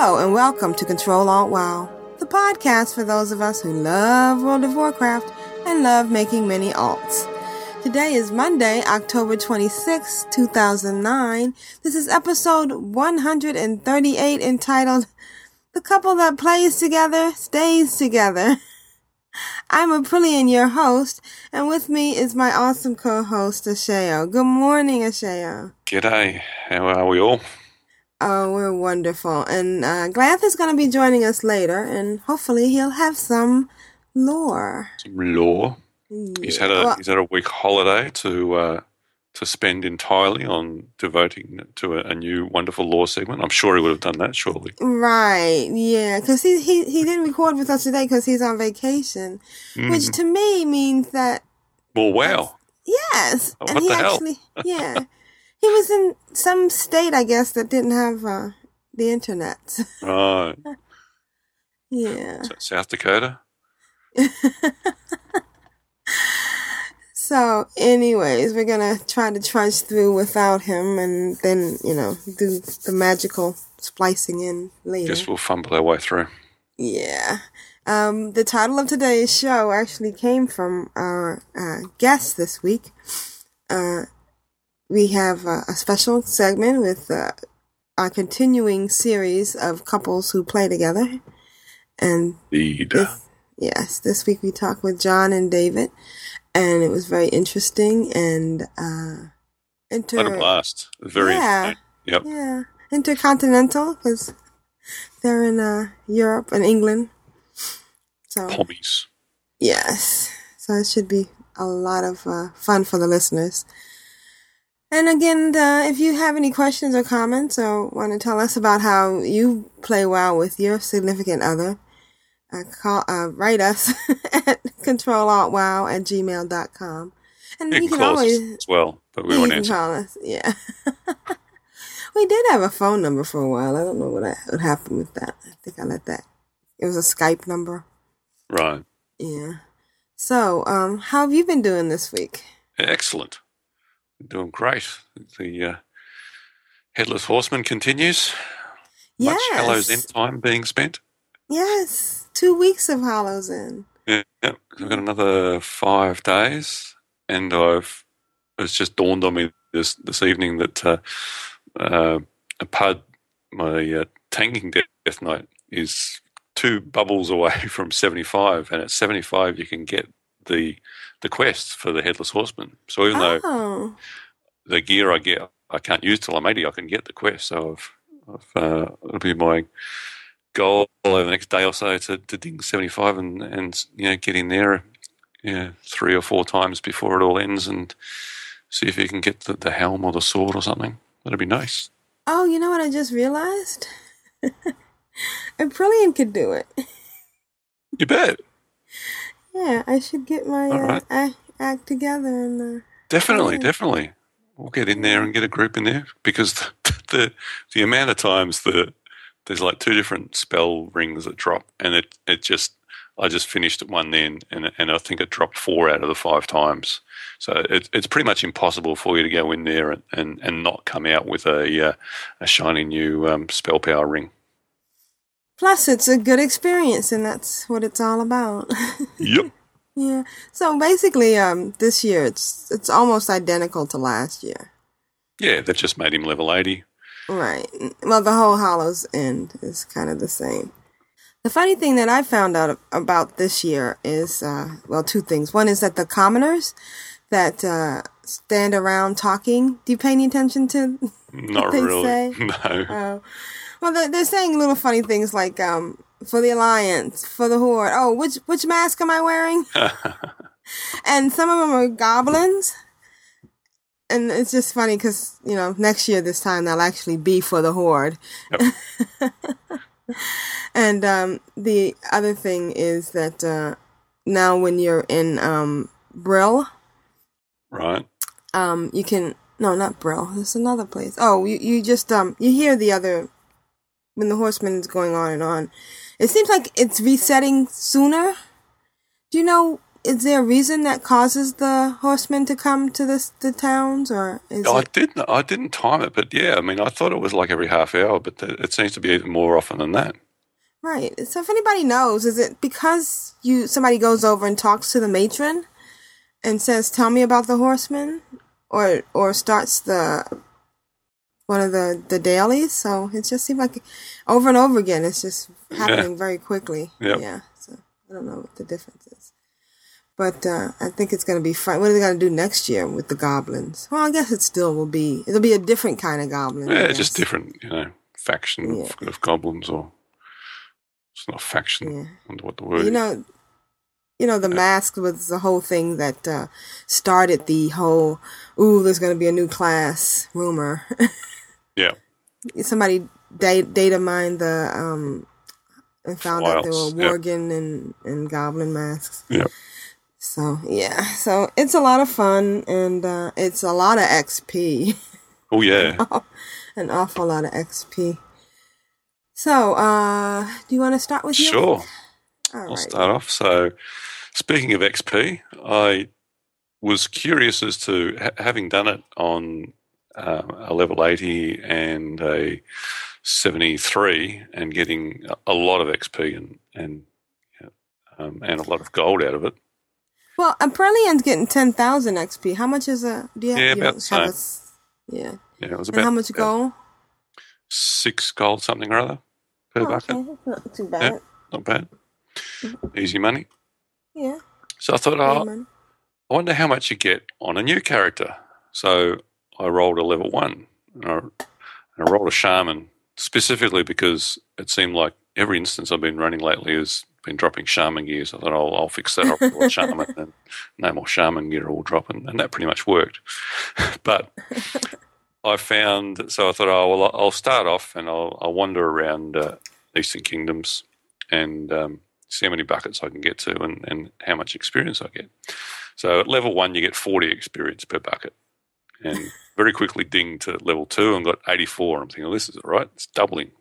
Hello and welcome to Control Alt WoW, the podcast for those of us who love World of Warcraft and love making many alts. Today is Monday, October 26, 2009. This is episode 138 entitled The Couple That Plays Together Stays Together. I'm Aprillian, your host, and with me is my awesome co-host, Ashayo. Good morning, Ashayo. G'day. How are we all? Oh, we're wonderful. And uh, Glath is going to be joining us later, and hopefully he'll have some lore. Some law. He's had a Well, he's had a week holiday to uh, to spend entirely on devoting to a, a new wonderful law segment. I'm sure he would have done that surely. right, yeah, because he, he, he didn't record with us today because he's on vacation, which Mhm. to me means that, Well, wow. yes. Oh, and he actually, yeah. He was in some state, I guess, that didn't have uh, the internet. Right. yeah. South Dakota. So, anyways, we're gonna try to trudge through without him, and then you know do the magical splicing in later. Guess we'll fumble our way through. Yeah. Um, the title of today's show actually came from our uh, guest this week. Uh, we have uh, a special segment with uh, our continuing series of couples who play together, and this, yes, this week we talked with John and David, and it was very interesting and uh, inter- What a blast. Very Yeah. Yep. yeah, intercontinental because they're in uh, Europe and England. So Pommies. yes, so it should be a lot of uh, fun for the listeners. And again, uh, if you have any questions or comments or want to tell us about how you play WoW with your significant other, uh, call, uh, write us at controlaltwow at gmail.com. And You you can can always as well, but we won't answer. call us, yeah. we did have a phone number for a while. I don't know what I, what happened with that. I think I let that. It was a Skype number. Right. Yeah. So, um, how have you been doing this week? Excellent. Doing great. The uh, Headless Horseman continues. Much Hallows End time being spent. Yes. Two weeks of Hallows End. Yeah, yeah. I've got another five days, and I've it's just dawned on me this this evening that uh, uh, a pud, my uh, tanking death knight, is two bubbles away from seventy five, and at seventy five you can get the the quest for the headless horseman. So even though Oh. the gear I get I can't use till I'm eighty, I can get the quest. So I've, I've uh, it'll be my goal over the next day or so to, to ding 75 and, and you know get in there yeah, three or four times before it all ends and see if you can get the, the helm or the sword or something. That'd be nice. Oh, you know what I just realized? Aprillian could do it. You bet. Yeah, I should get my All uh, act, act together and uh, Definitely, Yeah. definitely. We'll get in there and get a group in there because the the, the amount of times that there's like two different spell rings that drop and it, it just I just finished at one then and and I think it dropped four out of the five times. So it, it's pretty much impossible for you to go in there and, and, and not come out with a uh, a shiny new um, spell power ring. Plus, it's a good experience, and that's what it's all about. Yep. yeah. So basically, um, this year it's it's almost identical to last year. Yeah, they've just made him level eighty. Right. Well, the whole Hallows End is kind of the same. The funny thing that I found out about this year is, uh, well, two things. One is that the commoners that uh, stand around talking. Do you pay any attention to Not they really. say? No. Oh, well, they're, they're saying little funny things like, um, for the alliance, for the horde. Oh, which which mask am I wearing? and some of them are goblins, and it's just funny because you know next year this time they'll actually be for the horde. Yep. And um, the other thing is that uh, now when you're in um, Brill, right. um, you can no, not Brill. There's another place. Oh, you you just um you hear the other when the horseman is going on and on. It seems like it's resetting sooner. Do you know? Is there a reason that causes the horsemen to come to this the towns, or is I it? didn't. I didn't time it, but yeah, I mean, I thought it was like every half hour, but th- it seems to be even more often than that. Right. So if anybody knows, is it because you somebody goes over and talks to the matron and says, "Tell me about the horseman," or or starts the one of the the dailies? So it just seems like over and over again, it's just happening very quickly. Yep. Yeah. So I don't know what the difference is, but uh, I think it's going to be fun. What are they going to do next year with the goblins? Well, I guess it still will be. It'll be a different kind of goblin. Yeah, just different, you know, faction of, of goblins, or it's not faction. Yeah. I wonder what the word. you know you know the mask was the whole thing that uh, started the whole ooh there's going to be a new class rumor Yeah, somebody da- data mined the um and found out there were yeah. worgen and and goblin masks yeah, so yeah so it's a lot of fun and uh, it's a lot of xp oh yeah. an awful lot of xp so uh do you want to start with? Sure. all I'll right start off. So, speaking of XP, I was curious as to ha- having done it on um, a level 80 and a 73 and getting a- lot of XP and and um, and a lot of gold out of it. Well, Aprillian's getting 10,000 XP. How much is a. Do you have, Yeah, you about the have a same. yeah. Yeah, it was And about how much gold? Six gold something or other per Oh, bucket. okay, not too bad. Yeah. Not bad. Easy money. Yeah. So I thought, oh. I wonder how much you get on a new character. So I rolled a level one, and I, and I rolled a shaman specifically because it seemed like every instance I've been running lately has been dropping shaman gears. I thought I'll, I'll fix that up with shaman, and no more shaman gear will drop, and, and that pretty much worked. but I found so I thought, oh well, I'll start off and I'll, I'll wander around uh, Eastern Kingdoms and um, see how many buckets I can get to and, and how much experience I get. So at level one, you get 40 experience per bucket. And very quickly dinged to level two and got 84. I'm thinking, oh, this is all right. It's doubling.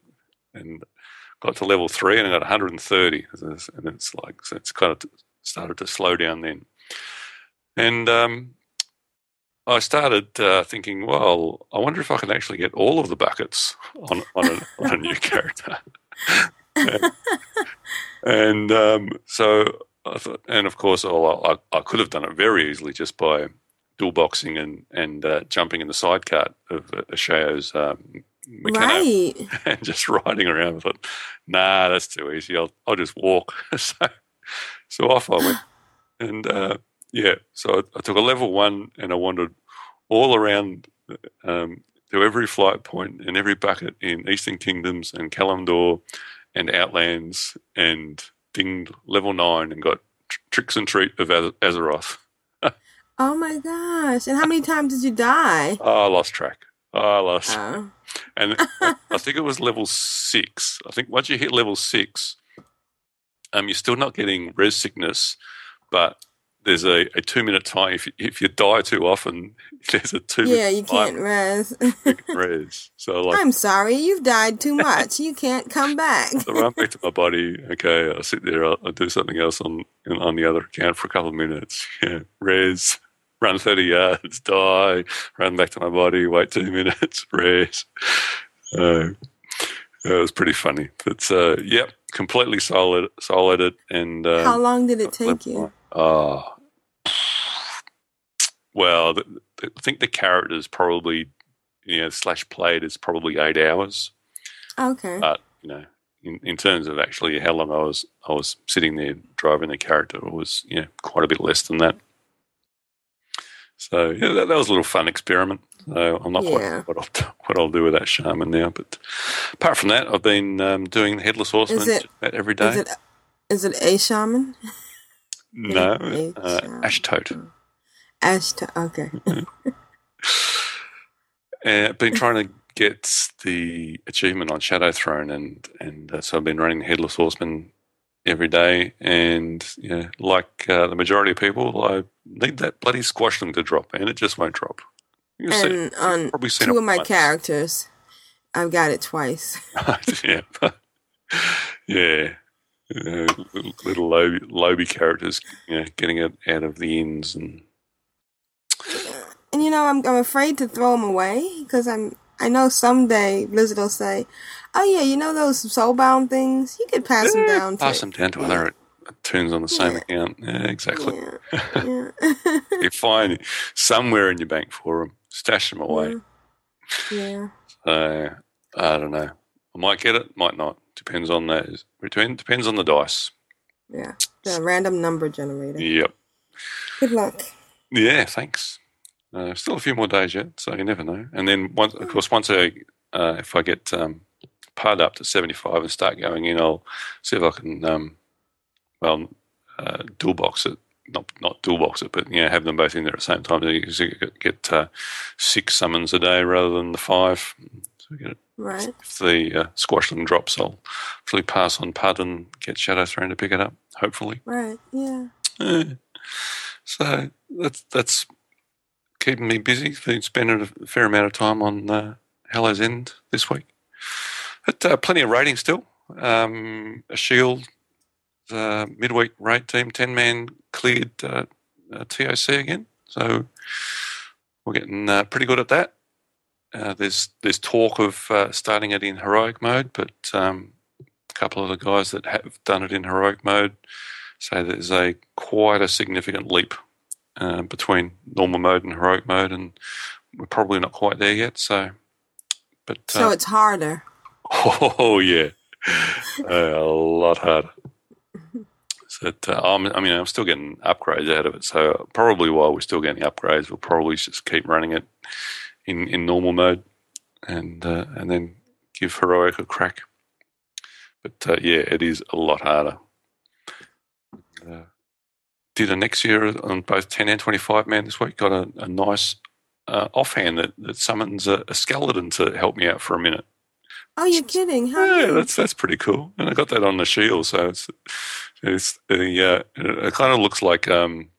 And got to level three and I got 130. And it's like, so it's kind of started to slow down then. And um, I started uh, thinking, well, I wonder if I can actually get all of the buckets on, on, a, on a new character. and and, um, so I thought, and of course, oh, I, I could have done it very easily just by dual boxing and and uh, jumping in the sidecart of uh, Ashayo's um, Meccano Right. and just riding around. I thought, nah, that's too easy. I'll I'll just walk. so so off I went, and uh, yeah, so I, I took a level one and I wandered all around um, to every flight point and every bucket in Eastern Kingdoms and Kalimdor and Outlands and dinged level nine and got tr- tricks and treat of Az- Azeroth. Oh my gosh. And how many times did you die? Oh, I lost track. Oh, I lost. Uh, And I think it was level six. I think once you hit level six, um, you're still not getting res sickness, but there's a, a two minute time. If you, if you die too often, there's a two yeah, minute you can't time res. you can res. So like, I'm sorry, you've died too much. You can't come back. I run back to my body. Okay, I'll sit there. I'll, I'll do something else on on the other account for a couple of minutes. Yeah, res. Run 30 yards, die, run back to my body, wait two minutes, res. Uh, it was pretty funny. But uh, yep, completely solid, solid, and um, How long did it take you? Oh, well, the, the, I think the character's probably you know slash played is probably eight hours. Okay. But you know, in, in terms of actually how long I was I was sitting there driving the character, it was you know quite a bit less than that. So yeah, that, that was a little fun experiment. So I'm not Yeah. quite sure what I'll what I'll do with that shaman now. But apart from that, I've been um, doing the headless horseman it- about every day. Is it is it a shaman? no, a uh, shaman? Ashtote. Ashta. Okay. and I've been trying to get the achievement on Shadow Throne, and and uh, so I've been running Headless Horseman every day, and you know, like uh, the majority of people, I need that bloody squashling to drop, and it just won't drop. You'll see- And on probably seen two of my once. characters, I've got it twice. yeah, yeah. Uh, little low, loby characters, you know, getting it out of the ends, and And you know, I'm I'm afraid to throw them away because I'm I know someday Blizzard will say, "Oh yeah, you know those soulbound things? You could pass them Eh, down to pass them down to other toons on the same Yeah. account. Yeah, exactly. Yeah, yeah, You find it somewhere in your bank for them, stash them away. yeah. So I don't know. I might get it, might not. Depends on that. Return depends on the dice. yeah. The random number generator. Yep. Good luck. Yeah. Thanks. Uh, still a few more days yet, so you never know. And then once, of course, once I uh, if I get um, parred up to seventy five and start going in, I'll see if I can um, well uh, dual box it. Not not dual box it, but you know, have them both in there at the same time. So you can get uh, six summons a day rather than the five. So get Right. if the uh, squashling drops, I'll hopefully pass on Pud and get Shadow Throne to pick it up. Hopefully, Right. Yeah. Eh. so that's that's keeping me busy. Been spending a fair amount of time on uh, Hallows End this week. But uh, plenty of rating still. Um, a Shield uh, midweek raid team, ten man cleared uh, uh, TOC again. So we're getting uh, pretty good at that. Uh, there's there's talk of uh, starting it in heroic mode, but um, a couple of the guys that have done it in heroic mode say there's a quite a significant leap uh, between normal mode and heroic mode, and we're probably not quite there yet. So, but So uh, it's harder. Oh yeah, a lot harder. So uh, I mean, I'm still getting upgrades out of it. So probably while we're still getting upgrades, we'll probably just keep running it in, in normal mode, and uh, and then give heroic a crack. But uh, yeah, it is a lot harder. Uh, did Onyxia on both 10 and 25 man this week. Got a, a nice uh, offhand that, that summons a, a skeleton to help me out for a minute. Oh, you're kidding? How Yeah, that's that's pretty cool. And I got that on the shield, so it's it's the uh, it kind of looks like um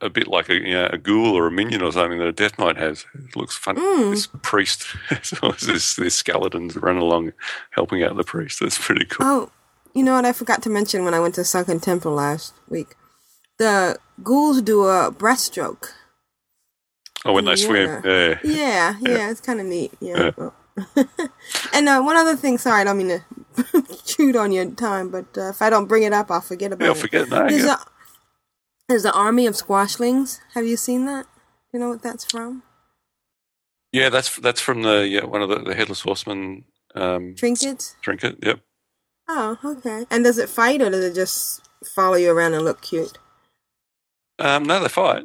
a bit like a you know, a ghoul or a minion or something that a Death Knight has. It looks funny. Mm. This priest, so this this skeletons run along helping out the priest. That's pretty cool. Oh, you know what? I forgot to mention when I went to Sunken Temple last week. The ghouls do a breaststroke. Oh, when they yeah. swim, yeah. Yeah, yeah, it's kind of neat. Yeah. and uh, one other thing, sorry, I don't mean to shoot on your time, but uh, if I don't bring it up, I'll forget about Yeah, it. forget that. There's Yeah. a there's an army of squashlings. Have you seen that? You know what that's from? yeah, that's that's from the yeah, one of the, the headless horseman um, Trinkets. trinket. Yep. Oh, okay. And does it fight or does it just follow you around and look cute? Um, no, they fight.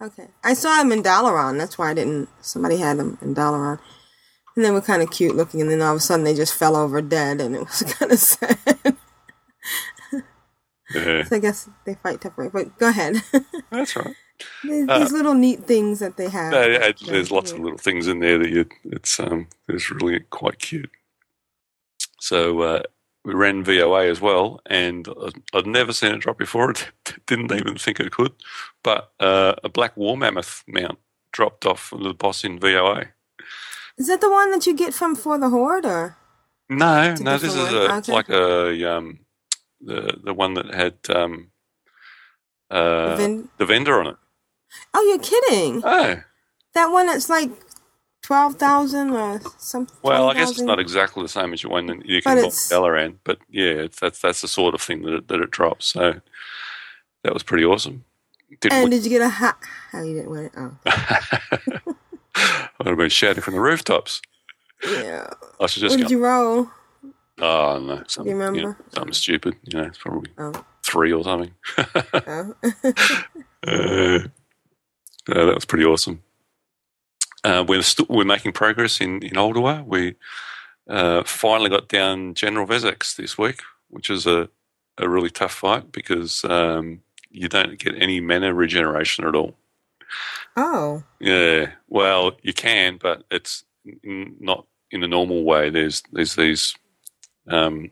Okay. I saw them in Dalaran. That's why I didn't. Somebody had them in Dalaran. And they were kind of cute looking. And then all of a sudden they just fell over dead. And it was kind of sad. Yeah, so I guess they fight tougher. But go ahead. that's right. These Uh, these little neat things that they have. No, yeah, there's lots of little things in there that you. It's um, it's really quite cute. So uh, we ran VOA as well, and I'd- never seen it drop before. Didn't even think it could, but uh, a black war mammoth mount dropped off the boss in VOA. Is that the one that you get from For the Horde? Or? No, no, this is a? Okay. like a um, the the one that had um, uh, Vin- the vendor on it. oh, you're kidding. Oh, That one that's like 12,000 or something. Well, I guess it's not exactly the same as your one that you can buy Dalaran, but yeah, it's, that's that's the sort of thing that it, that it drops. So that was pretty awesome. Didn't And win. did you get a hat? How you didn't win it? Oh, I would have been shouting from the rooftops. yeah. I should just What did you roll? oh no, something, you remember? know, something stupid. You know, it's probably three or something. oh. Uh, that was pretty awesome. Uh, we're st- we're making progress in in Ulduar. We uh, finally got down General Vezax this week, which is a a really tough fight because um, you don't get any mana regeneration at all. Oh, Yeah, well, you can, but it's n- not in a normal way. There's there's these um,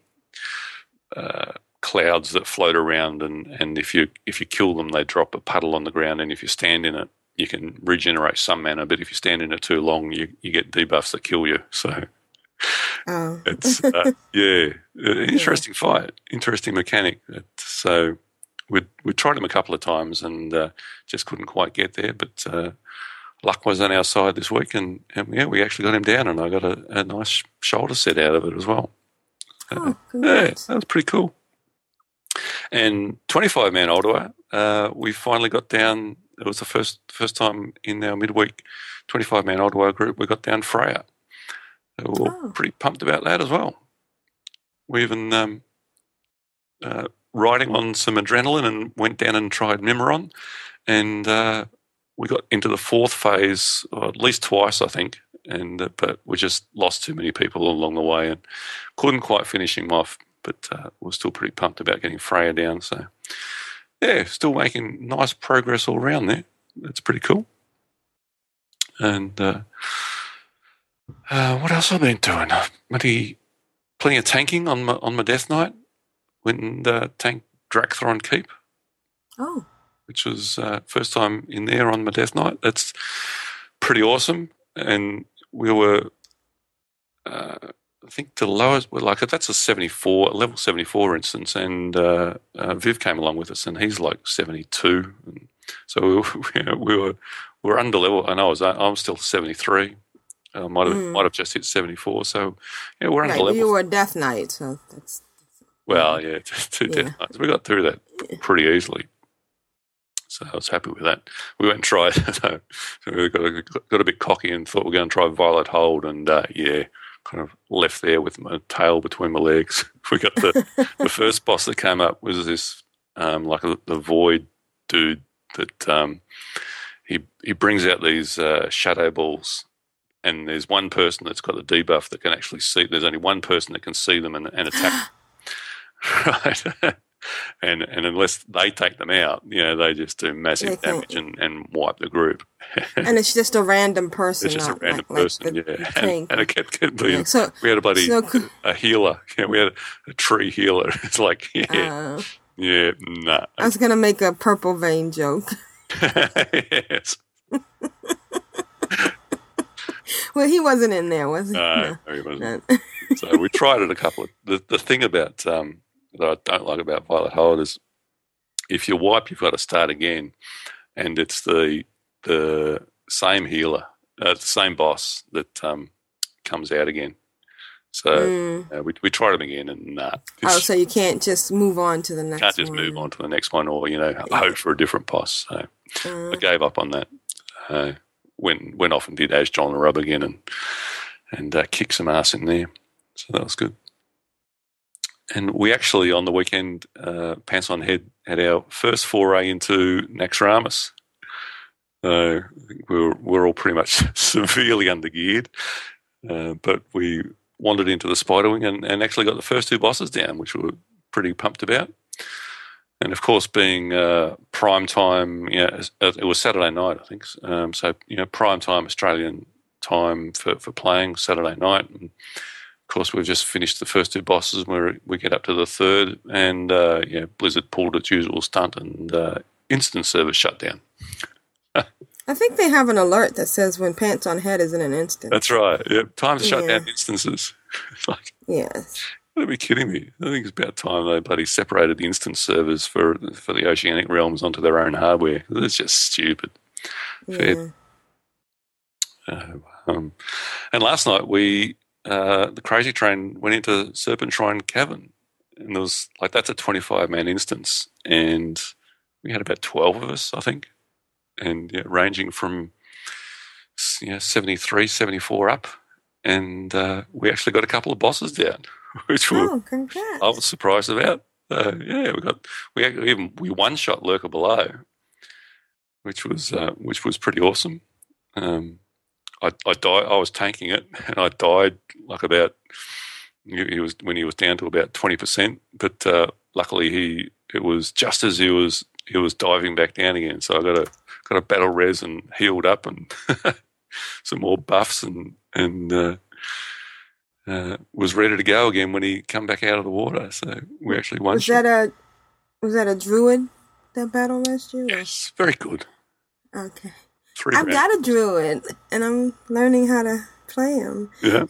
uh, clouds that float around, and, and if you if you kill them, they drop a puddle on the ground, and if you stand in it, you can regenerate some mana. But if you stand in it too long, you you get debuffs that kill you. So oh, it's uh, yeah, uh, interesting fight, interesting mechanic. So we we tried them a couple of times and uh, just couldn't quite get there, but. Uh, luck was on our side this week, and, and yeah, we actually got him down, and I got a, a nice shoulder set out of it as well. oh, Yeah, that was pretty cool. And 25 man Ulduar, uh, we finally got down. It was the first first time in our midweek 25 man Ulduar group we got down Freya. So we were Oh. pretty pumped about that as well. We even um, uh, riding on some adrenaline and went down and tried Mimiron, and uh, we got into the fourth phase at least twice, I think. And uh, but we just lost too many people along the way and couldn't quite finish him off. But uh, we're still pretty pumped about getting Freya down. So yeah, still making nice progress all around there. That's pretty cool. And uh, uh, what else have I been doing? Maybe plenty of tanking on my on my death knight. Went and uh, tanked Drak'Tharon Keep Oh, which was uh, first time in there on my death knight. That's pretty awesome. And we were, uh, I think the lowest, well, like that's a 74, a level 74 instance. And uh, uh, Viv came along with us and he's like 72. And so we were, we were, we were under level and I was, I was still 73. I might have, Mm. might have just hit 74. So yeah, we're under right. level. You were a death knight, so that's Well, yeah, two Yeah. death. We got through that pretty easily. So I was happy with that. We went and tried. so we got a, got a bit cocky and thought we were going to try Violet Hold, and uh, yeah, kind of left there with my tail between my legs. We got the the first boss that came up was this um, like a, the void dude that um, he he brings out these uh, shadow balls. And there's one person that's got the debuff that can actually see. There's only one person that can see them and, and attack right? and and unless they take them out, you know, they just do massive damage and, and wipe the group. and it's just a random person. It's just a random like, like person, the- yeah. And, and it kept, kept being, so, we had a bloody so a healer. Yeah, we had a, tree healer. It's like, yeah, uh, yeah, nah. I was gonna make a purple vein joke. yes. Well, he wasn't in there, was he? No, no, he wasn't. No. so we tried it a couple of the, the thing about um, that I don't like about Violet Hold is if you wipe you've got to start again and it's the the same healer uh, the same boss that um, comes out again so Mm. uh, we, we tried them again and nah, Oh, so you can't just move on to the next can't just one. move on to the next one or you know hope for a different boss so I gave up on that. Uh, went went off and did Azjol-Nerub again and and uh, kicked some ass in there. So that was good. And we actually on the weekend, uh, Pants on Head had our first foray into Naxxramas. So we were, we're all pretty much severely undergeared, uh, but we wandered into the Spiderwing and, and actually got the first two bosses down, which we were pretty pumped about. And of course, being uh, prime time, you know, it was Saturday night, I think. Um, so, you know, prime time Australian time for, for playing Saturday night. And course, we've just finished the first two bosses. Where we get up to the third, and uh, yeah, Blizzard pulled its usual stunt, and uh, instant service shut down. I think they have an alert that says when pants on head is in an instant. That's right. Yeah, time to shut Yeah. down instances. Like, yes. You'd be kidding me. I think it's about time they bloody separated the instance servers for for the oceanic realms onto their own hardware. It's just stupid. Yeah. Uh, um, and last night we uh, the crazy train went into Serpentshrine Cavern, and there was like that's a twenty five man instance, and we had about twelve of us, I think, and yeah, ranging from you know, 73, 74 up, and uh, we actually got a couple of bosses down, which were Oh, congrats. I was surprised about. Uh, yeah, we got we even we one shot lurker below, which was uh, which was pretty awesome. Um, I I died. I was tanking it, and I died like about he was when he was down to about twenty percent. But uh, luckily, he it was just as he was he was diving back down again. So I got a got a battle res and healed up and some more buffs and and uh, uh, was ready to go again when he come back out of the water. So we actually won. Was that a was that a druid that battle last year? yes, very good. Okay. Three I've got a druid, and I'm learning how to play him. Yeah.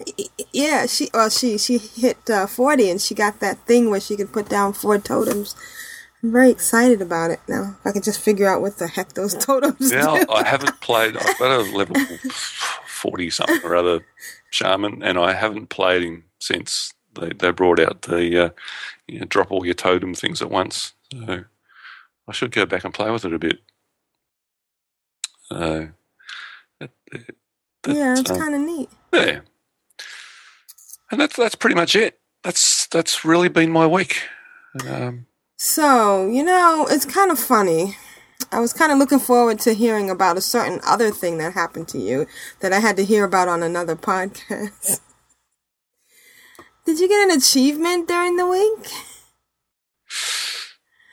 Yeah, she well she she hit uh, forty, and she got that thing where she could put down four totems. I'm very excited about it now. If I could just figure out what the heck those totems Yeah. I haven't played. I've got a level forty something or other shaman, and I haven't played him since they, they brought out the uh, you know, drop all your totem things at once. So I should go back and play with it a bit. Uh, that- that- yeah, it's um, kind of neat. yeah, and that's that's pretty much it. That's that's really been my week. Um, So, you know, it's kind of funny. I was kind of looking forward to hearing about a certain other thing that happened to you that I had to hear about on another podcast. Did you get an achievement during the week?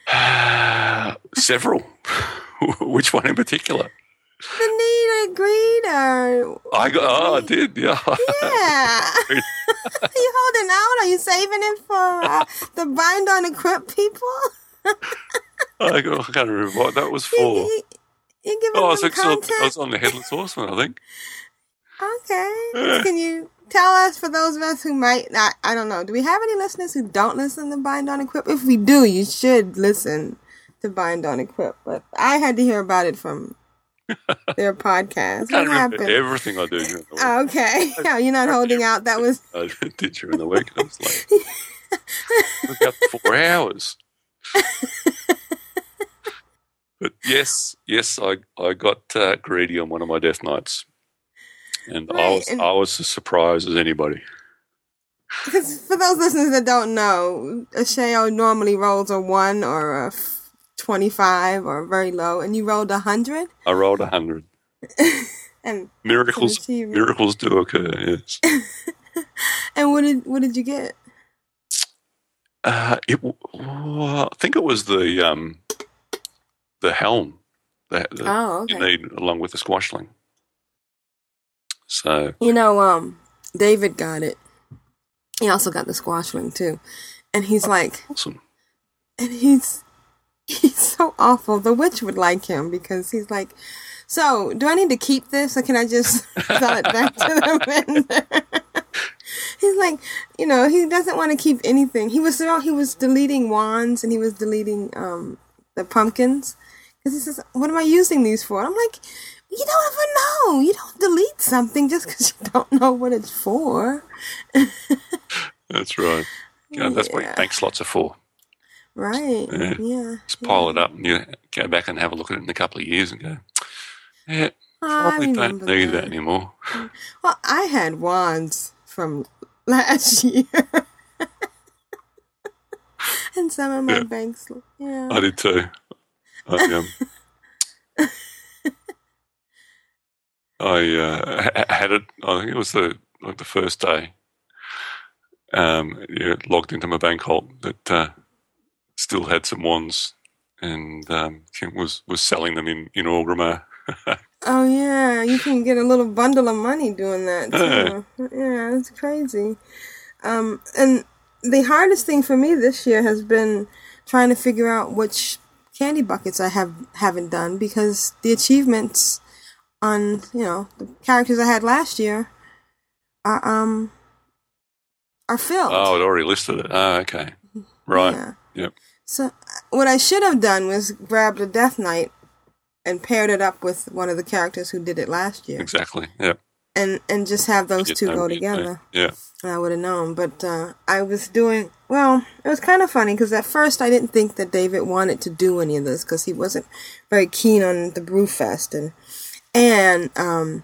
several. Which one in particular? The need agreed or I got. Oh, I did. Yeah. yeah. Are you holding out? Are you saving it for uh, the bind on equip people? I, got, I can't remember what that was You, for. you, you giving Oh, I was, them I was on the Headless Horseman, I think. Okay. Can you tell us, for those of us who might not, I don't know, do we have any listeners who don't listen to Bind on Equip? If we do, you should listen to Bind on Equip. But I had to hear about it from their podcast. I What happened? everything I do during the week. Oh, okay. Yeah, you're not holding out. That was, I did during the week. I was like, about four hours. but yes, yes, I I got uh, greedy on one of my death knights, and I was and- I was as surprised as anybody. because for those listeners that don't know, a normally rolls a 1 or a 25 or very low, and you rolled a 100. I rolled a hundred. And Miracles, miracles do occur. Yes. and what did what did you get? Uh, it, I think it was the um, the helm that, that Oh, you okay. need along with the squashling. So You know, um, David got it. He also got the squashling too, and he's like, awesome. and he's he's so awful. The witch would like him because he's like, so do I need to keep this or can I just sell it back to the vendor? he's like, you know, he doesn't want to keep anything. He was he was deleting wands and he was deleting um the pumpkins because he says, what am I using these for? I'm like. You don't ever know. You don't delete something just because you don't know what it's for. That's right. Yeah, that's what Yeah. your bank slots are for. Right. Yeah. Yeah. Just pile it up and you go back and have a look at it in a couple of years and go, yeah, I probably don't need that. that anymore. Well, I had wands from last year. and some of my Yeah. banks. Yeah. I did too. I, um, I uh, had it. I think it was the like the first day. Um, yeah, logged into my bank vault that uh, still had some wands, and um, was was selling them in in Orgrimmar. Oh, yeah. You can get a little bundle of money doing that, too. yeah, it's crazy. Um, and the hardest thing for me this year has been trying to figure out which candy buckets I have haven't done because the achievements on you know the characters I had last year are um are filled. Oh, it already listed it. Oh, okay, right. Yeah. Yep. So what I should have done was grabbed a Death Knight and paired it up with one of the characters who did it last year, Exactly. Yeah. and and just have those two go what you'd do. together. Yeah. I would have known, but uh, I was doing well. It was kind of funny because at first I didn't think that David wanted to do any of this because he wasn't very keen on the Brewfest, and and um,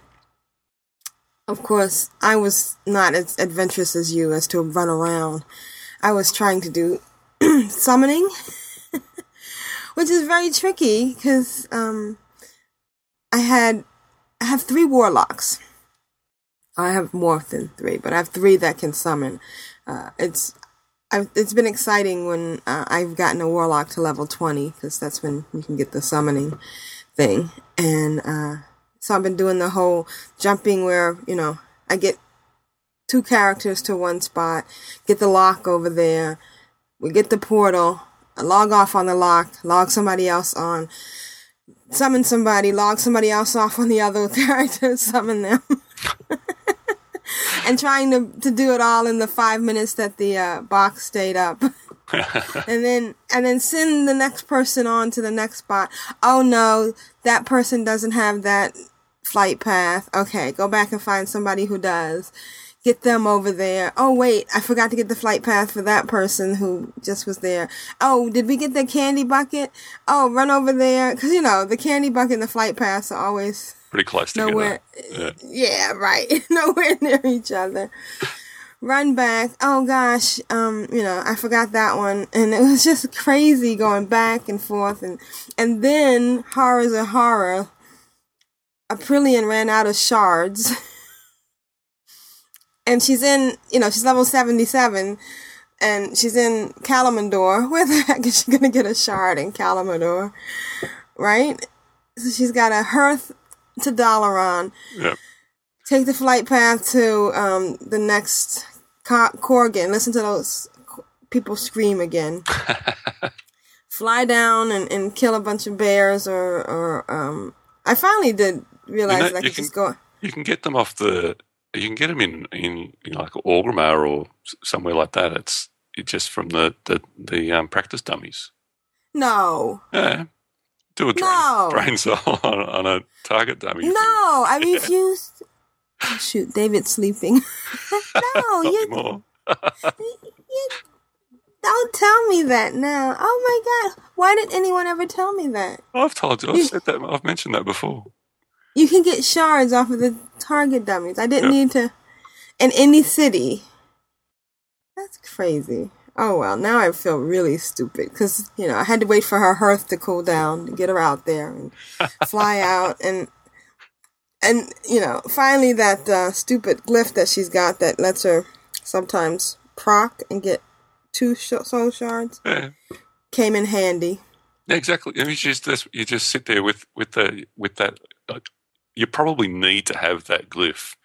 of course I was not as adventurous as you as to run around. I was trying to do summoning, which is very tricky because um, I had I have three warlocks. I have more than three, but I have three that can summon. Uh, it's I've, it's been exciting when uh, I've gotten a warlock to level twenty because that's when you can get the summoning thing. And uh, so I've been doing the whole jumping where, you know, I get two characters to one spot, get the lock over there, we get the portal, log off on the lock, log somebody else on, summon somebody, log somebody else off on the other character, summon them. and trying to, to do it all in the five minutes that the uh, box stayed up. and then and then send the next person on to the next spot. Oh no, that person doesn't have that flight path. Okay, go back and find somebody who does. Get them over there. Oh wait, I forgot to get the flight path for that person who just was there. Oh, did we get the candy bucket? Oh, run over there because you know the candy bucket and the flight paths are always Pretty close together. nowhere. Yeah. Yeah, right. nowhere near each other. Run back. Oh gosh, um, you know, I forgot that one, and it was just crazy going back and forth, and and then horrors of horror. Aprillian ran out of shards, and she's in, you know, she's level seventy-seven, and she's in Kalimdor. Where the heck is she gonna get a shard in Kalimdor, right? So she's got a hearth to Dalaran Yeah. take the flight path to um, the next co- Corgan. Listen to those people scream again. Fly down and, and kill a bunch of bears, or or um, I finally did realize You know, that I could can- just go. You can get them off the. You can get them in in, in like Orgrimmar or somewhere like that. It's it just from the the, the um, practice dummies. No, Yeah. Do a drain, No. drain soul on, on a target dummy. no, I refuse. Oh, shoot, David's sleeping. no, you, you don't tell me that now. Oh my God, why did anyone ever tell me that? I've told you. I've said that. I've mentioned that before. You can get shards off of the target dummies. I didn't Yeah. need to. In any city. That's crazy. Oh well, now I feel really stupid because you know I had to wait for her hearth to cool down to get her out there and fly out and and you know finally that uh, stupid glyph that she's got that lets her sometimes proc and get two sh- soul shards Yeah. came in handy. Exactly. I mean, you just you just sit there with with the with that. You probably need to have that glyph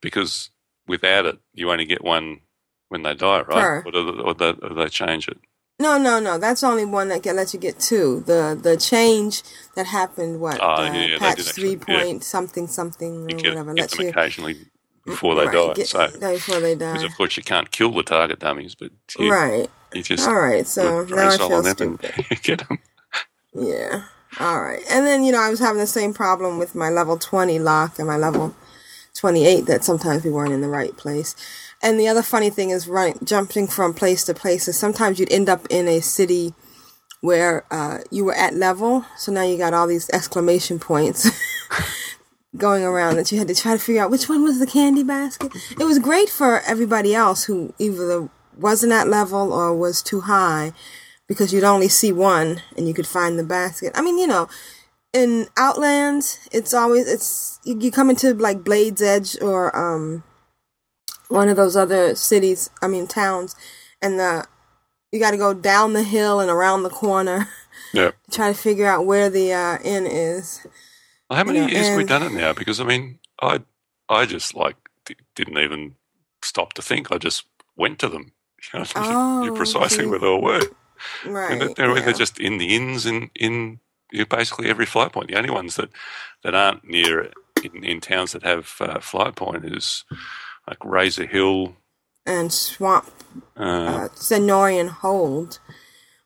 because without it, you only get one when they die, right? Or, do they, or, they, or they change it. No, no, no. That's only one that can let you get two. The the change that happened what Ah, uh, yeah, patch did three actually, yeah. point something something or You get, whatever get lets them you occasionally before they right, die. get- so, before they die. because of course you can't kill the target dummies, but you, right. you just All right. So now I feel stupid. get them. Yeah. All right. And then you know I was having the same problem with my level twenty lock and my level twenty eight that sometimes we weren't in the right place. And the other funny thing is running, jumping from place to place is sometimes you'd end up in a city where uh, you were at level, so now you got all these exclamation points going around that you had to try to figure out which one was the candy basket. It was great for everybody else who either wasn't at level or was too high because you'd only see one and you could find the basket. I mean, you know, in Outlands, it's always it's you, you come into like Blades Edge or um one of those other cities, I mean towns, and the you got to go down the hill and around the corner Yeah. to try to figure out where the uh, inn is. Well, how many know, years have we done it now? Because I mean, I I just like d- didn't even stop to think. I just went to them. You know, Oh, knew precisely so where they all were. Right. and they're, they're yeah. just in the inns in in basically every flight point. The only ones that that aren't near in, in towns that have uh, flight point is like Razor Hill. and Swamp Uh, uh, Cenarion Hold,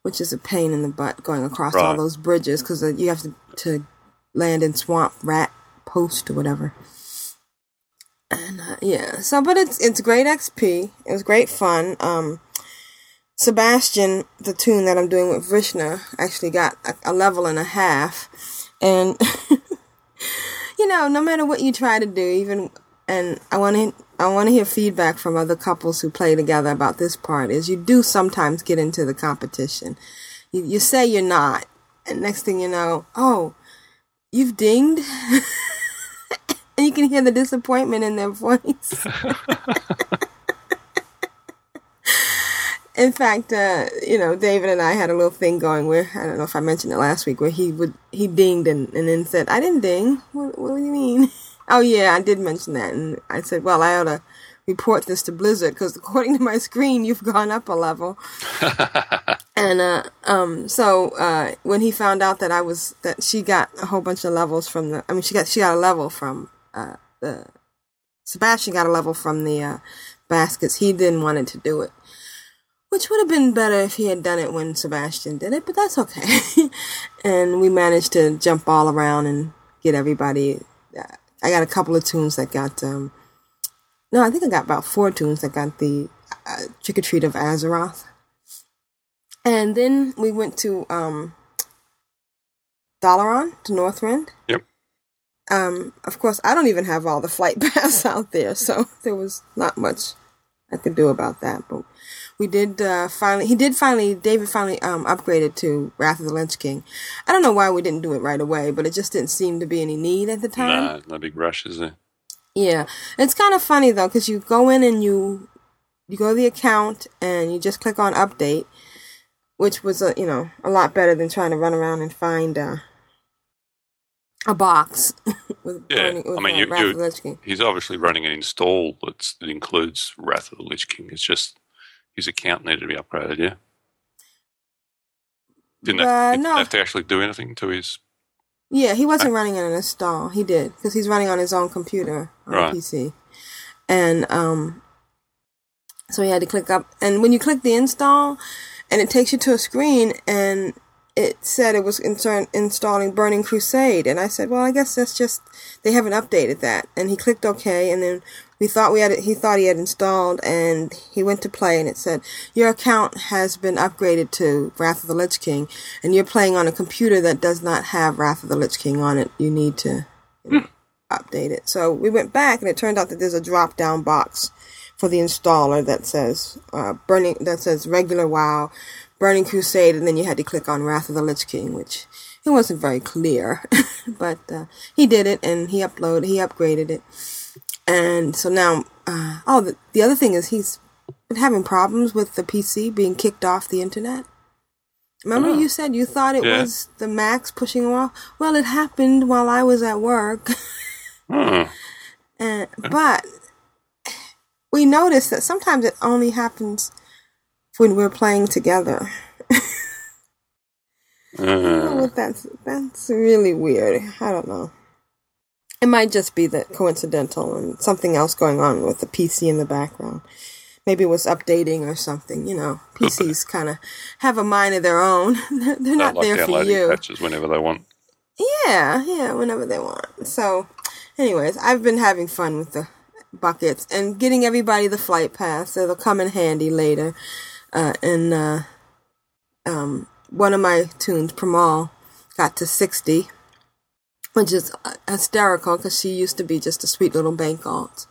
which is a pain in the butt going across all those bridges because you have to, to land in Swamp Rat Post or whatever. And uh, yeah, so but it's it's great XP. It was great fun. Um, Sebastian, the toon that I'm doing with Vrishna, actually got a, a level and a half, and you know, no matter what you try to do, even and I want to I want to hear feedback from other couples who play together about this part. Is you do sometimes get into the competition. You you say you're not, and next thing you know, oh, you've dinged. And you can hear the disappointment in their voice. in fact, uh, you know, David and I had a little thing going where I don't know if I mentioned it last week, where he would he dinged and, and then said, "I didn't ding. What, what do you mean?" oh yeah, I did mention that, and I said, "Well, I ought to report this to Blizzard because according to my screen, you've gone up a level." and uh, um, so uh, when he found out that I was that she got a whole bunch of levels from the, I mean, she got she got a level from uh, the Sebastian got a level from the uh, baskets. He didn't wanted to do it. Which would have been better if he had done it when Sebastian did it, but that's okay. and we managed to jump all around and get everybody. I got a couple of toons that got, um, no, I think I got about four toons that got the uh, Trick or Treat of Azeroth. And then we went to um, Dalaran, to Northrend. Yep. Um, of course, I don't even have all the flight paths out there, so there was not much I could do about that. But we did uh, finally. He did finally. David finally um, upgraded to Wrath of the Lich King. I don't know why we didn't do it right away, but it just didn't seem to be any need at the time. Nah, no big rush, is there? Yeah, it's kind of funny though because you go in and you you go to the account and you just click on update, which was a you know a lot better than trying to run around and find uh, a box with Yeah, burning, with I mean, uh, you, Wrath you, of the Lich King. he's obviously running an install that includes Wrath of the Lich King. It's just his account needed to be upgraded, yeah? Didn't, Uh, have, didn't no. have to actually do anything to his. Yeah, he wasn't running an install. He did because he's running on his own computer on Right. PC, and um, so he had to click up. And when you click the install, and it takes you to a screen, and it said it was installing installing Burning Crusade, and I said, well, I guess that's just they haven't updated that. And he clicked OK, and then we thought we had it, he thought he had installed, and he went to play, and it said your account has been upgraded to Wrath of the Lich King, and you're playing on a computer that does not have Wrath of the Lich King on it. You need to you know, update it. So we went back, and it turned out that there's a drop down box for the installer that says uh, burning that says regular WoW, Burning Crusade, and then you had to click on Wrath of the Lich King, which it wasn't very clear, but uh, he did it and he uploaded, he upgraded it, and so now, uh, oh, the, the other thing is he's been having problems with the PC being kicked off the internet. Remember, Oh. you said you thought it Yeah. was the Macs pushing him off. Well, it happened while I was at work. Hmm. And, but we noticed that sometimes it only happens when we're playing together. Uh, Oh, that's that's really weird. I don't know. It might just be that coincidental and something else going on with the PC in the background. Maybe it was updating or something. You know, PCs kind of have a mind of their own. They're they not like there for you. patches whenever they want. Yeah, yeah, whenever they want. So, anyways, I've been having fun with the buckets and getting everybody the flight pass. So they'll come in handy later. Uh, and uh, um, one of my toons, Pramal, got to 60, which is uh, hysterical because she used to be just a sweet little bank alt.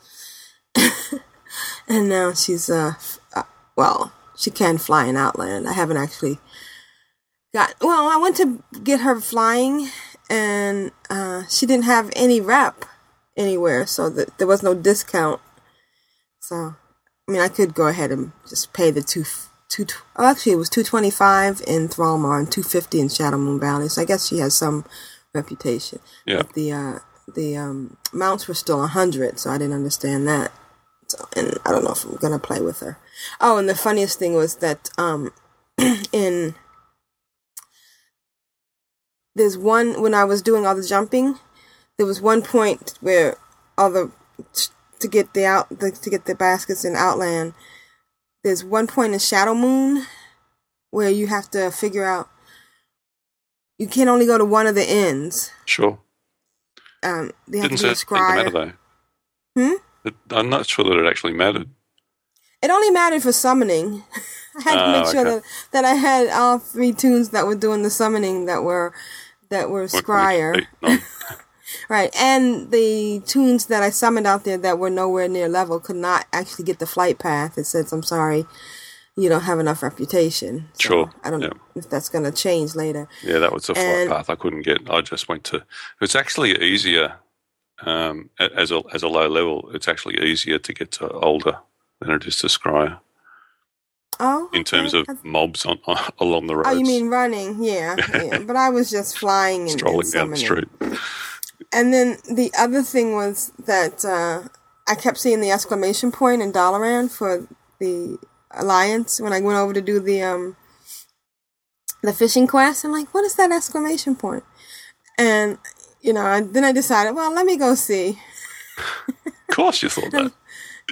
and now she's, uh, uh, well, she can fly in Outland. I haven't actually got well i went to get her flying and uh, she didn't have any rep anywhere so that there was no discount so i mean i could go ahead and just pay the two. two two oh, actually it was 225 in thrallmar and 250 in Shadowmoon Valley so i guess she has some reputation Yeah. but the uh the um mounts were still 100 so i didn't understand that so, and i don't know if i'm gonna play with her oh and the funniest thing was that um in there's one when I was doing all the jumping, there was one point where all the to get the out the, to get the baskets in Outland. There's one point in Shadowmoon where you have to figure out you can only go to one of the ends. Sure. Um, they Didn't to say to matter, though. Hmm? It, I'm not sure that it actually mattered. It only mattered for summoning. I had to Ah, make sure okay. that, that I had all three toons that were doing the summoning that were that were scryer. no. Right, and the toons that I summoned out there that were nowhere near level could not actually get the flight path. It says, "I'm sorry, you don't have enough reputation." So Sure, I don't yeah. know if that's going to change later. Yeah, that was a flight path I couldn't get. I just went to. It's actually easier um, as a as a low level. It's actually easier to get to Aldor than it is to scryer. Oh, in terms okay. of mobs on, on along the road. Oh, you mean running? Yeah, yeah. But I was just flying and, strolling and down the street? And then the other thing was that uh, I kept seeing the exclamation point in Dalaran for the Alliance when I went over to do the um the fishing quest. I'm like, what is that exclamation point? And you know, and then I decided, well, let me go see. Of course, you thought that.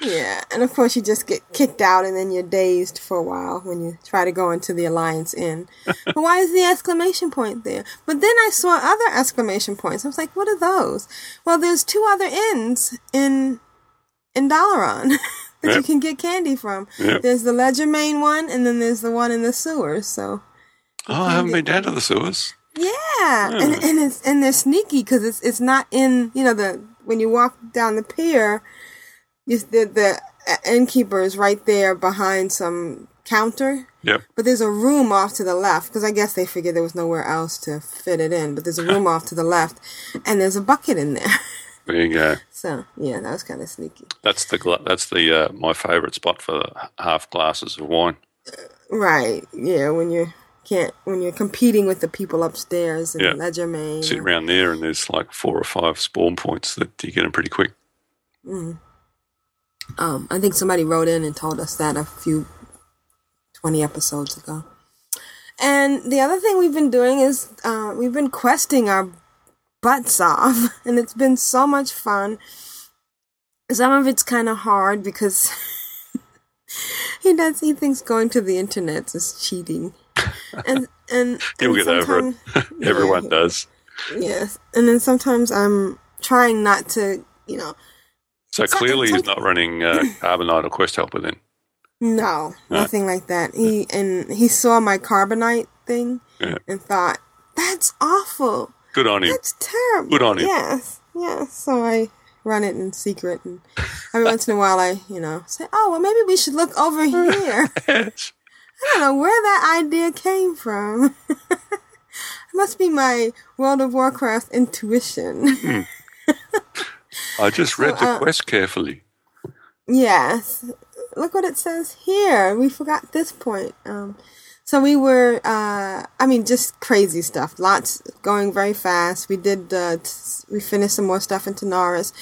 Yeah, and of course you just get kicked out, and then you're dazed for a while when you try to go into the Alliance Inn. but why is the exclamation point there? But then I saw other exclamation points. I was like, what are those? Well, there's two other inns in in Dalaran that you can get candy from. Yep. There's the Legerdemain one, and then there's the one in the sewers. So Oh, I haven't been down to the sewers. yeah, and hmm. and it's and they're sneaky because it's it's not in you know the when you walk down the pier, you, the the uh, innkeeper is right there behind some counter. Yep. But there's a room off to the left because I guess they figured there was nowhere else to fit it in. But there's a room off to the left, and there's a bucket in there. There you go. So yeah, that was kind of sneaky. That's the gla- that's the uh, my favourite spot for half glasses of wine. Right? Yeah, when you can't when you're competing with the people upstairs in Yeah. Legerdemain. Sit around there, and there's like four or five spawn points that you get them pretty quick. Um, I think somebody wrote in and told us that a few 20 episodes ago. And the other thing we've been doing is uh, we've been questing our butts off, and it's been so much fun. Some of it's kind of hard because he does he thinks going to the internet is cheating, and and He'll get over it. Everyone yeah, does. Yes, and then sometimes I'm trying not to, you know, So clearly, he's not running uh, Carbonite or Quest Helper then. No, nothing like that. He and he saw my carbonite thing Yeah. and thought, "That's awful. Good on him. That's terrible." Good on him. Yes, yes. So I run it in secret, and every once in a while, I, you know, say, "Oh, well, maybe we should look over here." I don't know where that idea came from. it must be my World of Warcraft intuition. I just read the uh, quest carefully. Yes. Look what it says here. We forgot this point. Um, so we were, uh, I mean, just crazy stuff. Lots going very fast. We did, uh, t- we finished some more stuff in Tanaris.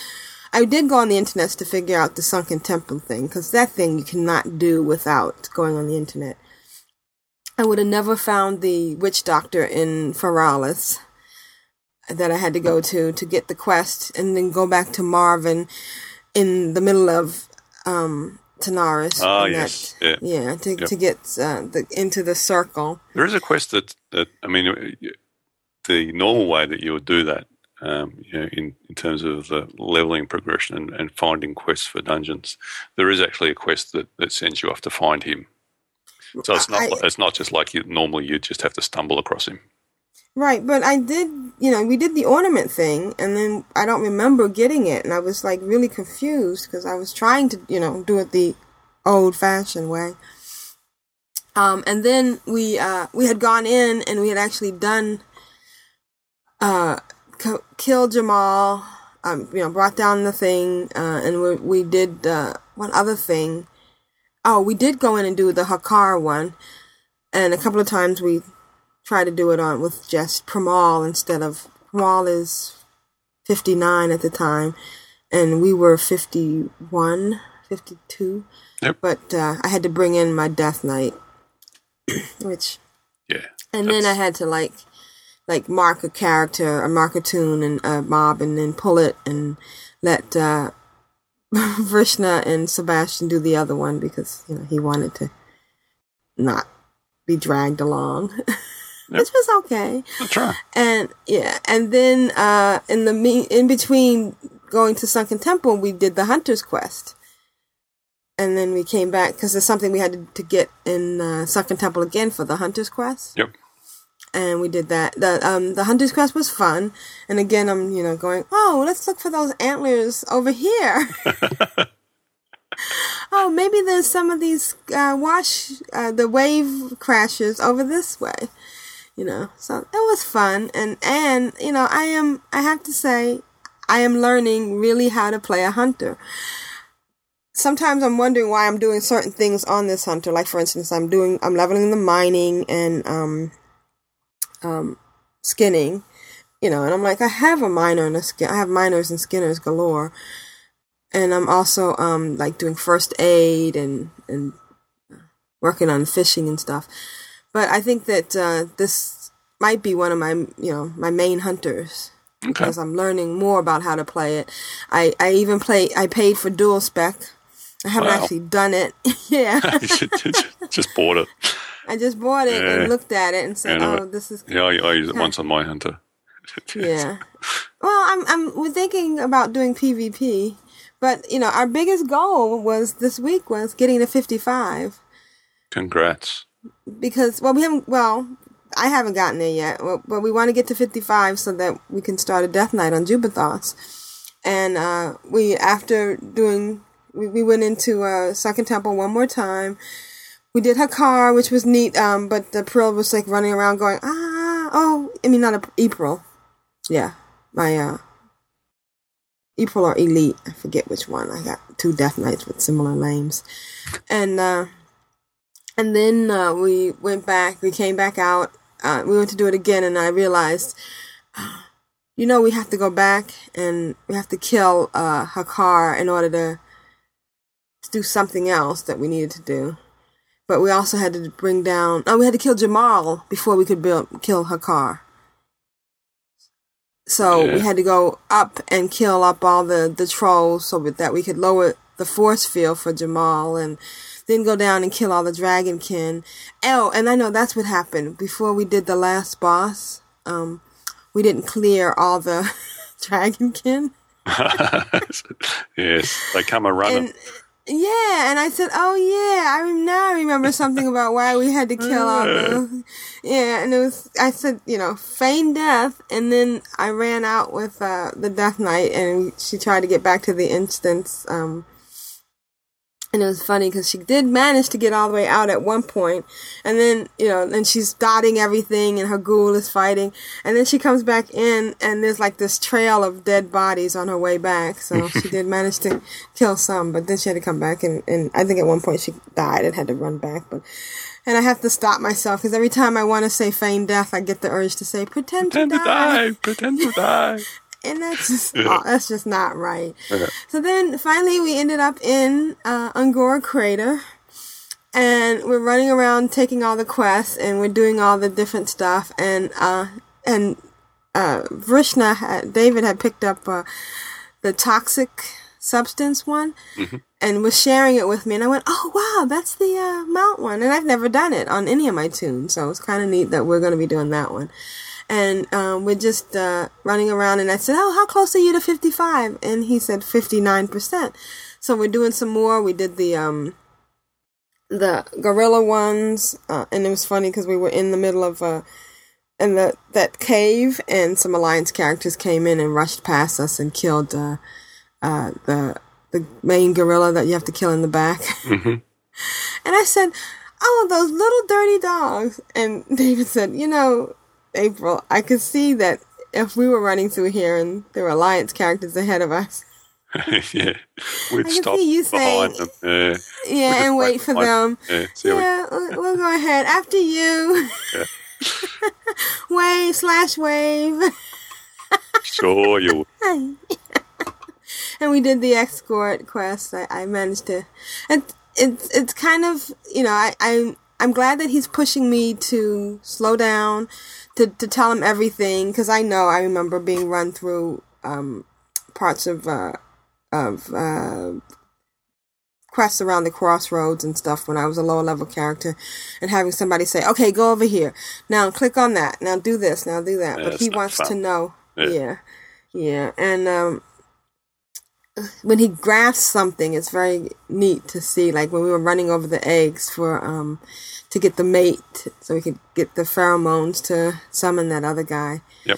I did go on the internet to figure out the Sunken Temple thing, because that thing you cannot do without going on the internet. I would have never found the witch doctor in Feralas that I had to go to to get the quest and then go back to Marvon in the middle of um Tanaris. Ah, yes. that- Yeah. yeah, to Yep. to get uh, the into the circle. There is a quest that, that I mean, uh, the normal way that you would do that, um, you know, in, in terms of the leveling progression and, and finding quests for dungeons, there is actually a quest that, that sends you off to find him. So it's not I- it's not just like you normally you just have to stumble across him. Right, but I did, you know, we did the ornament thing, and then I don't remember getting it, and I was like really confused because I was trying to, you know, do it the old-fashioned way. Um, and then we uh, we had gone in and we had actually done uh, co- kill Jamal, um, you know, brought down the thing, uh, and we we did uh, one other thing. Oh, we did go in and do the Hakkar one, and a couple of times we try to do it on with just Pramal instead of Pramal is 59 at the time and we were 51 52 Yep. but uh, I had to bring in my Death Knight which Yeah. and then I had to like like mark a character, a mark a toon and a mob and then pull it and let uh Vrishna and Sebastian do the other one because, you know, he wanted to not be dragged along. Which was okay. And yeah, and then uh in the me- in between going to Sunken Temple, we did the Hunter's Quest. And then we came back because there's something we had to, to get in uh, Sunken Temple again for the Hunter's Quest Yep. and we did that. The um the Hunter's Quest was fun, and again I'm you know going oh let's look for those antlers over here. oh maybe there's some of these uh, wash uh, the wave crashes over this way, you know. So it was fun, and and you know I am I have to say I am learning really how to play a hunter. sometimes I'm wondering why I'm doing certain things on this hunter. Like for instance, I'm doing I'm leveling the mining and um um skinning, you know, and I'm like I have a miner and a skin. I have miners and skinners galore, and I'm also um like doing first aid and and working on fishing and stuff. But I think that uh, this might be one of my you know my main hunters Okay. because I'm learning more about how to play it. I, I even play, I paid for dual spec. I haven't Wow. actually done it. yeah. just bought it. I just bought it Yeah. and looked at it and said, Yeah, oh, it. this is, Yeah, I, I use it once on my hunter. yeah. Well, I'm, I'm, we're thinking about doing PvP, but you know, our biggest goal was this week was getting to 55 Congrats. Because, well, we haven't, well, I haven't gotten there yet, but we want to get to 55 so that we can start a death knight on Jubei'Thos. And uh, we, after doing, we, we went into uh, Second Temple one more time. We did Hakkar, which was neat, um, but the Prill was like running around going, ah, oh, I mean, not a, April. Yeah, my, uh, April or Elite, I forget which one. I got two Death Knights with similar names. And, uh, and then uh, we went back, we came back out, uh, we went to do it again, and I realized, you know, we have to go back and we have to kill uh, Hakkar in order to do something else that we needed to do. But we also had to bring down, oh, we had to kill Jamal before we could build, kill Hakkar. So we had to go up and kill up all the, the trolls so that we could lower the force field for Jamal and then go down and kill all the dragonkin. Oh, and I know that's what happened before we did the last boss. Um, we didn't clear all the dragonkin. yes, they come a running. And yeah, and I said, "Oh yeah, I now I remember something about why we had to kill all the yeah." And it was I said, you know, feign death, and then I ran out with uh, the Death Knight, and she tried to get back to the instance. Um, and it was funny because she did manage to get all the way out at one point, and then you know, and she's dotting everything, and her ghoul is fighting, and then she comes back in, and there's like this trail of dead bodies on her way back. So she did manage to kill some, but then she had to come back, and, and I think at one point she died and had to run back. But and I have to stop myself because every time I want to say feign death, I get the urge to say pretend, Pretend to die die. Pretend to die. and that's just oh, that's just not right. So then finally we ended up in uh, Un'Goro Crater, and we're running around taking all the quests, and we're doing all the different stuff, and uh, and uh, Vrishna had, David had picked up uh, the toxic substance one. And was sharing it with me, and I went, "Oh wow, that's the uh, mount one!" And I've never done it on any of my toons, so it's kind of neat that we're going to be doing that one and um, we're just uh, running around. And I said, "Oh, how close are you to 55?" And he said 59 percent. So we're doing some more. We did the um, the gorilla ones, uh, and it was funny because we were in the middle of uh, in the that cave, and some alliance characters came in and rushed past us and killed uh, uh, the the main gorilla that you have to kill in the back. And I said, "Oh, those little dirty dogs." And David said, "You know, April, I could see that if we were running through here and there were alliance characters ahead of us, yeah, we'd can stop you behind saying- them. Yeah, yeah, and wait for them. Yeah, we- Yeah, we'll, go ahead after you. wave slash wave, sure you. and we did the escort quest. I, I managed to. It, it's it's kind of you know I I I'm glad that he's pushing me to slow down, to to tell him everything because I know I remember being run through um parts of uh of uh quests around the crossroads and stuff when I was a lower level character and having somebody say, Okay, go over here. Now click on that. Now do this. Now do that. Yeah, but he wants to know. Yeah. Yeah. Yeah. And um when he grasps something, it's very neat to see. Like when we were running over the eggs for um to get the mate, so we could get the pheromones to summon that other guy. Yep.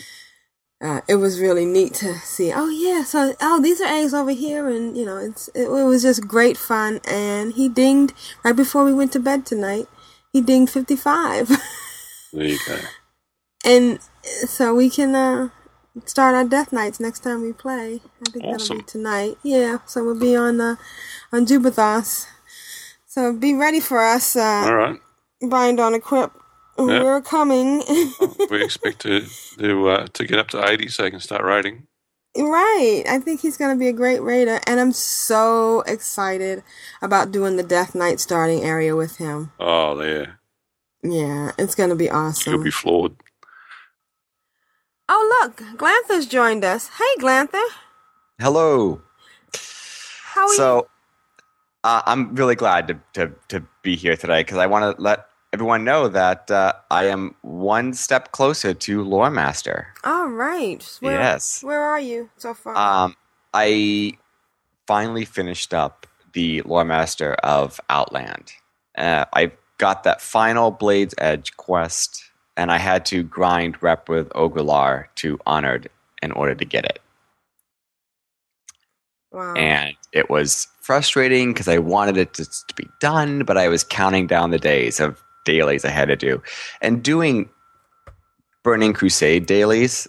Uh, it was really neat to see. Oh yeah, so oh these are eggs over here, and you know it's it, it was just great fun. And he dinged right before we went to bed tonight. He dinged fifty five, There you go. and so we can uh start our death knights next time we play. I think that'll Awesome. be tonight. Yeah, so we'll be on uh, on Jubei'Thos. So be ready for us, uh, All right. Brian on Equip. Yeah. We're coming. We expect to to uh, to get up to eighty so I can start raiding. right. I think he's going to be a great raider. And I'm so excited about doing the Death Knight starting area with him. Oh, there. Yeah, it's going to be awesome. You'll be floored. oh, look. Glanthur's joined us. Hey, Glanthur. Hello. How are you? So, uh, I'm really glad to, to, to be here today because I want to let everyone know that uh, I am one step closer to Lore Master. All right. Where, Yes. Where are you so far? Um, I finally finished up the Lore Master of Outland. Uh, I got that final Blade's Edge quest, and I had to grind rep with Ogri'la to Honored in order to get it. wow. and it was frustrating because I wanted it to, to be done, but I was counting down the days of dailies I had to do, and doing Burning Crusade dailies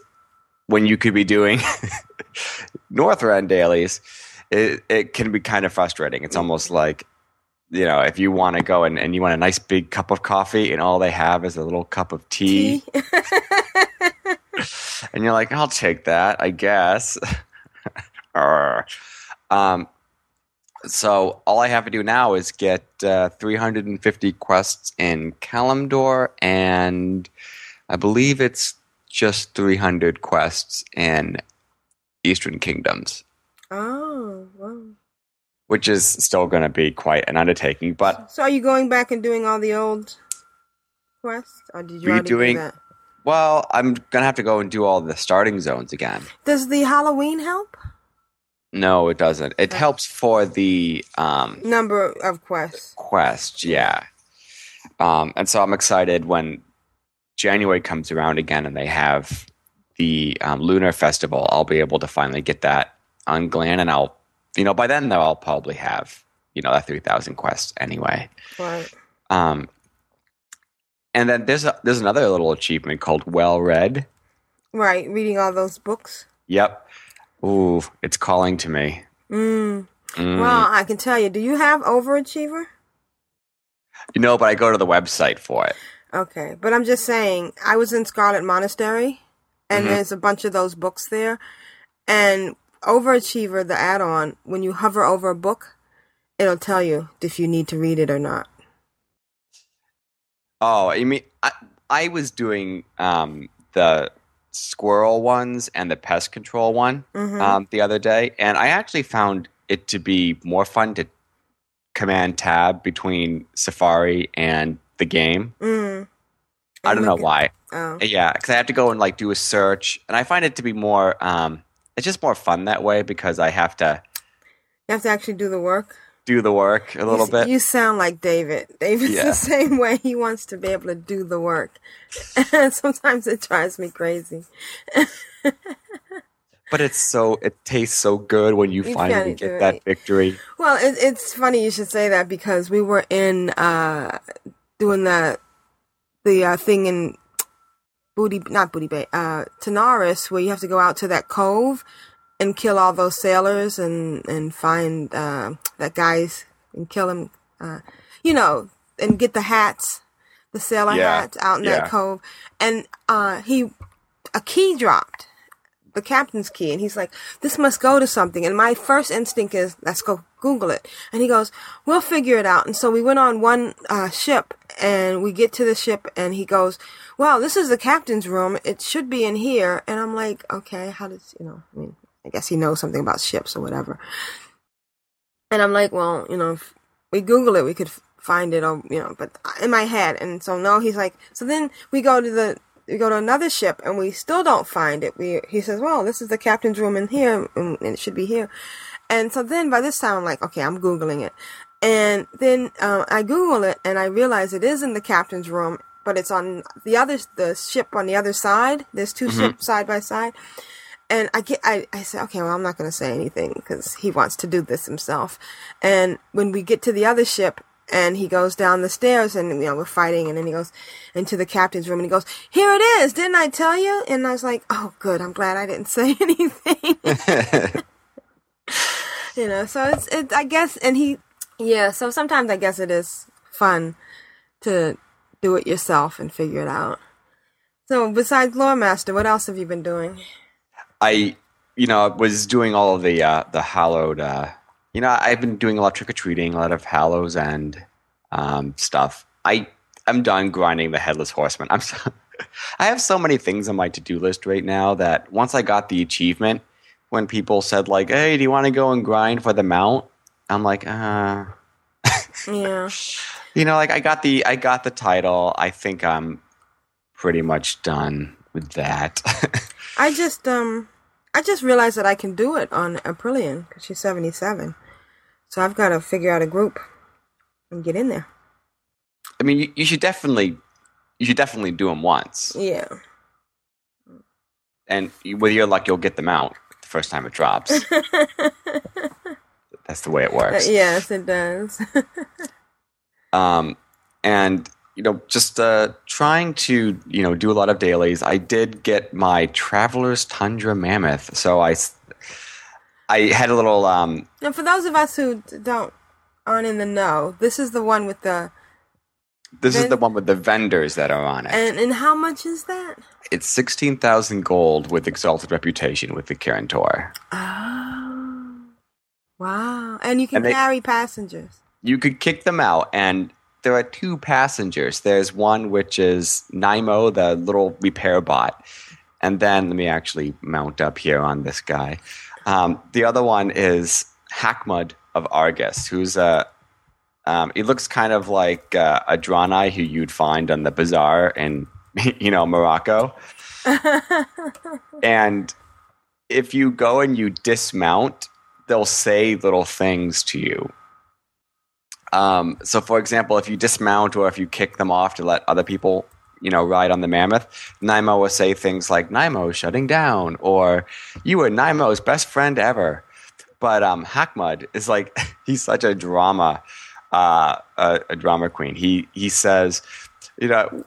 when you could be doing Northrend dailies. It, it can be kind of frustrating. It's almost like you know if you want to go and, and you want a nice big cup of coffee and all they have is a little cup of tea, Tea. and you're like i'll take that i guess um, so all i have to do now is get uh, 350 quests in kalimdor and i believe it's just 300 quests in eastern kingdoms oh, wow. which is still going to be quite an undertaking but So are you going back and doing all the old quests? Or did you already Redoing- do that? well i'm going to have to go and do all the starting zones again Does the Halloween help? No it doesn't it helps for the um, Number of quests. quest yeah um, and so i'm excited when january comes around again and they have the um, lunar festival i'll be able to finally get that on glan and i'll you know by then though i'll probably have you know that 3000 quests anyway Right. um, and then there's a, there's another little achievement called well read Right. Reading all those books. yep ooh it's calling to me Mm. Mm. Well, I can tell you. Do you have Overachiever? you know but i go to the website for it Okay, but I'm just saying, I was in Scarlet Monastery, and Mhm. there's a bunch of those books there. And Overachiever, the add on, when you hover over a book, it'll tell you if you need to read it or not. Oh, I mean I, I was doing um, the squirrel ones and the pest control one Mhm. um, the other day, and I actually found it to be more fun to command tab between Safari and the game. Mm. I don't know why. Oh. Yeah, because I have to go and like do a search, and I find it to be more. Um, it's just more fun that way because I have to You have to actually do the work. Do the work a little s- bit. You sound like David. David's Yeah. the same way. He wants to be able to do the work. And sometimes it drives me crazy. but it's so it tastes so good when you You finally get that victory. Well, it, it's funny you should say that because we were in uh, doing the the uh, thing in Booty, not Booty Bay, uh, Tanaris, where you have to go out to that cove and kill all those sailors and and find uh, that guys and kill him. uh, you know, and get the hats, the sailor Yeah, hats out in yeah. that cove, and uh, he a key dropped the captain's key and he's like this must go to something. And my first instinct is let's go google it. And he goes we'll figure it out. And so we went on one uh, ship and we get to the ship and he goes well this is the captain's room. It should be in here. And i'm like okay how does you know i mean i guess he knows something about ships or whatever. And i'm like well you know if we google it we could find it or you know but in my head. And so no he's like so then we go to the we go to another ship and we still don't find it. We he says well this is the captain's room in here and, and it should be here. And so then by this time i'm like okay i'm googling it. And then uh, i google it and i realize it is in the captain's room but it's on the other the ship on the other side. There's 2 ships side by side and I get, I, I said, okay, well, I'm not going to say anything because he wants to do this himself. And when we get to the other ship, and he goes down the stairs and you know we're fighting and then he goes into the captain's room and he goes here it is. Didn't i tell you? And i was like oh good. I'm glad i didn't say anything. You know so it's it i guess and he yeah so sometimes i guess it is fun to do it yourself and figure it out. So besides lore master what else have you been doing I, you know, was doing all of the uh, the hallowed. Uh, you know, I've been doing a lot of trick or treating, a lot of Hallows and um, stuff. I I'm done grinding the headless horseman. I'm so, I have so many things on my to do list right now that once I got the achievement, when people said like, "Hey, do you want to go and grind for the mount?" I'm like, uh, yeah you know, like I got the I got the title. I think I'm pretty much done with that. I just um I just realized that I can do it on Aprillian because she's seventy seven, so I've got to figure out a group and get in there. I mean, you, you should definitely you should definitely do them once. Yeah, and with your luck, you'll get them out the first time it drops. That's the way it works. yes, it does. Um, and you know, just uh, trying to you know do a lot of dailies. I did get my Traveler's Tundra Mammoth, so I, I had a little um, now, for those of us who don't aren't in the know, this is the one with the this is the one with the vendors that are on it. and and how much is that? it's sixteen thousand gold with exalted reputation with the Kirin Tor. Oh, wow! And you can And they- carry passengers. you could kick them out and there are two passengers. There's one which is Gnimo, the little repair bot. And then let me actually mount up here on this guy. Um, the other one is Hakmud of Argus who's a um, he looks kind of like uh, a Draenei who you'd find on the bazaar in you know morocco. And if you go and you dismount they'll say little things to you um, so, for example, if you dismount or if you kick them off to let other people, you know, ride on the mammoth, Gnimo will say things like "Gnimo shutting down" or "You were Gnimo's best friend ever." But um, Hakmud is like he's such a drama, uh, a, a drama queen. He he says, you know,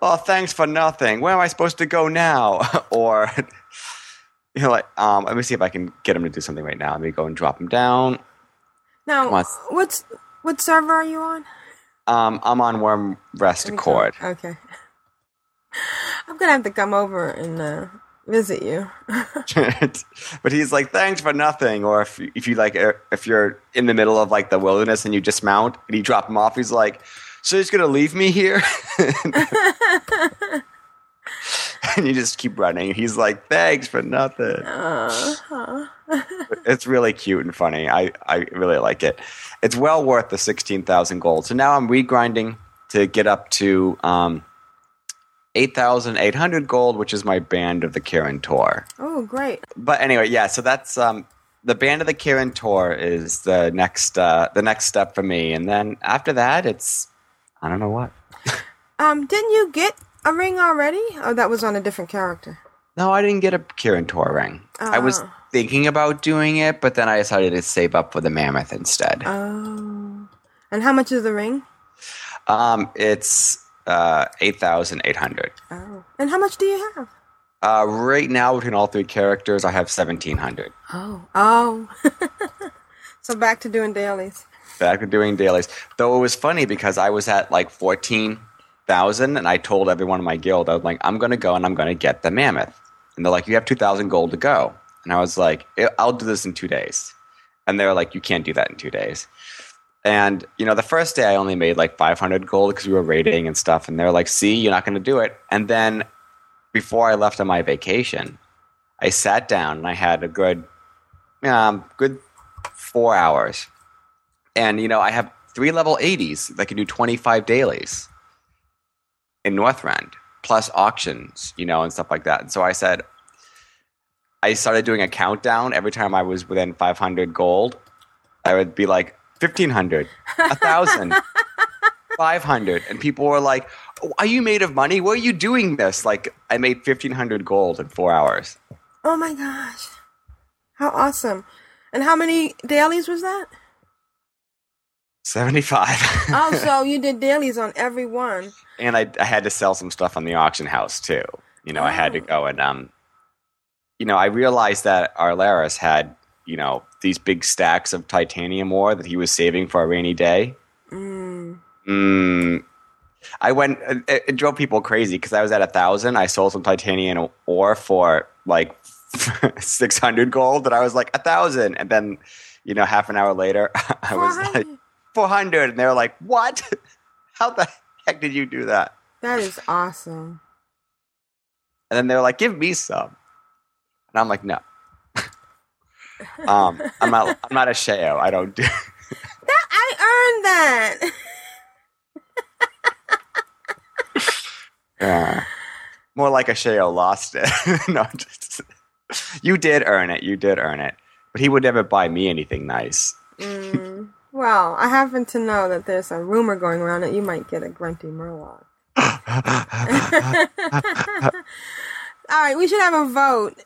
"Oh, thanks for nothing. Where am I supposed to go now?" or you know, like um, let me see if I can get him to do something right now. Let me go and drop him down. Now, what's what server are you on? Um, I'm on Worm Rest Accord. Okay. I'm gonna have to come over and uh, visit you. but he's like, "Thanks for nothing." Or if if you like, uh, if you're in the middle of like the wilderness and you dismount and you drop him off, he's like, "So you're gonna leave me here?" and you just keep running. He's like, "Thanks for nothing." it's really cute and funny. I I really like it. It's well worth the sixteen thousand gold. So now I'm regrinding to get up to um, eight thousand eight hundred gold, which is my band of the Kirin Tor oh, great. but anyway, yeah. So that's um, the band of the Kirin Tor is the next uh, the next step for me, and then after that, it's I don't know what. Um, didn't you get a ring already? Oh, that was on a different character. No, I didn't get a Kirin Tor ring. I was Ah. thinking about doing it, but then I decided to save up for the mammoth instead. Oh. And how much is the ring? Um, it's uh, eight thousand eight hundred. Oh. And how much do you have? Uh, right now, between all three characters, I have seventeen hundred. Oh. Oh. so back to doing dailies. back to doing dailies. Though it was funny because I was at like fourteen thousand, and I told everyone in my guild, I was like, I'm going to go and I'm going to get the mammoth. And they're like, you have two thousand gold to go. And I was like, "I- I'll do this in two days. And they were like, you can't do that in two days. And you know, the first day I only made like five hundred gold because we were raiding and stuff. And they're like, see, you're not going to do it. And then before I left on my vacation, I sat down and I had a good, um, good four hours and you know I have three level 80s that can do 25 dailies in Northrend plus auctions, you know, and stuff like that. And so I said I started doing a countdown every time I was within 500 gold. I would be like 1500, 1000, 500 and people were like, oh, "Are you made of money? Where are you doing this?" Like I made 1500 gold in 4 hours. Oh my gosh. How awesome. And how many dailies was that? 75. Oh, so you did dailies on every one. and I, I had to sell some stuff on the auction house too. You know, I had to Oh. go and um, you know, I realized that Arlaris had you know these big stacks of titanium ore that he was saving for a rainy day. Mm. Mm, I went. It, it drove people crazy because I was at a thousand. I sold some titanium ore for like six hundred gold, and I was like a thousand. And then, you know, half an hour later, I was like 400. and they're like, "What? How the heck did you do that?" That is awesome. And then they're like, "Give me some," and I'm like, "No." um, I'm not. I'm not a sheo. I don't do. That I earned that. Yeah. More like a sheo lost it. no, just, you did earn it. You did earn it. But he would never buy me anything nice. Mm. Well, I happen to know that there's a rumor going around that you might get a grunty murloc. All right, we should have a vote.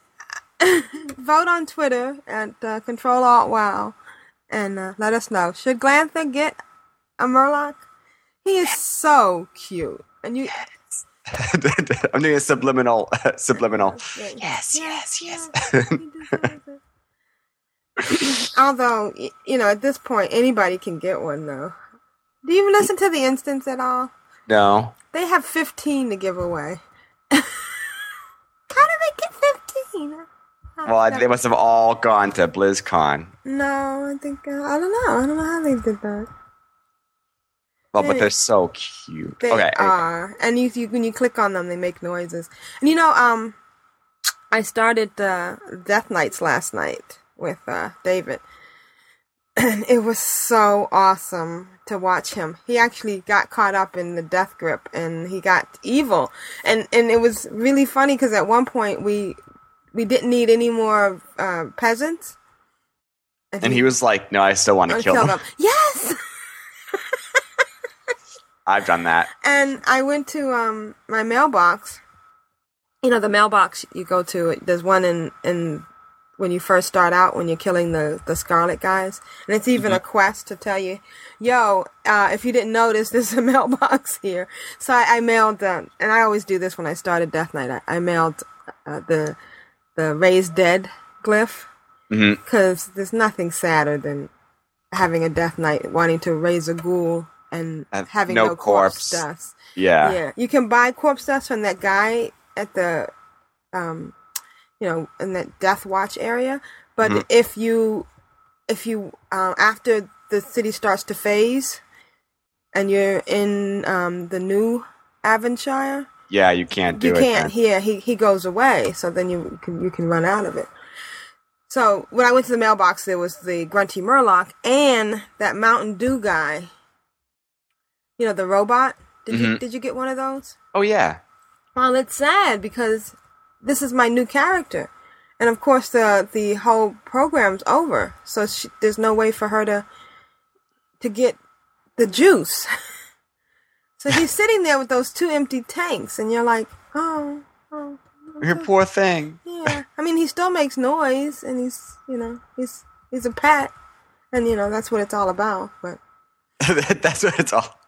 vote on Twitter at uh, Control Alt Wow, and uh, let us know. Should Glanthur get a murloc? He is so cute, and you. I'm doing a subliminal, subliminal. Yes, yes, yes. Although, you know, at this point, anybody can get one, though. Do you even listen to the instance at all? No, They have 15 to give away. How do they get 15? well, I, they must have all gone to BlizzCon. No, I think, uh, I don't know. I don't know how they did that. Well, but they're so cute. They okay, are. And you, you, when you click on them, they make noises. And you know, um, I started uh, Death Knights last night with uh, David. And it was so awesome to watch him. He actually got caught up in the death grip and he got evil. And and it was really funny because at one point we we didn't need any more uh, peasants. and he was like, "No, I still want to Oh, kill kill them." them. Yes. I've done that. and I went to um my mailbox. You know the mailbox you go to. There's one in in when you first start out when you're killing the the Scarlet guys, and it's even a quest to tell you, "Yo, uh, if you didn't notice, there's a mailbox here." So I, I mailed, uh, and I always do this when I started Death Knight. I, I mailed uh, the the raised dead glyph because there's nothing sadder than having a Death Knight wanting to raise a ghoul and Uh, having no no, corpse corpse. dust. Yeah. Yeah, you can buy corpse dust from that guy at the, um, you know, in that Death Watch area. But Mhm. if you, if you, um, after the city starts to phase, and you're in um, the new Avonshire, Yeah, you can't do you it. can't. then. Yeah, he he goes away, so then you can you can run out of it. So when I went to the mailbox, there was the Grunty Murloc and that Mountain Dew guy. You know the robot. Did you Mhm. did you get one of those? Oh yeah. Well, it's sad because this is my new character, and of course the the whole program's over. So she, there's no way for her to to get the juice. so he's sitting there with those two empty tanks, and you're like, oh, oh. Your poor thing. Yeah, I mean, he still makes noise, and he's, you know, he's he's a pet, and you know that's what it's all about. But That's what it's all.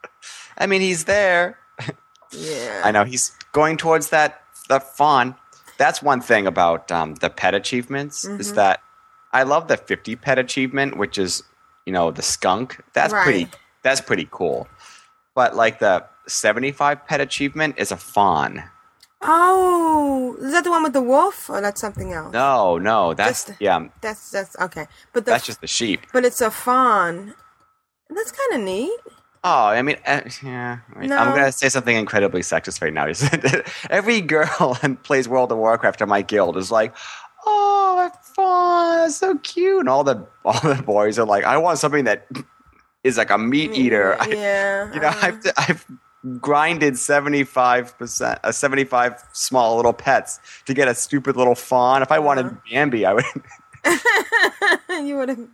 I mean, he's there. yeah, I know he's going towards that that fawn. That's one thing about um, the pet achievements Mm-hmm. is that I love the 50 pet achievement, which is you know the skunk. That's Right. pretty. That's pretty cool. But like the 75 pet achievement is a fawn. Oh, is that the one with the wolf, or that's something else? No, no, that's Just- yeah, That's that's okay, but the that's just the sheep. but it's a fawn. That's kind of neat. Oh, I mean, uh, yeah. wait, I'm gonna say something incredibly sexist right now. Every girl who plays World of Warcraft in my guild is like, "Oh, fawn, that's so cute," and all the all the boys are like, "I want something that is like a meat eater." I- Yeah, you know, uh, I've I've grinded seventy five percent, uh, seventy five small little pets to get a stupid little fawn. If I wanted Uh-huh. Bambi, I would. you would have.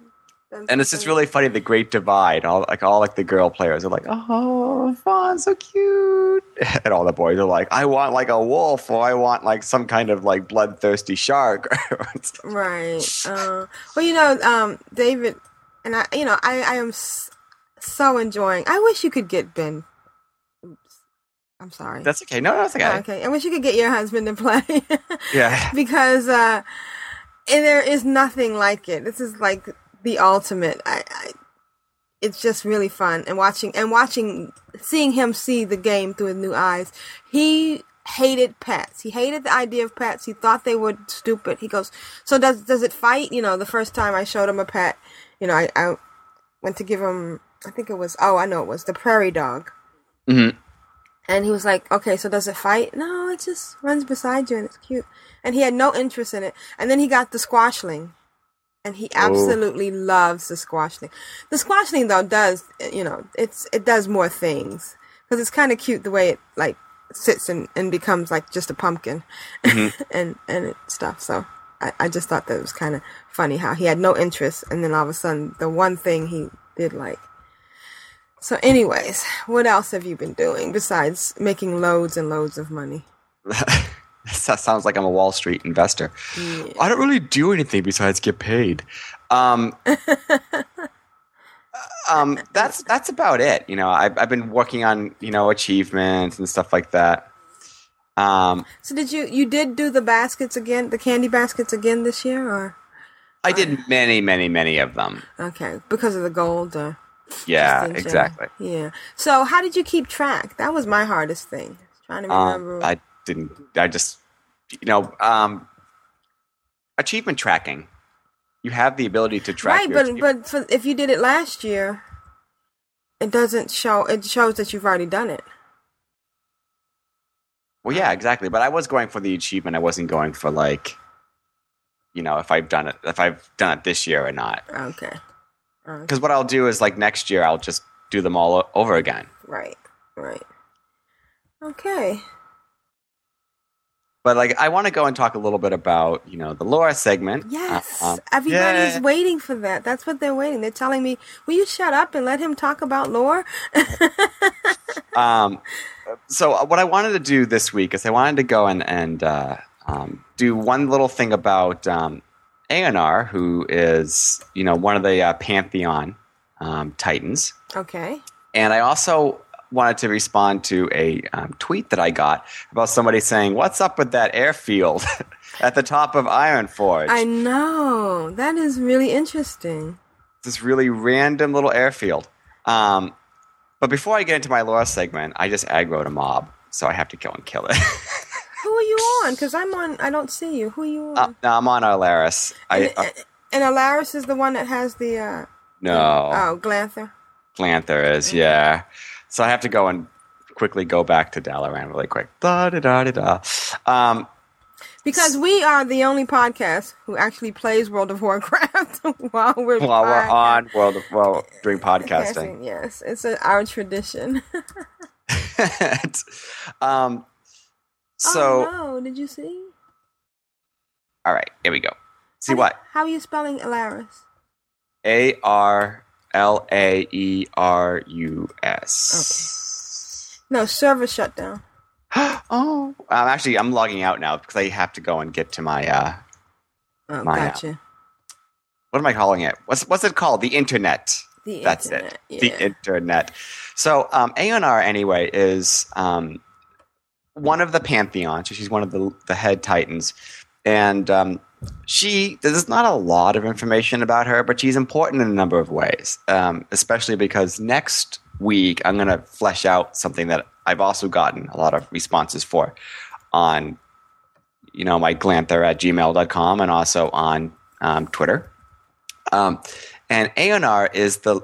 And it's just really funny the great divide. All like all like the girl players are like, "Oh, fawn, so cute," and all the boys are like, "I want like a wolf, or I want like some kind of like bloodthirsty shark." Right. Uh, well, you know, um, David, and I, you know, I, I am s- so enjoying. I wish you could get Ben. Oops. I'm sorry. That's okay. No, no, it's okay. Oh, okay. I wish you could get your husband to play. Yeah. because uh, and there is nothing like it. This is like the ultimate. I, I, it's just really fun and watching and watching, seeing him see the game through his new eyes. He hated pets. He hated the idea of pets. He thought they were stupid. He goes, so does does it fight? You know, the first time I showed him a pet, you know, I, I went to give him. I think it was. Oh, I know it was the prairie dog. Mhm. And he was like, okay, so does it fight? No, it just runs beside you and it's cute. And he had no interest in it. And then he got the squashling. And he oh. absolutely loves the squashling. The squashling though does, you know, it's, it does more things. Cause it's kind of cute the way it like sits and, and becomes like just a pumpkin mm-hmm. and, and stuff. So I, I just thought that was kind of funny how he had no interest. And then all of a sudden the one thing he did like. So, anyways, what else have you been doing besides making loads and loads of money? that sounds like I'm a Wall Street investor. I don't really do anything besides get paid. Um, um, that's that's about it. You know, I've I've been working on you know achievements and stuff like that. Um, So, did you you did do the baskets again, the candy baskets again this year, or I did many, many, many of them. okay because of the gold? Or Yeah, just in general? exactly. Yeah. So, how did you keep track? That was my hardest thing. Trying to remember. Um, I didn't. I just, you know, um, achievement tracking. You have the ability to track. right, but achievement. but for, if you did it last year, it doesn't show. It shows that you've already done it. well, yeah, exactly. But I was going for the achievement. I wasn't going for like, you know, if I've done it, if I've done it this year or not. Okay. Because what I'll do is like next year, I'll just do them all over again. Right. Right. Okay. But like, I want to go and talk a little bit about you know the Laura segment. Yes. Uh, um, Everybody's yeah. waiting for that. That's what they're waiting. They're telling me, "Will you shut up and let him talk about lore?" um, so what I wanted to do this week is I wanted to go and and uh, um, do one little thing about um, Eonar, who is you know one of the uh, Pantheon um, Titans, okay. and I also wanted to respond to a um, tweet that I got about somebody saying, "What's up with that airfield at the top of Iron Forge?" I know. That is really interesting. this really random little airfield. Um, but before I get into my lore segment, I just aggroed a mob, so I have to go and kill it. Who are you on? Because I'm on. I don't see you. Who are you on? uh, no, I'm on Alaris. I uh, and Alaris is the one that has the. uh no, Oh, Glanthur. Glanthur is yeah. So I have to go and quickly go back to Dalaran really quick. Da da da da da. Um, Because we are the only podcast who actually plays World of Warcraft while we're while we're on World of well doing podcasting. Yes, it's a, our tradition. um, so oh, no. did you see? all right, here we go. See How do- what? How are you spelling Alaris? A R L A E R U S. No, server shutdown. oh, I'm actually I'm logging out now because I have to go and get to my uh, Oh, My, uh, gotcha. what am I calling it? What's what's it called? The internet. The That's internet, it. The internet. So um, Eonar anyway is um, one of the pantheon. So she's one of the the head titans, and um, she there's not a lot of information about her, but she's important in a number of ways. Um, especially because next week I'm going to flesh out something that I've also gotten a lot of responses for on you know my glanthur at gmail.com and also on um, Twitter. Um, and Eonar is the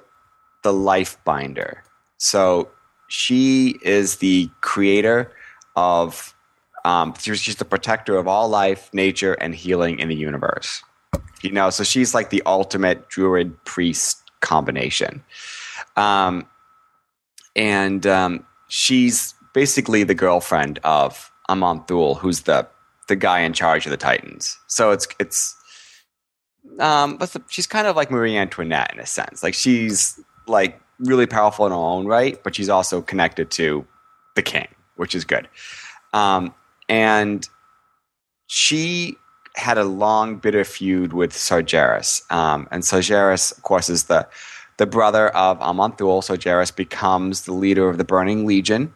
the life binder. So she is the creator of um, she's the protector of all life, nature, and healing in the universe. You know, so she's like the ultimate druid priest combination. Um, and um, she's basically the girlfriend of Aman'Thul, who's the the guy in charge of the Titans. So it's it's um, the, she's kind of like Marie Antoinette in a sense. Like she's like really powerful in her own right, but she's also connected to the king, which is good. Um, and she had a long, bitter feud with Sargeras. Um, and Sargeras, of course, is the the brother of Aman'Thul, Jairus becomes the leader of the Burning Legion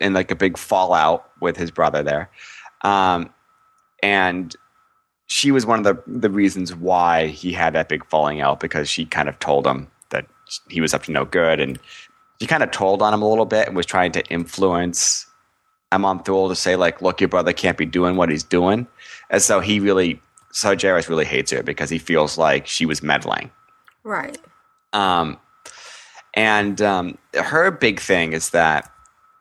in like a big fallout with his brother there. Um, and she was one of the, the reasons why he had that big falling out because she kind of told him that he was up to no good. And she kind of told on him a little bit and was trying to influence Aman'Thul to say, like, look, your brother can't be doing what he's doing. And so he really, so Jairus really hates her because he feels like she was meddling. Right. Um, and um, her big thing is that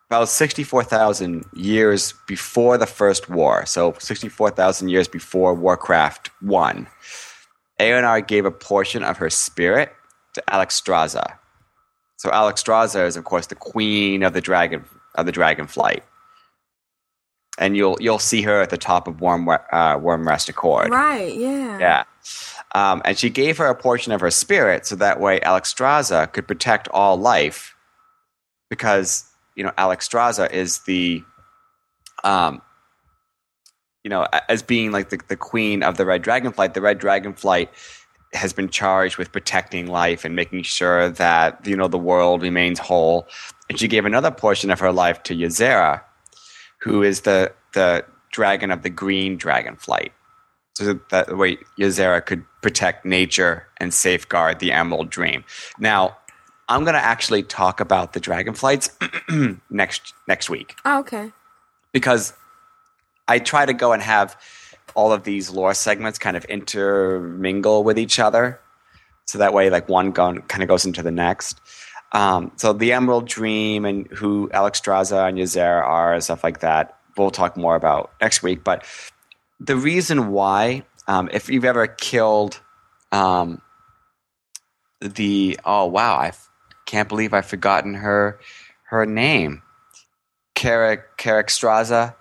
about 64,000 years before the first war, so 64,000 years before Warcraft 1, Eonar gave a portion of her spirit to Alexstrasza. So Alexstrasza is, of course, the queen of the dragon of the dragonflight, and you'll you'll see her at the top of Warm uh, Wyrmrest Accord. Right. Yeah. Yeah. Um, and she gave her a portion of her spirit so that way Alexstrasza could protect all life because, you know, Alexstrasza is the, um, you know, as being like the, the queen of the Red Dragonflight, the Red Dragonflight has been charged with protecting life and making sure that, you know, the world remains whole. And she gave another portion of her life to Ysera, who is the, the dragon of the green dragonflight so that way Ysera could protect nature and safeguard the Emerald Dream. Now, I'm going to actually talk about the Dragonflights next next week Oh, okay. because I try to go and have all of these lore segments kind of intermingle with each other, so that way, like one gun kind of goes into the next. Um, so the Emerald Dream and who Alexstrasza and Ysera are and stuff like that, we'll talk more about next week. But the reason why, um, if you've ever killed um, the oh wow, I f- can't believe I've forgotten her her name, Keristrasza,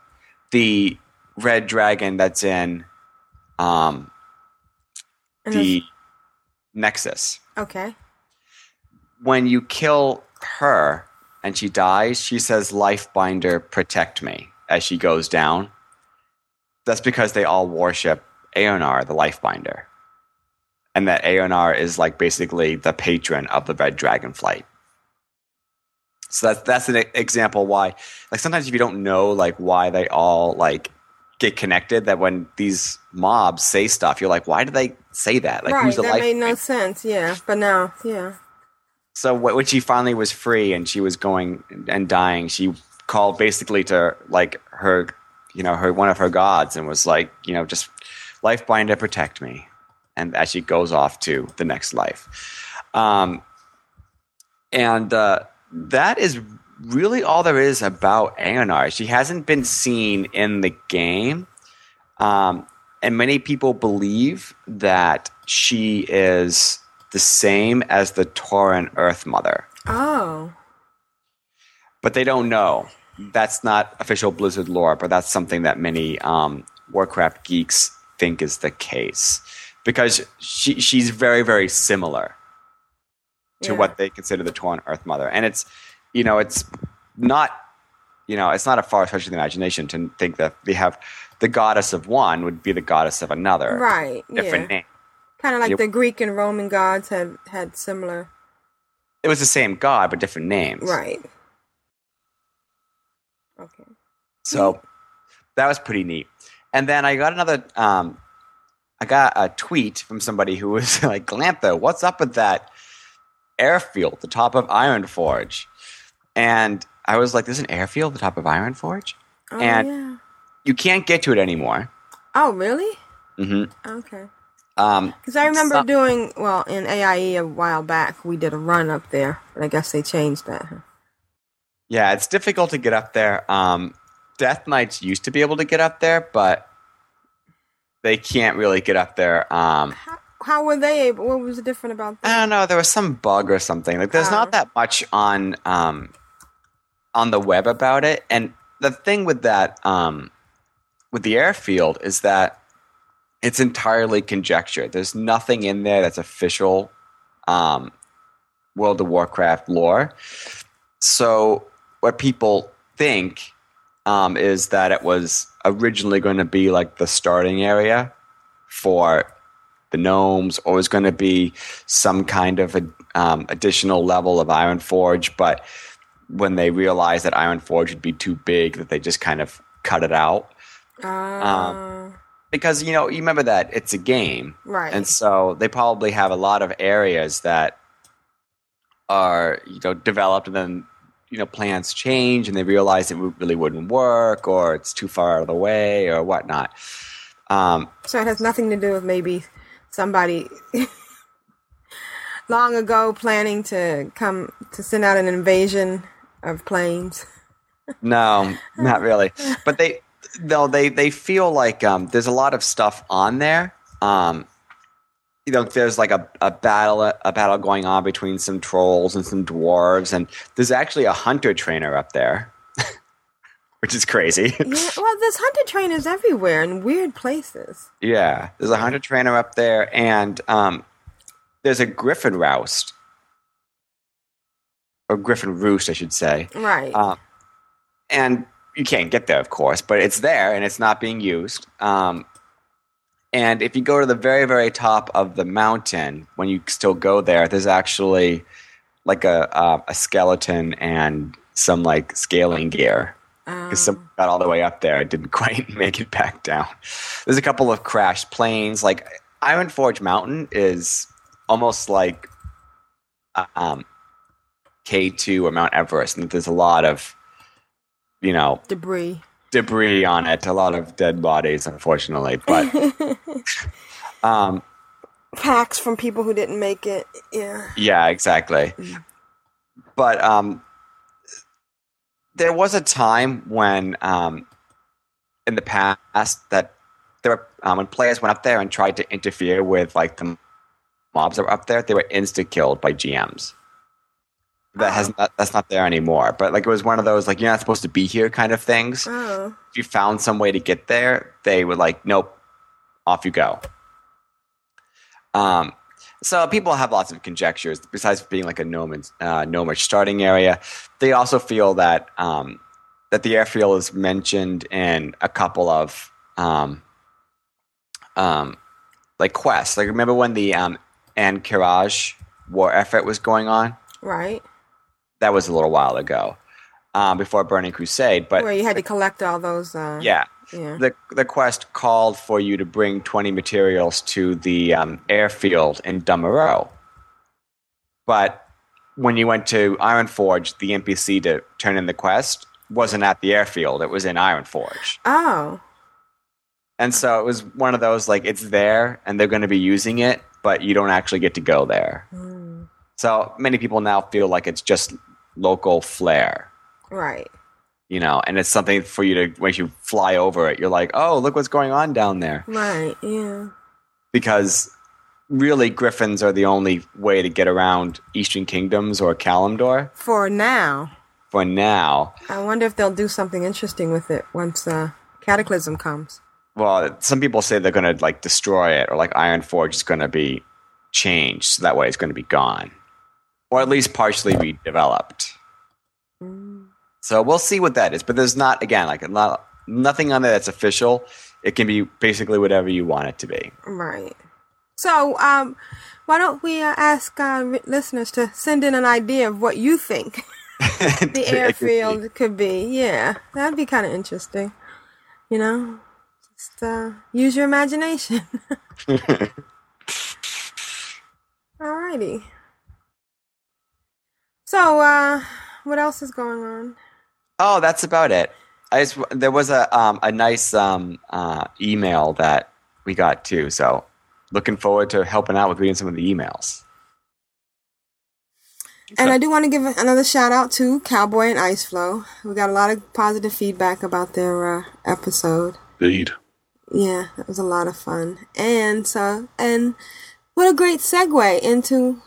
the red dragon that's in um, the Nexus. okay. When you kill her and she dies, she says, "Lifebinder, protect me." As she goes down, that's because they all worship Eonar, the Lifebinder, and that Eonar is like basically the patron of the Red Dragonflight. So that's that's an example why, like sometimes if you don't know like why they all like get connected, that when these mobs say stuff, you're like, why do they say that? Like right. who's the that made no sense. Yeah. But now, yeah. So when she finally was free and she was going and dying, she called basically to like her, you know, her one of her gods and was like, you know, just life bind to protect me. And as she goes off to the next life, um, and uh, that is really all there is about Eonar. She hasn't been seen in the game, um, and many people believe that she is the same as the Tauren Earth Mother, Oh. but they don't know. That's not official Blizzard lore, but that's something that many um, Warcraft geeks think is the case because she she's very very similar to Yeah. what they consider the Tauren Earth Mother, and it's you know it's not you know it's not a far stretch of the imagination to think that they have the goddess of one would be the goddess of another, Right. different Yeah. name. Kind of like the Greek and Roman gods had had similar. It was the same god but different names, Right. Okay. So that was pretty neat. And then I got another. Um, I got a tweet from somebody who was like, "Glantha, what's up with that airfield, the top of Iron Forge?" And I was like, "There's an airfield, the top of Ironforge. Oh And- yeah. You can't get to it anymore." Oh really? Mm-hmm. Okay. Um, Because I remember Some- doing well in AIE a while back. We did a run up there, but I guess they changed that. huh? yeah, it's difficult to get up there. Um, Death Knights used to be able to get up there, but they can't really get up there. Um, How, how were they able? What was different about that? I don't know. There was some bug or something. Like, there's Oh. not that much on um, on the web about it. And the thing with that, um, with the airfield, is that it's entirely conjecture. There's nothing in there that's official um, World of Warcraft lore. So, what people think um, is that it was originally going to be like the starting area for the gnomes, or was going to be some kind of a, um, additional level of Iron Forge. But when they realized that Iron Forge would be too big, that they just kind of cut it out. Uh, Because you know, you remember that it's a game, right. and so they probably have a lot of areas that are you know developed, and then you know plans change, and they realize it really wouldn't work, or it's too far out of the way, or whatnot. Um, so it has nothing to do with maybe somebody long ago planning to come to send out an invasion of planes. No, not really. But they, though they they feel like um, there's a lot of stuff on there. Um, you know, there's like a, a battle a battle going on between some trolls and some dwarves, and there's actually a hunter trainer up there, which is crazy. Yeah, well, there's hunter trainers everywhere in weird places. yeah, there's a hunter trainer up there, and um, there's a griffin roust or griffin roost, I should say. Right. Um, and you can't get there, of course, but it's there and it's not being used. Um, and if you go to the very, very top of the mountain, when you still go there, there's actually like a uh, a skeleton and some like scaling gear because some got all the way up there and didn't quite make it back down. There's a couple of crashed planes. Like Iron Forge Mountain is almost like um, K2 or Mount Everest, and there's a lot of you know Debris. debris on it, a lot of dead bodies, unfortunately. But um, Packs from people who didn't make it. Yeah. yeah, exactly. But um, there was a time when, um, in the past, that there were um, when players went up there and tried to interfere with like the mobs that were up there, they were insta killed by GMs. That has not, that's not there anymore. But like it was one of those like you're not supposed to be here kind of things. Oh. If you found some way to get there, they were like, nope, off you go. Um, so people have lots of conjectures. Besides being like a gnomish, uh, gnomish starting area, they also feel that um, that the airfield is mentioned in a couple of um, um, like quests. Like remember when the um, war effort was going on? Right. That was a little while ago, um, before Burning Crusade. But Where you had to collect all those. Uh, yeah, Yeah. the the quest called for you to bring 20 materials to the um, airfield in Dun Morogh. But when you went to Ironforge, the NPC to turn in the quest wasn't at the airfield; it was in Ironforge. Oh. And so it was one of those like it's there and they're going to be using it, but you don't actually get to go there. So many people now feel like it's just local flair, Right. you know, and it's something for you to when you fly over it, you're like, oh, look what's going on down there. Right. Yeah. because really griffins are the only way to get around Eastern Kingdoms or Kalimdor For now. for now. I wonder if they'll do something interesting with it once uh, Cataclysm comes. Well, some people say they're going to like destroy it or like Iron Forge is going to be changed so that way it's going to be gone or at least partially redeveloped. So we'll see what that is, but there's not again like not nothing on there that's official. It can be basically whatever you want it to be. Right. So, um, why don't we uh, ask our listeners to send in an idea of what you think the airfield could be? Yeah, that'd be kind of interesting. You know, just uh, use your imagination. Alrighty. So, uh, what else is going on? Oh, that's about it. I just there was a um, a nice um, uh, email that we got too. So looking forward to helping out with reading some of the emails. And I do want to give another shout out to Cowboy and Ice Flow. We got a lot of positive feedback about their uh, episode. Indeed. Yeah, that was a lot of fun. And so, and what a great segue into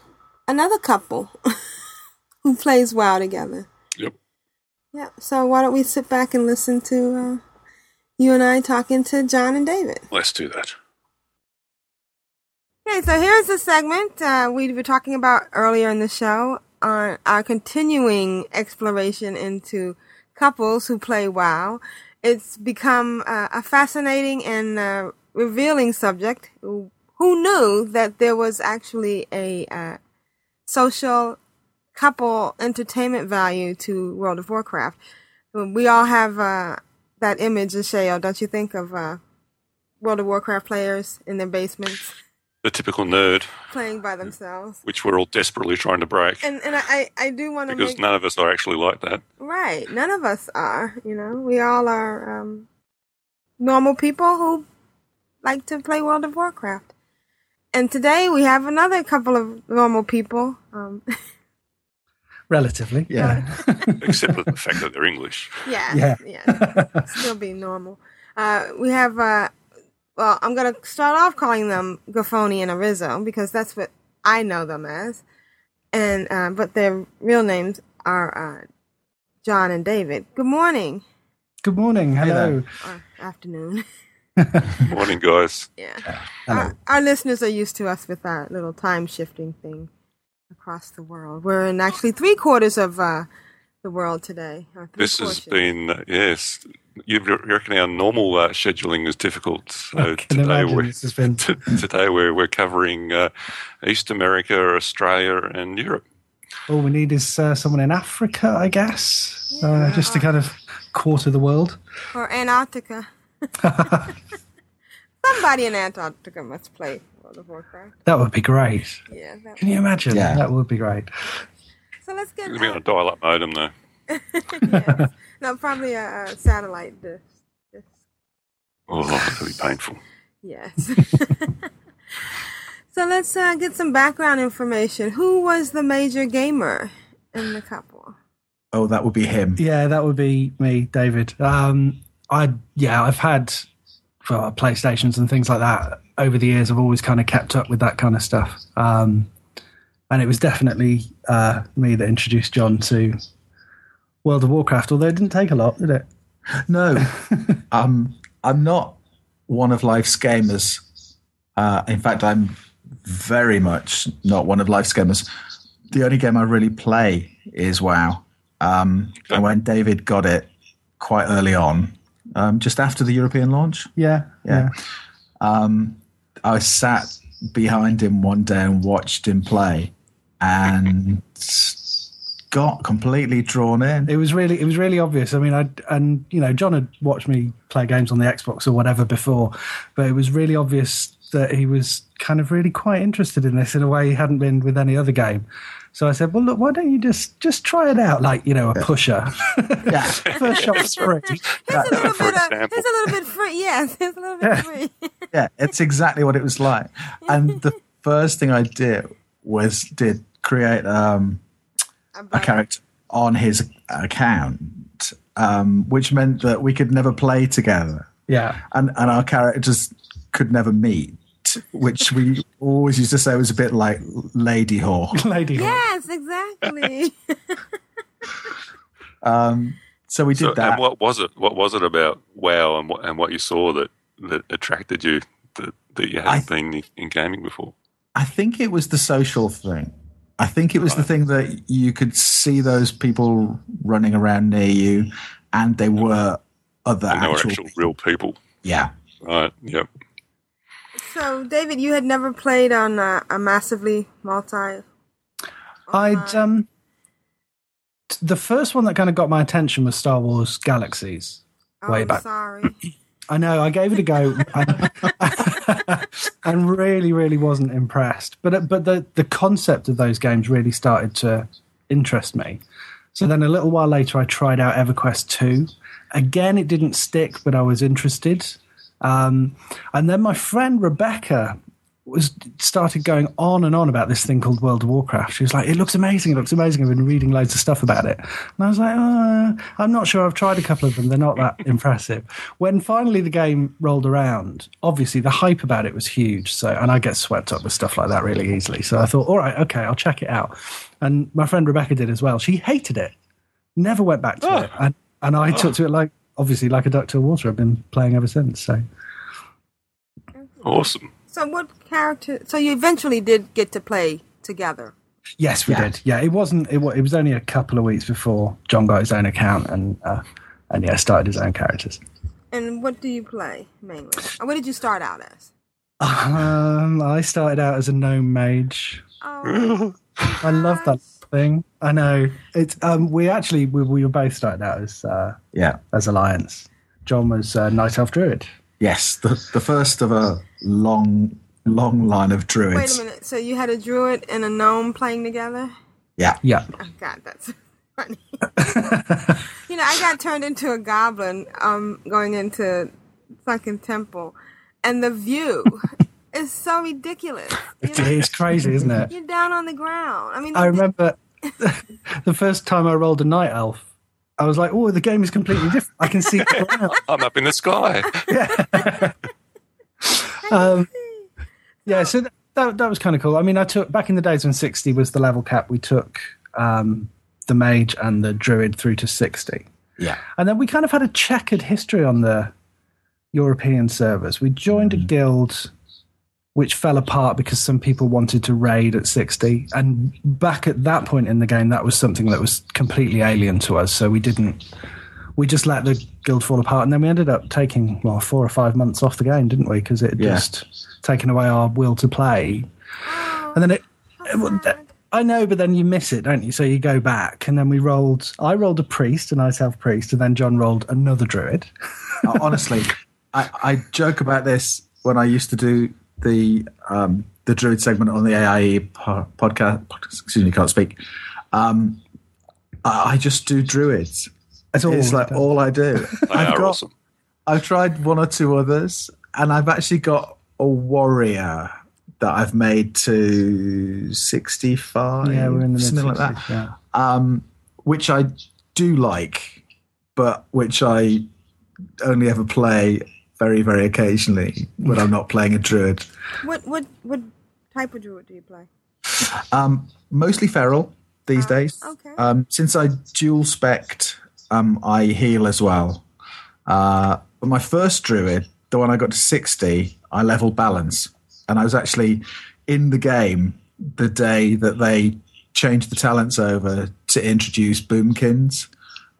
another couple who plays WoW together. Yep. Yeah, so why don't we sit back and listen to uh, you and I talking to John and David? Let's do that. Okay, so here's the segment uh, we were talking about earlier in the show on our continuing exploration into couples who play WoW. It's become uh, a fascinating and uh, revealing subject. who knew that there was actually a uh, social couple entertainment value to World of Warcraft? We all have uh, that image of Shale, don't you think, of uh, World of Warcraft players in their basements The typical nerd, playing by themselves? which we're all desperately trying to break And and I, I do want to because make none of us are actually like that. right. None of us are. You know, we all are um, normal people who like to play World of Warcraft. And today we have another couple of normal people. Um, Relatively, yeah. Except for the fact that they're English. yeah, Yeah. yeah, still be normal. Uh, we have. Uh, well, I'm gonna start off calling them Gafoni and Arizo because that's what I know them as, and uh, but their real names are uh, John and David. Good morning Good morning. Hello. or afternoon. Morning, guys. Yeah. Hello. Our, our listeners are used to us with our little time shifting thing across the world. We're in actually three quarters of uh, the world today. or three This has been, yes, you reckon our normal uh, scheduling is difficult. So I can today imagine we're, this has been. t- today we're, we're covering uh, East America, Australia, and Europe. All we need is uh, someone in Africa, I guess, uh, just to kind of quarter the world. or Antarctica. Somebody in Antarctica must play World of Warcraft. That would be great. Yeah. That Can you imagine? Yeah. That would be great. So let's get. We're going to dial up modem though. yes. No, probably a, a satellite dish. dish. Oh, that'll be painful. Yes. so let's uh, get some background information. Who was the major gamer in the couple? Oh, that would be him. Yeah, that would be me, David. Um, I yeah, I've had well, PlayStations and things like that over the years. I've always kind of kept up with that kind of stuff, um, and it was definitely uh, me that introduced John to World of Warcraft. Although it didn't take a lot, did it? No, um, I'm not one of life's gamers. Uh, in fact, I'm very much not one of life's gamers. The only game I really play is WoW. Um, and when David got it quite early on, um, just after the European launch, Yeah, Yeah. um, I sat behind him one day and watched him play, and got completely drawn in. It was really, it was really obvious. I mean, I and you know, John had watched me play games on the Xbox or whatever before, but it was really obvious that he was kind of really quite interested in this in a way he hadn't been with any other game. So I said, "Well, look, why don't you just just try it out, like you know, a pusher? Yeah. First shot's free." Here's a little bit. Of, example. here's a little bit free. Yes, here's a little bit free. yeah, it's exactly what it was like. And the first thing I did was did create um, a character on his account, um, which meant that we could never play together, Yeah, and and our characters could never meet. Which we always used to say was a bit like Ladyhawke. lady. Hawk. Yes, exactly. Um, so we did So, that. and what was it? What was it about WoW and what, and what you saw that, that attracted you that, that you hadn't I- been in gaming before? I think it was the social thing. I think it was the thing that you could see those people running around near you, and they were other And they were actual, actual real people. yeah. Right. Yep. So, David, you had never played on uh, a massively multi. I'd um, the first one that kind of got my attention was Star Wars Galaxies. Oh, Way I'm back. sorry. I know. I gave it a go, and, and really, really wasn't impressed. But but the the concept of those games really started to interest me. So then, a little while later, I tried out EverQuest two. Again, it didn't stick, but I was interested. Um, and then my friend Rebecca was started going on and on about this thing called World of Warcraft. She was like, "It looks amazing! It looks amazing!" I've been reading loads of stuff about it, and I was like, uh, "I'm not sure. I've tried a couple of them. They're not that impressive." When finally the game rolled around, obviously the hype about it was huge. So, and I get swept up with stuff like that really easily. So I thought, "All right, okay, I'll check it out." And my friend Rebecca did as well. She hated it, never went back to it, and and I took to it like obviously like a duck to water. I've been playing ever since. So. Awesome. So, what character? So, you eventually did get to play together. Yes, we Yeah. did. Yeah, it wasn't. It, wa- it was only a couple of weeks before John got his own account and uh, and yeah, started his own characters. And what do you play mainly? And what did you start out as? Um, I started out as a gnome mage. Oh, I love that thing. I know it's. Um, we actually we, we were both started out as uh, Yeah. as alliance. John was uh, night elf druid. Yes, the the first of a long long line of druids. wait a minute. So you had a druid and a gnome playing together? Yeah. Yeah, Oh God, that's funny. you know, I got turned into a goblin um, going into Sunken Temple, and the view is so ridiculous. You know, it's crazy, isn't it? you're down on the ground. I mean, I remember the first time I rolled a night elf. I was like, "Oh, the game is completely different. I can see the ground." I'm up in the sky. yeah. um, yeah, so th- that that was kind of cool. I mean, I took back in the days when sixty was the level cap. We took um, the mage and the druid through to sixty, Yeah. and then we kind of had a checkered history on the European servers. We joined a guild which fell apart because some people wanted to raid at 60 and back at that point in the game that was something that was completely alien to us so we didn't we just let the guild fall apart and then we ended up taking well four or five months off the game didn't we because it had Yeah. just taken away our will to play and then it, it- I know, but then you miss it, don't you? So you go back, and then we rolled. I rolled a priest, a night elf priest, and then John rolled another druid. Uh, honestly, I, I joke about this when I used to do the um, the druid segment on the AIE po- podcast. Excuse me, can't speak. Um, I, I just do druids. That's all it's like do. all I do. They I've are got, awesome. I've tried one or two others, and I've actually got a warrior that I've made to sixty-five. Yeah, we're in the something like that. Yeah. um, which I do like, but which I only ever play very, very occasionally when I'm not playing a druid. What what what type of druid do you play? Um, mostly feral these Ah, days. okay. Um, since I dual spec, um, I heal as well. Uh, but my first druid, the one I got to 60, I leveled balance. And I was actually in the game the day that they changed the talents over to introduce boomkins.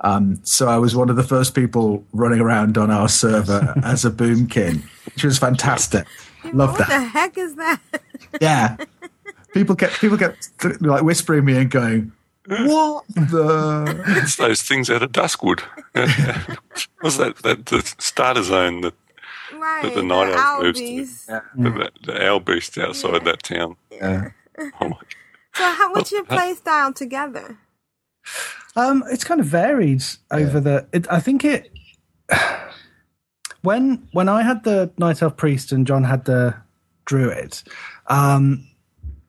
Um, so I was one of the first people running around on our server as a boomkin, which was fantastic. Love that. what the heck is that? Yeah. People kept people kept like whispering me and going, "What the?" It's those things out of Duskwood. Was that, that the starter zone that right, But the night elf moves to- the, the, the owl beast outside that town? Yeah. Oh my So, how, what's your play style together? Um, it's kind of varied over the. It, I think it. When when I had the night elf priest and John had the druid, um,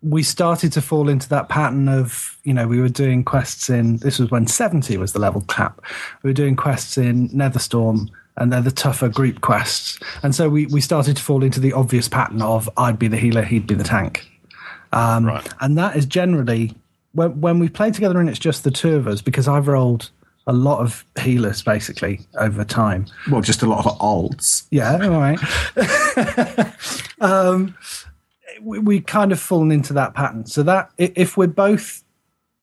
we started to fall into that pattern of you know we were doing quests in. This was when seventy was the level cap. We were doing quests in Netherstorm. And they're the tougher group quests, and so we, we started to fall into the obvious pattern of I'd be the healer, he'd be the tank. Um, Right. And that is generally when, when we play together and it's just the two of us, because I've rolled a lot of healers basically over time. Well, just a lot of alts. Yeah, all right. um, we, we kind of fallen into that pattern. So that if we're both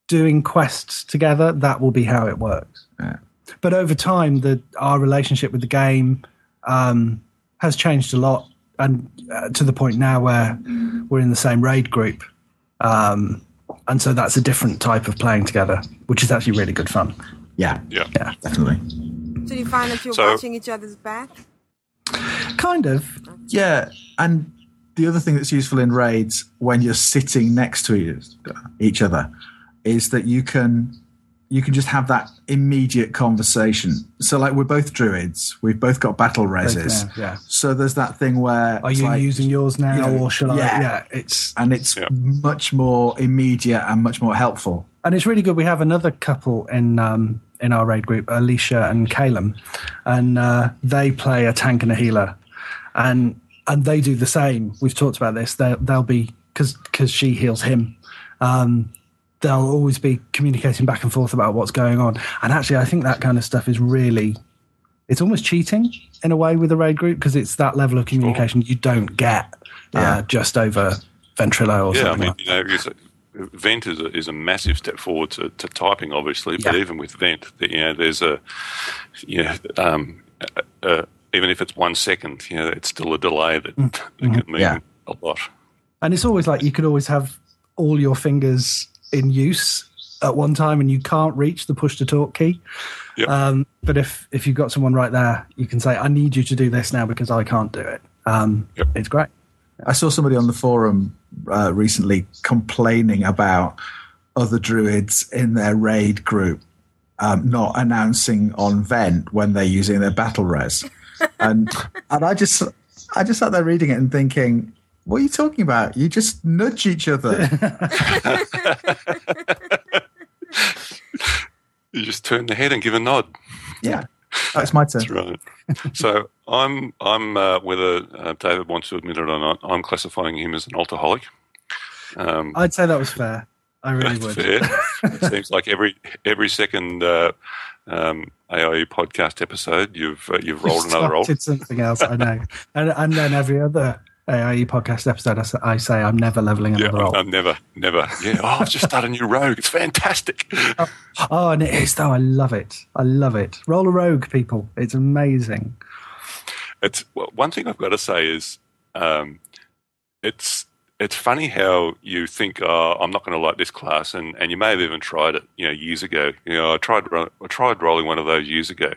doing quests together, that will be how it works. Yeah. But over time, the our relationship with the game um, has changed a lot, and uh, to the point now where we're in the same raid group, um, and so that's a different type of playing together, which is actually really good fun. Yeah, Yeah. Yeah, definitely. So, you find that you're So- watching each other's back? kind of. Yeah, and the other thing that's useful in raids when you're sitting next to each- each other is that you can you can just have that immediate conversation. So, like, we're both druids, we've both got battle reses. Yeah, yeah. So there's that thing where Are you like- using yours now, Yeah. or shall I? Yeah. Yeah, it's and it's Yeah. much more immediate and much more helpful. and it's really good. We have another couple in um, in our raid group, Alicia and Caleb, and uh, they play a tank and a healer, and and they do the same. We've talked about this. They, they'll be because because she heals him. Um, they'll always be communicating back and forth about what's going on. And actually, I think that kind of stuff is really. It's almost cheating in a way with a raid group because it's that level of communication you don't get Yeah. uh, just over Ventrilo or Yeah, I mean, like you know, Vent is a, is a massive step forward to, to typing, obviously, but Yeah. even with Vent, you know, there's a, you know, um, a, a, even if it's one second, you know, it's still a delay that, Mm. that can mean Yeah. a lot. And it's always like you could always have all your fingers in use at one time and you can't reach the push to talk key. Yep. Um, but if, if you've got someone right there, you can say, I need you to do this now because I can't do it. Um, Yep. It's great. I saw somebody on the forum uh, recently complaining about other druids in their raid group um, not announcing on vent when they're using their battle res, and and I just I just sat there reading it and thinking, what are you talking about? You just nudge each other. You just turn the head and give a nod. yeah, that's my turn. That's right. so I'm I'm uh, whether uh, David wants to admit it or not, I'm classifying him as an altaholic. Um, I'd say that was fair. I really that's would. fair. it seems like every every second uh, um, AIE podcast episode, you've uh, you've rolled another roll. Started something else, I know. And, and then every other AIE podcast episode, I say, I say I'm never leveling Yeah, another roll. I'm never, never. Yeah, oh, I've just started a new rogue. It's fantastic. Oh, and it is though. I love it. I love it. Roll a rogue, people. It's amazing. It's well, one thing I've got to say is, um, it's it's funny how you think, oh, I'm not going to like this class, and, and you may have even tried it, you know, years ago. You know, I tried I tried rolling one of those years ago,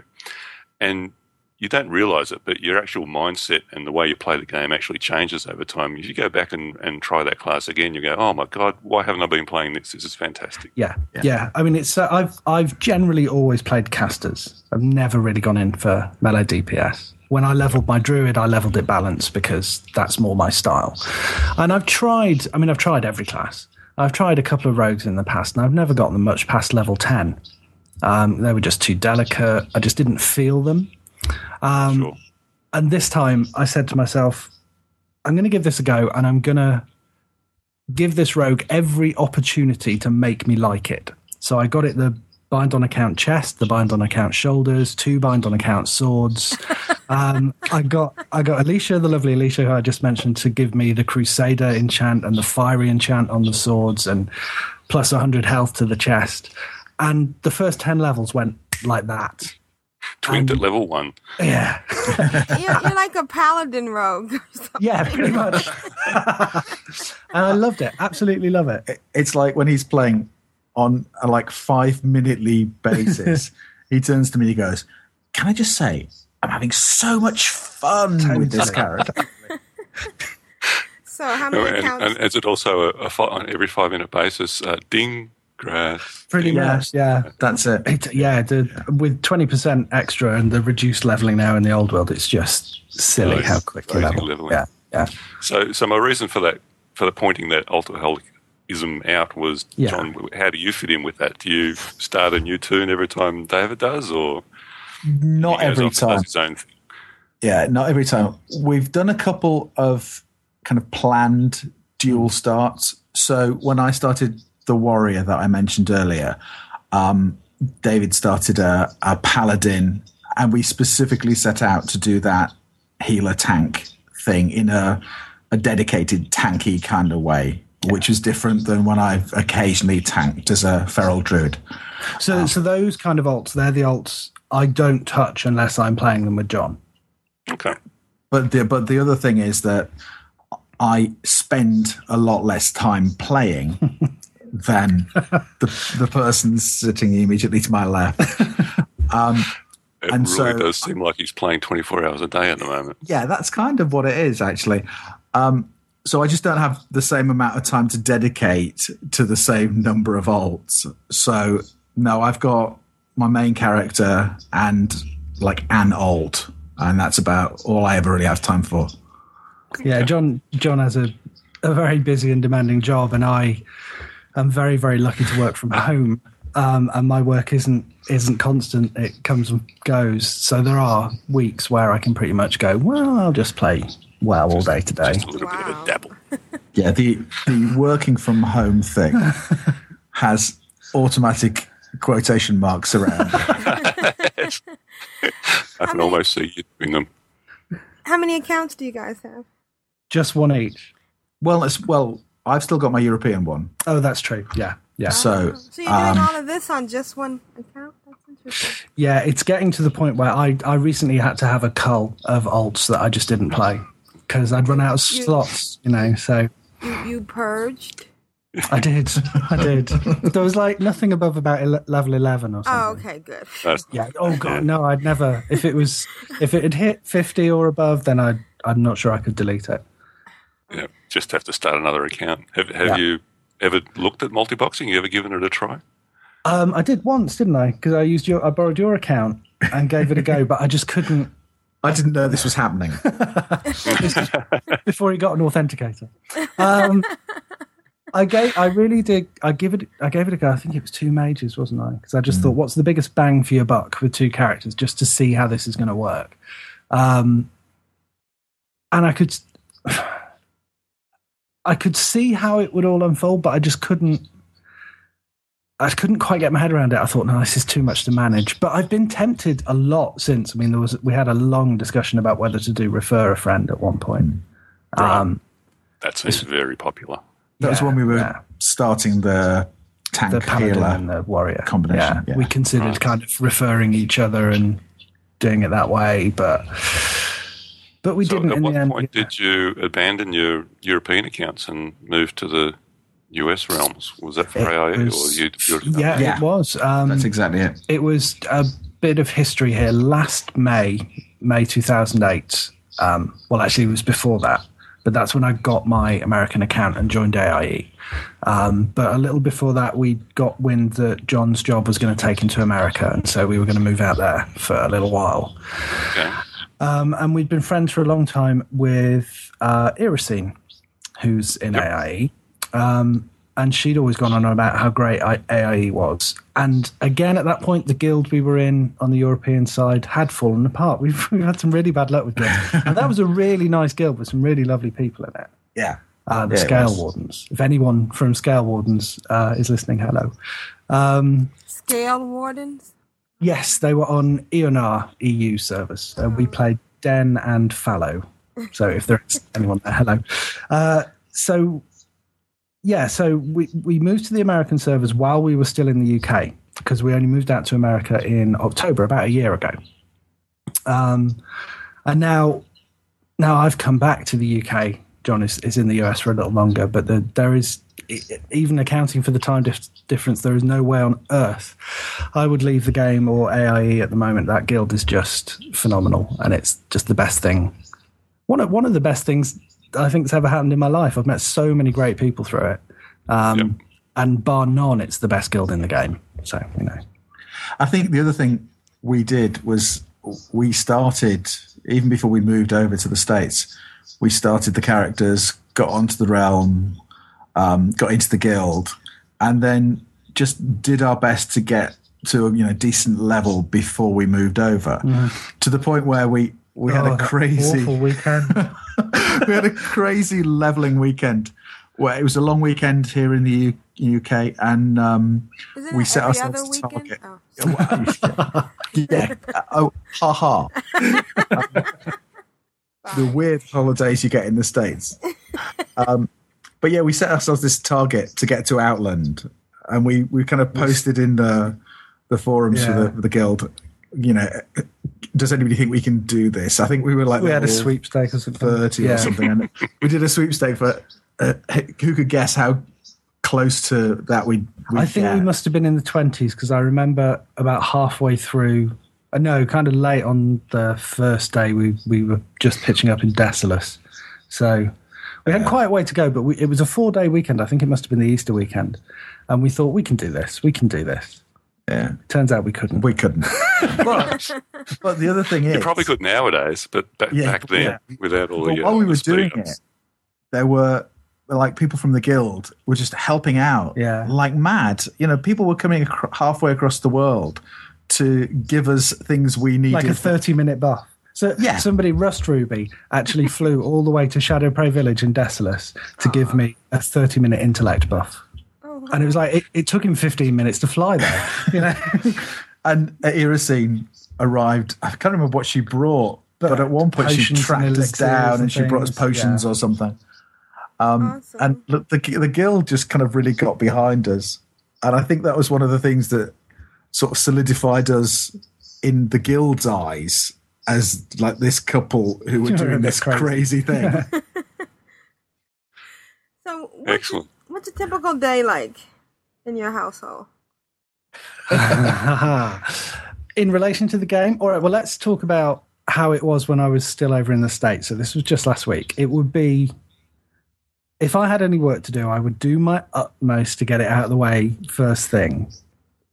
and you don't realize it, but your actual mindset and the way you play the game actually changes over time. If you go back and, and try that class again, you go, oh my god, why haven't I been playing this? This is fantastic. Yeah, yeah. I mean, it's uh, I've I've generally always played casters. I've never really gone in for melee DPS. When I leveled my druid, I leveled it balanced because that's more my style. And I've tried. I mean, I've tried every class. I've tried a couple of rogues in the past, and I've never gotten them much past level ten. Um, they were just too delicate. I just didn't feel them. Um, Sure. and this time I said to myself, I'm going to give this a go and I'm going to give this rogue every opportunity to make me like it. So I got it the bind on account chest, the bind on account shoulders, two bind on account swords. um, I got I got Alicia, the lovely Alicia, who I just mentioned, to give me the Crusader enchant and the fiery enchant on the swords and plus 100 health to the chest. And the first 10 levels went like that. Twinked at level one. Yeah. you're, you're like a paladin rogue. Yeah, pretty much. and I loved it. Absolutely love it. It's like when he's playing on a like five minutely basis, he turns to me and he goes, Can I just say, I'm having so much fun with this character. so how Oh, many and, accounts? and is it also a, a fi- on every five minute basis? Uh, ding, grass. Pretty Yeah. much, yeah. That's it. It, yeah, the, with 20% extra and the reduced leveling now in the old world, it's just silly Nice. how quick you level. leveling. Yeah, yeah. So, so my reason for that, for the pointing that ultra alcoholism out was, Yeah. John, how do you fit in with that? Do you start a new toon every time David does, or Not every off and does time. his own thing? Yeah, not every time. We've done a couple of kind of planned dual starts. So when I started the warrior that I mentioned earlier, um, David started a, a paladin, and we specifically set out to do that healer tank thing in a, a dedicated tanky kind of way, which is different than when I've occasionally tanked as a feral druid. So, so those kind of alts, they're the alts I don't touch unless I'm playing them with John. Okay. But the but the other thing is that I spend a lot less time playing than the the person sitting immediately to my left. Um, It And really so- does seem like he's playing 24 hours a day at the moment. yeah, that's kind of what it is actually. Um, so I just don't have the same amount of time to dedicate to the same number of alts. So no, I've got my main character and like an alt, and that's about all I ever really have time for. Yeah, John. John has a a very busy and demanding job, and I am very very lucky to work from home. Um, and my work isn't isn't constant; it comes and goes. So there are weeks where I can pretty much go. Well, I'll just play well all day today. Just a little bit of a dabble. Yeah, the the working from home thing has automatic quotation marks around. it. I can many- almost see you doing them. How many accounts do you guys have? Just one each. well, it's, well, I've still got my European one. Oh, that's true. Yeah, Yeah. So, So you're doing um, all of this on just one account? That's interesting. Yeah, it's getting to the point where I, I recently had to have a cull of alts that I just didn't play because I'd run out of You- slots, you know. So You, you purged? I did, I did. There was like nothing above about ele- level eleven or something. Oh, okay, good. That's, Yeah. Oh god, no, I'd never. If it was, if it had hit fifty or above, then I, I'm not sure I could delete it. yeah, just have to start another account. Have, have Yeah. you ever looked at multiboxing? You ever given it a try? Um, I did once, didn't I? Because I used your, I borrowed your account and gave it a go, but I just couldn't I didn't know this was happening. before he got an authenticator. Um, I gave, I really did. I give it, I gave it a go. I think it was two mages, wasn't I? Because I just thought, what's the biggest bang for your buck with two characters, just to see how this is going to work. Um, and I could, I could see how it would all unfold, but I just couldn't. I couldn't quite get my head around it. I thought, no, this is too much to manage. But I've been tempted a lot since. I mean, there was we had a long discussion about whether to do refer a friend at one point. Um, That seems very popular. That was when we were yeah. starting the tank the paladin healer. and the warrior combination, yeah. we considered Right. kind of referring each other and doing it that way, but but we so didn't. at what end, point yeah. did you abandon your European accounts and move to the US realms? Was that for It AIE was- or you? Yeah, Yeah. it was. Um, That's exactly it. it was a bit of history here. Last May, May 2008. Um, well, actually, it was before that, but that's when I got my American account and joined AIE. Um, but a little before that, we got wind that John's job was going to take him to America, and so we were going to move out there for a little while. Okay. Um, and we'd been friends for a long time with uh, Iracine, who's in AIE. Um, and she'd always gone on about how great I- AIE was. And again, at that point, the guild we were in on the European side had fallen apart. We've, we've had some really bad luck with guilds. and that was a really nice guild with some really lovely people in it. Yeah. Uh, the Yeah, Scale. Wardens. If anyone from Scale Wardens uh, is listening, hello. Um, Scale wardens? Yes, they were on Eonar EU service. Uh, we played Den and Fallow. So if there's anyone there, hello. Uh, so yeah, so we, we moved to the American servers while we were still in the UK because we only moved out to America in October, about a year ago. Um, and now, now I've come back to the UK. John is, is in the US for a little longer, but the, there is even accounting for the time dif- difference. There is no way on earth I would leave the game or AIE at the moment. That guild is just phenomenal, and it's just the best thing. One of one of the best things I think that's ever happened in my life. I've met so many great people through it, um, Yep. and bar none, it's the best guild in the game. So you know, I think the other thing we did was we started even before we moved over to the states. We started the characters, got onto the realm, um, got into the guild, and then just did our best to get to a you know decent level before we moved over. To the point where we we had Oh, a crazy awful weekend. we had a crazy leveling weekend. Where it was a long weekend here in the U- UK, and um, Isn't we set ourselves a target. Oh. yeah. Oh, ha ha. the weird holidays you get in the States. Um, but yeah, we set ourselves this target to get to Outland. And we, we kind of posted in the the forums for, the, for the guild, you know, does anybody think we can do this? I think we were like we had a level sweepstake or something. 30 Yeah. or something. And we did a sweepstake for uh, who could guess how close to that we I think we must have been in the twenties because I remember about halfway through. Uh, no, kind of late on the first day, we we were just pitching up in Desolace, so we had quite a way to go. But we, it was a four day weekend. I think it must have been the Easter weekend, and we thought we can do this. We can do this. Yeah, Turns out we couldn't. we couldn't. but, but the other thing is, You probably could nowadays, but back, Yeah, back then, yeah. without all But the while we were doing it, there were like people from the guild were just helping out, Yeah. like mad. You know, people were coming ac- halfway across the world to give us things we needed. like a thirty minute buff. So Yeah. somebody, Rust Ruby, actually flew all the way to Shadowprey Village in Desolace to give me a thirty minute intellect buff. Oh. And it was like it, it took him fifteen minutes to fly there. You know, and Iracine arrived. I can't remember what she brought, but, at one point she tracked us down and, and she brought us potions yeah. or something. Um, Awesome. And look, the the guild just kind of really got behind us. and I think that was one of the things that sort of solidified us in the guild's eyes as like this couple who were doing this crazy. crazy thing. So, what's, Excellent. what's a typical day like in your household? in relation to the game, all right. Well, let's talk about how it was when I was still over in the states. So this was just last week. It would be if I had any work to do, I would do my utmost to get it out of the way first thing.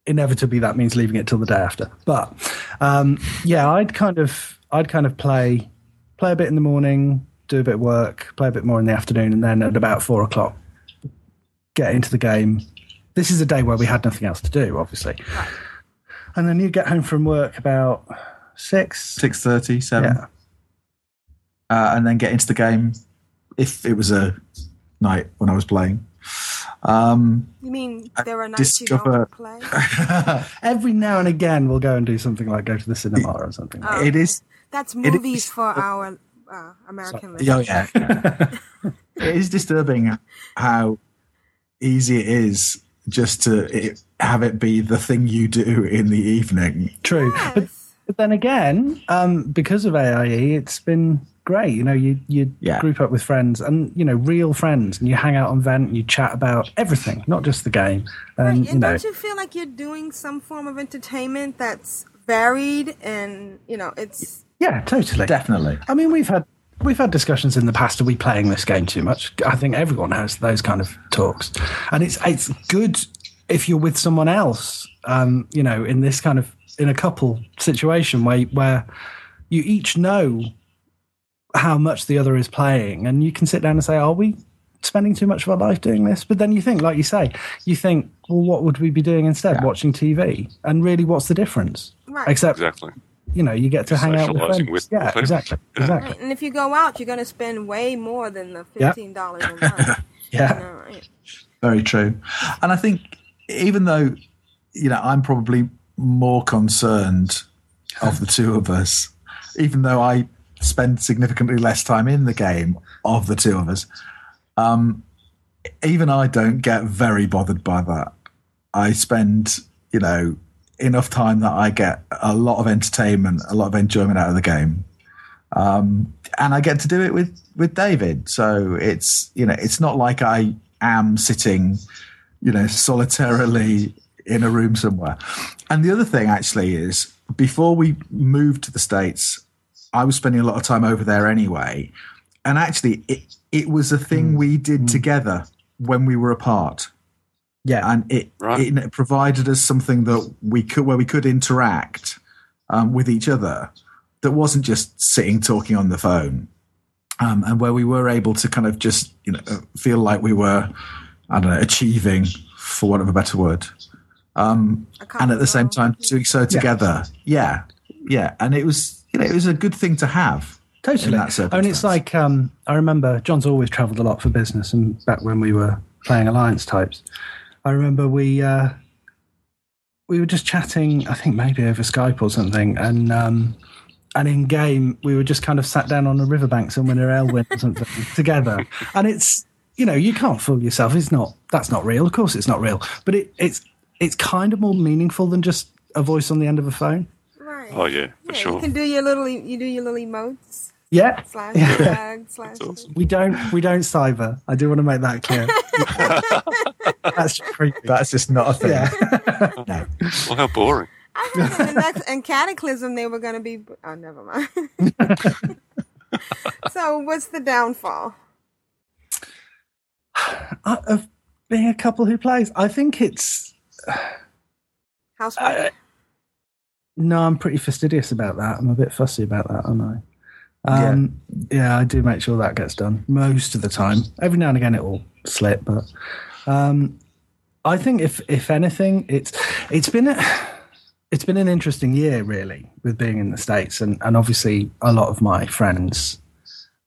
Inevitably, that means leaving it till the day after. But um, yeah, I'd kind of I'd kind of play play a bit in the morning, do a bit of work, play a bit more in the afternoon, and then at about four o'clock, get into the game. This is a day where we had nothing else to do, obviously. And then you'd get home from work about six. Six thirty, seven, Yeah. uh, and then get into the game if it was a night when I was playing. Um, You mean there are nights you don't play? Every now and again, we'll go and do something like go to the cinema or something. Oh, it is That's movies is- for our uh, American Oh listeners. yeah. it is disturbing how easy it is just to it, have it be the thing you do in the evening. True. But, but then again, um, because of AIE, it's been great. You know, you you Yeah. group up with friends and you know real friends, and you hang out on Vent, and you chat about everything, not just the game. And Right, you and know, don't you feel like you're doing some form of entertainment that's varied and you know it's yeah, totally. Definitely. I mean, we've had we've had discussions in the past. Are we playing this game too much? I think everyone has those kind of talks, and it's it's good if you're with someone else. Um, you know, in this kind of in a couple situation where where you each know how much the other is playing, and you can sit down and say, "Are we?" Spending too much of our life doing this, but then you think, like you say, you think, well, what would we be doing instead? Watching TV, and really, what's the difference? Right. Except, Exactly. you know, you get to hang out with Socialising friends. with yeah, people. exactly, Yeah. exactly. right. and if you go out you're going to spend way more than the fifteen dollars a month. Yeah. You know, right? Very true. And I think even though, you know, I'm probably more concerned of the two of us, even though I spend significantly less time in the game of the two of us, um, even I don't get very bothered by that. I spend, you know, enough time that I get a lot of entertainment, a lot of enjoyment out of the game. Um, and I get to do it with, with David. So it's, you know, it's not like I am sitting, you know, solitarily in a room somewhere. And the other thing actually is before we moved to the States, I was spending a lot of time over there anyway. And actually, it, it was a thing we did together when we were apart. Yeah, and it, Right. it provided us something that we could where we could interact um, with each other that wasn't just sitting talking on the phone um, and where we were able to kind of just you know feel like we were I don't know achieving for want of a better word. Um, and at the same time doing so together. Yeah. Yeah. And it was you know it was a good thing to have totally. I mean, it's like um, I remember John's always travelled a lot for business, and back when we were playing alliance types, I remember we uh, we were just chatting. I think maybe over Skype or something, and um, and in game we were just kind of sat down on a riverbank somewhere near Elwynn or something together, and it's you know you can't fool yourself. It's not that's not real. Of course, it's not real, but it, it's it's kind of more meaningful than just a voice on the end of a phone. Right. Oh yeah, for yeah, sure. you can do your little you do your little emotes Yeah, slash Yeah. flag slash. awesome. We don't we don't cyber. I do want to make that clear. That's just creepy. that's just not a thing yeah. Well, how boring. I thought in the next Cataclysm they were going to be. Oh, never mind. so, what's the downfall? Uh, of being a couple who plays, I think it's Housewife. No. I'm pretty fastidious about that. I'm a bit fussy about that, aren't I? Um, yeah. I do make sure that gets done most of the time. Every now and again, it will slip, but um, I think if if anything, it's it's been a, it's been an interesting year really with being in the states, and and obviously a lot of my friends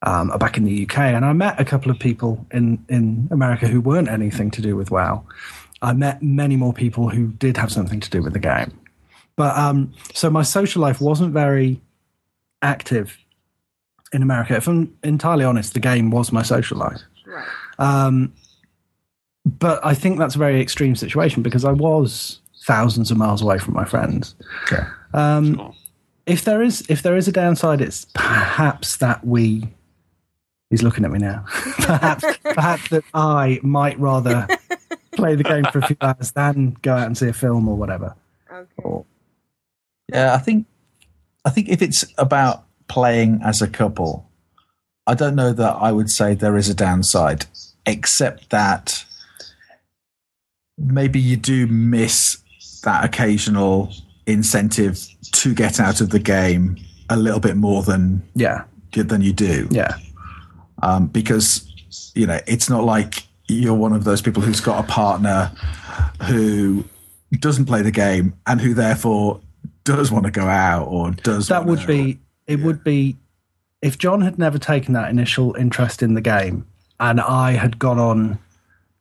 um, are back in the UK, and I met a couple of people in in America who weren't anything to do with WoW. I met many more people who did have something to do with the game, but um, so my social life wasn't very active in America. If I'm entirely honest, the game was my social life. right. Um, but I think that's a very extreme situation because I was thousands of miles away from my friends. Okay. Um, Sure. if there is if there is a downside, it's perhaps that we. He's looking at me now. perhaps perhaps that I might rather play the game for a few hours than go out and see a film or whatever. Okay. Yeah, I think I think if it's about playing as a couple, I don't know that I would say there is a downside, except that maybe you do miss that occasional incentive to get out of the game a little bit more than Yeah, than you do. Yeah, um, because you know it's not like you're one of those people who's got a partner who doesn't play the game and who therefore does want to go out or does that wanna- would be it. Would be if John had never taken that initial interest in the game, and I had gone on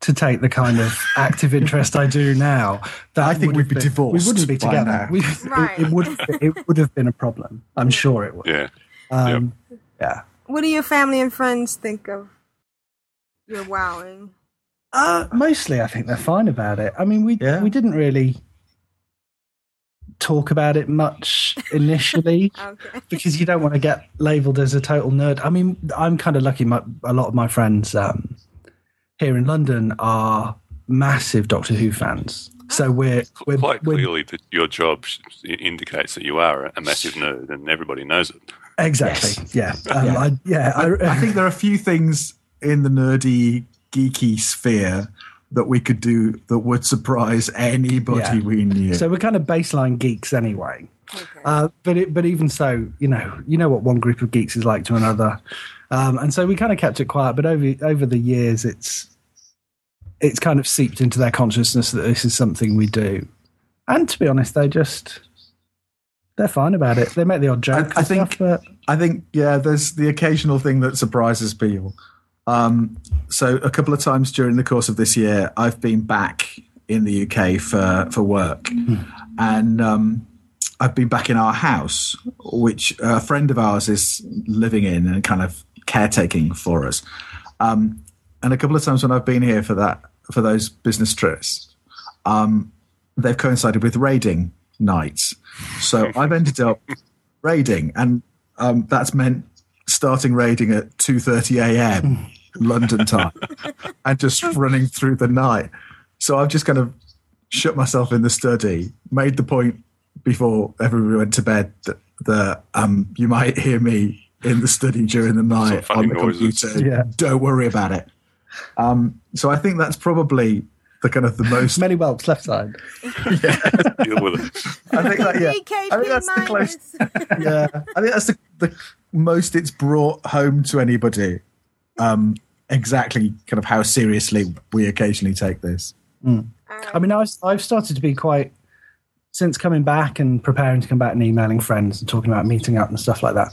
to take the kind of active interest I do now. That I think would we'd be been- divorced We wouldn't be together. now. We, Right. it, it would it would have been a problem. I'm sure it would. Yeah. Um, Yeah. What do your family and friends think of your wowing? Uh, mostly, I think they're fine about it. I mean, we Yeah. we didn't really talk about it much initially Okay. because you don't want to get labelled as a total nerd. I mean, I'm kind of lucky. My, a lot of my friends um, here in London are massive Doctor Who fans, so we're we're, Quite we're clearly, that your job indicates that you are a massive nerd, and everybody knows it. exactly yeah um, Yeah. I, yeah. I, I think there are a few things in the nerdy geeky sphere that we could do that would surprise anybody Yeah. we knew so we're kind of baseline geeks anyway. Okay. Uh, but it, but even so, you know, you know what one group of geeks is like to another, um, and so we kind of kept it quiet. But over over the years, it's it's kind of seeped into their consciousness that this is something we do. And to be honest, they just they're fine about it. They make the odd joke. I and think- stuff, but I think, yeah, there's the occasional thing that surprises people. Um, so a couple of times during the course of this year, I've been back in the UK for for work, and um, I've been back in our house, which a friend of ours is living in and kind of caretaking for us. Um, and a couple of times when I've been here for that for those business trips, um, they've coincided with raiding nights. So I've ended up raiding, and um, that's meant starting raiding at two thirty a.m. London time, and just running through the night. So I've just kind of shut myself in the study, made the point before everybody went to bed that, that um, you might hear me in the study during the night on the noises. computer. Yeah. Don't worry about it. Um, so I think that's probably the kind of the most. many whelps left side. Deal with it. I think that yeah. DKP I think that's the close. yeah, I think that's the, the most it's brought home to anybody. Um, exactly, kind of how seriously we occasionally take this. I mean, I've, I've started to be quite, since coming back and preparing to come back and emailing friends and talking about meeting up and stuff like that,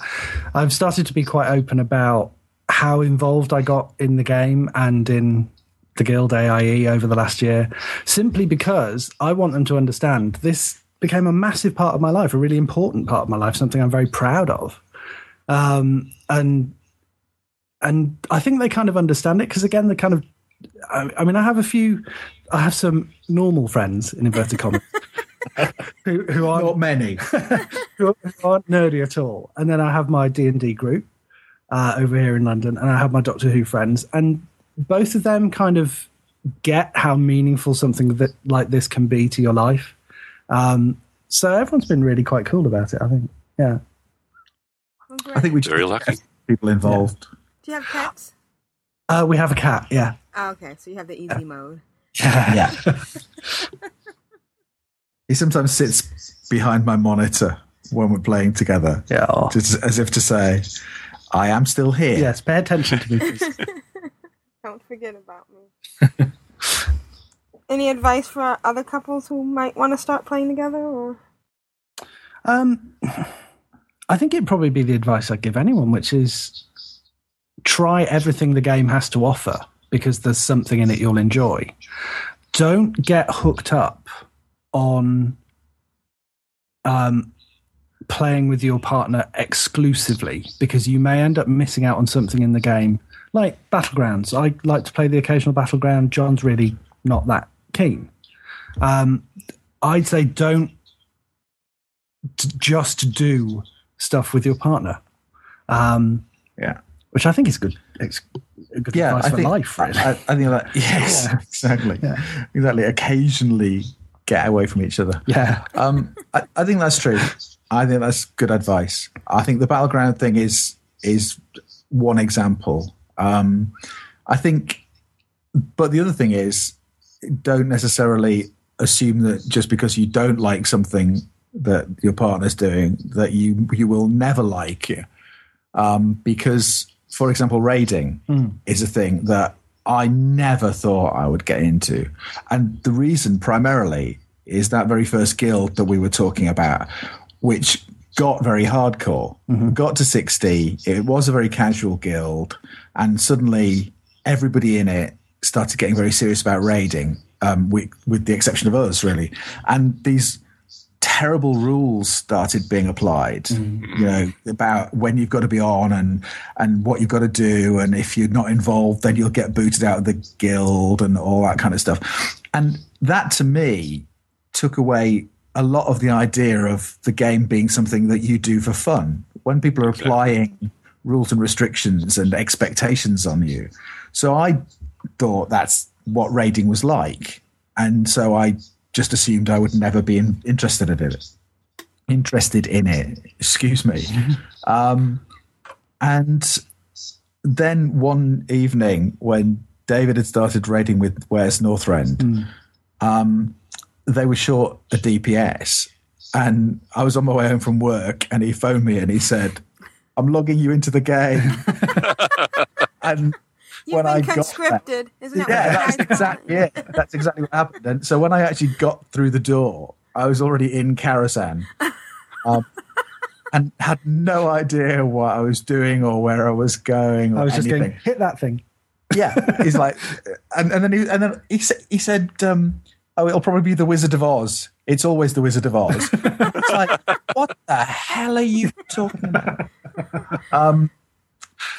I've started to be quite open about how involved I got in the game and in the Guild AIE over the last year, simply because I want them to understand this became a massive part of my life, a really important part of my life, something I'm very proud of. Um, and and I think they kind of understand it because again, the kind of I, I mean, I have a few. I have some normal friends in inverted commas who, who aren't Not many. who aren't nerdy at all, and then I have my D and D group uh, over here in London, and I have my Doctor Who friends, and both of them kind of get how meaningful something that like this can be to your life. Um, so everyone's been really quite cool about it. I think, yeah. I think we just Very lucky. people involved. Do you have pets? Uh, we have a cat. Yeah, Oh, okay, so you have the easy mode. yeah. He sometimes sits behind my monitor when we're playing together, yeah. just as if to say, "I am still here." Yes, pay attention to me. please. Don't forget about me. Any advice for other couples who might want to start playing together? Or Um, I think it'd probably be the advice I'd give anyone, which is try everything the game has to offer because there's something in it you'll enjoy. Don't get hooked up on um, playing with your partner exclusively because you may end up missing out on something in the game like battlegrounds. I like to play the occasional battleground. John's really not that keen. Um, I'd say don't just do stuff with your partner. Um, Yeah. Which I think is good. It's good Yeah, advice I for think life, really. I, I think that yes, Yeah. exactly, Yeah. exactly. Occasionally get away from each other. yeah, Um, I, I think that's true. I think that's good advice. I think the battleground thing is is one example. Um, I think, but the other thing is, don't necessarily assume that just because you don't like something that your partner's doing that you you will never like it. Um, because, for example, raiding is a thing that I never thought I would get into, and the reason primarily is that very first guild that we were talking about, which got very hardcore, got to 60. It was a very casual guild, and suddenly everybody in it started getting very serious about raiding, um, with, with the exception of us, really. And these terrible rules started being applied mm-hmm. you know about when you've got to be on and and what you've got to do and if you're not involved then you'll get booted out of the guild and all that kind of stuff. And that to me took away a lot of the idea of the game being something that you do for fun. When people are applying rules and restrictions and expectations on you. So i thought that's what raiding was like. And so i just assumed I would never be in, interested in it. Interested in it, excuse me. Um, and then one evening, when David had started raiding with Where's Northrend, um, they were short a DPS, and I was on my way home from work, and he phoned me and he said, "I'm logging you into the game." and You've when been I got that- conscripted, isn't that yeah, what that's the guys call exactly it? it. That's exactly what happened. And so when I actually got through the door, I was already in Karazhan, um, and had no idea what I was doing or where I was going or I was just anything. going hit that thing. Yeah, he's like, and, and then he and then he said he said, um, "Oh, it'll probably be the Wizard of Oz. It's always the Wizard of Oz." it's like, what the hell are you talking about? Um,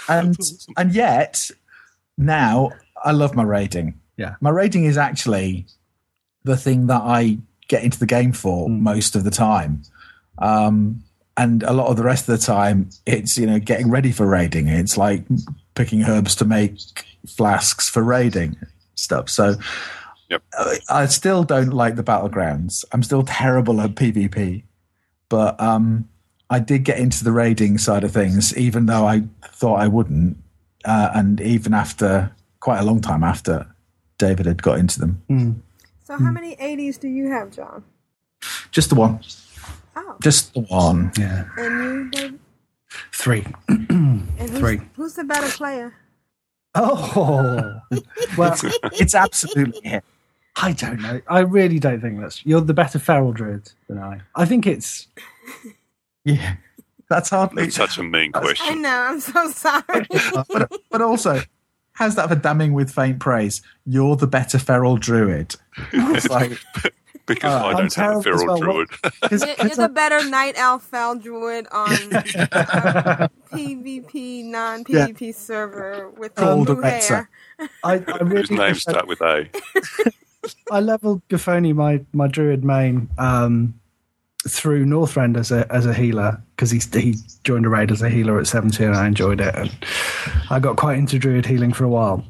and and yet now I love my raiding. Yeah. my raiding is actually the thing that I get into the game for most of the time. Um, and a lot of the rest of the time, it's you know getting ready for raiding. It's like picking herbs to make flasks for raiding stuff. So Yep. I still don't like the battlegrounds. I'm still terrible at PvP, but um, I did get into the raiding side of things, even though I thought I wouldn't, uh, and even after quite a long time after David had got into them. So how many 80s do you have, John? Just the one. Oh, Just the one. Yeah, and you, David? three. And who's, Three. Who's the better player? Oh, well, It's absolutely him. I don't know. I really don't think that's. You're the better feral druid than I. I think it's. Yeah. That's hardly. That's such a mean question. I know. I'm so sorry. but, but also, how's that for damning with faint praise? You're the better feral druid. It's like, Because Uh, I don't have a feral well. druid. Cause, you're, you're the better night elf fel druid on uh, PvP non PvP server with the Called a blue hair. I, I Whose really names wish I- start with A. I leveled Gaffoni, my my druid main, um, through Northrend as a as a healer because he he joined a raid as a healer at seventeen. and I enjoyed it, and I got quite into druid healing for a while.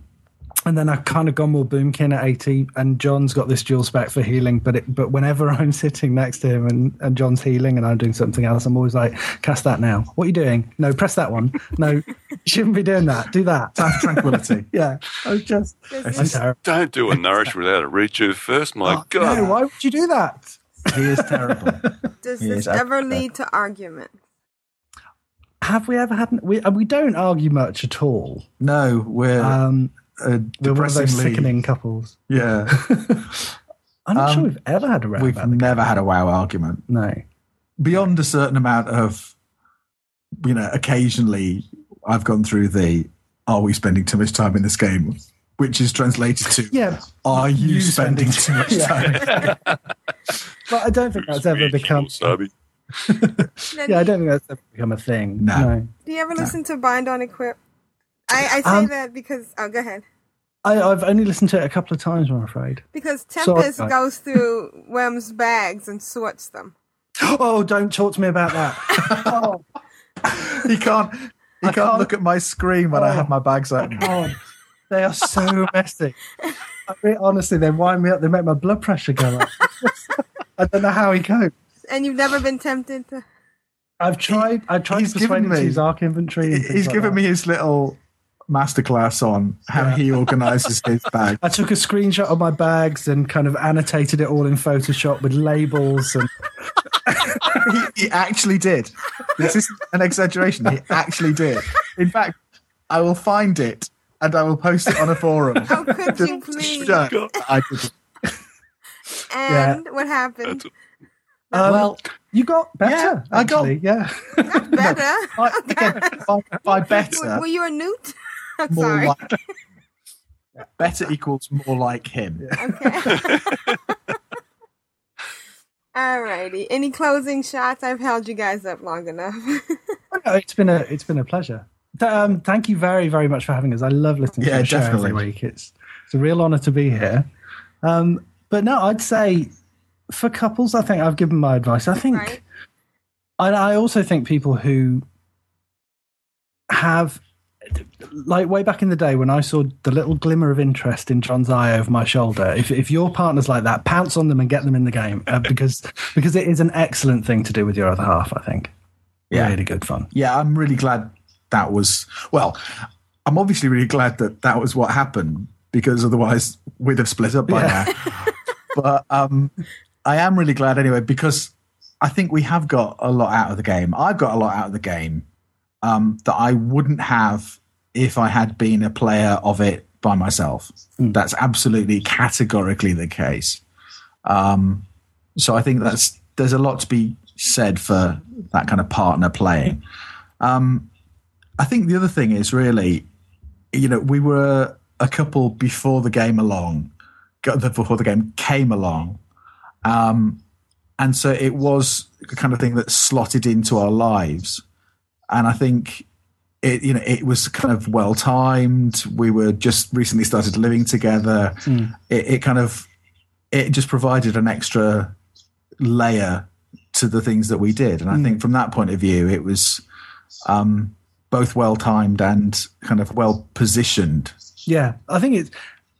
And then I kind of gone more boomkin at eighty, and John's got this dual spec for healing. But it, but whenever I'm sitting next to him and, and John's healing and I'm doing something else, I'm always like, "Cast that now. What are you doing? No, press that one. No, shouldn't be doing that. Do that." have tranquility. yeah, I was just Does I'm this- terrible. Don't do a nourish without a rejuve first. My Oh, God. no, why would you do that? He is terrible. Does He this ever absolutely- lead to argument? Have we ever had? We uh, we don't argue much at all. No, we're Um, uh, we're one of those sickening couples. Yeah. I'm not Um, sure we've ever had a row We've about never had a wow argument. No. Beyond a certain amount of, you know, occasionally I've gone through the are we spending too much time in this game? Which is translated to Yeah, are you, You spending, spending too much time? But I don't think that's ever become. Yeah, I do, don't think that's ever become a thing. No. do you ever listen to Bind on Equip? I, I say Um, that because oh, go ahead. I, I've only listened to it a couple of times. I'm afraid. Because Tempest guys. goes through Wem's bags and sorts them. Oh, don't talk to me about that. oh, He can't. He I can't, can't- look at my screen when I Oh. have my bags open. God, they are so messy. I mean, honestly, they wind me up. They make my blood pressure go up. I don't know how he copes. And you've never been tempted to. I've tried. I've tried he's to persuade given him to me- use ArkInventory. He's like given that. me his little masterclass on how he organises his bag. I took a screenshot of my bags and kind of annotated it all in Photoshop with labels and he, he actually did. This isn't an exaggeration. He actually did. In fact, I will find it and I will post it on a forum. How could you please? show I did. And what happened? Um, Well, you got better. yeah, I got- actually, yeah. Better. by, again, by, by better, Were, were you a newt? I'm more sorry. like better equals more like him. Okay. Alrighty. Any closing shots? I've held you guys up long enough. No, it's been a it's been a pleasure. Um, thank you very very much for having us. I love listening Yeah, to the show every week. It's it's a real honor to be here. Um, but no, I'd say for couples, I think I've given my advice. I think, Right. I, I also think people who have like way back in the day when I saw the little glimmer of interest in John's eye over my shoulder. If if your partner's like that, pounce on them and get them in the game uh, because because it is an excellent thing to do with your other half. I think. Yeah. Really good fun. Yeah, I'm really glad that was. Well, I'm obviously really glad that that was what happened because otherwise we'd have split up by Yeah. now. but um, I am really glad anyway because I think we have got a lot out of the game. I've got a lot out of the game um, that I wouldn't have if I had been a player of it by myself. That's absolutely categorically the case. Um, so I think that's there's a lot to be said for that kind of partner playing. Um, I think the other thing is really, you know, we were a couple before the game along, before the game came along, um, and so it was the kind of thing that slotted into our lives, and I think it, you know, it was kind of well timed. We were just recently started living together. It, it kind of, it just provided an extra layer to the things that we did. And I think from that point of view, it was um, both well timed and kind of well positioned. Yeah, I think it's.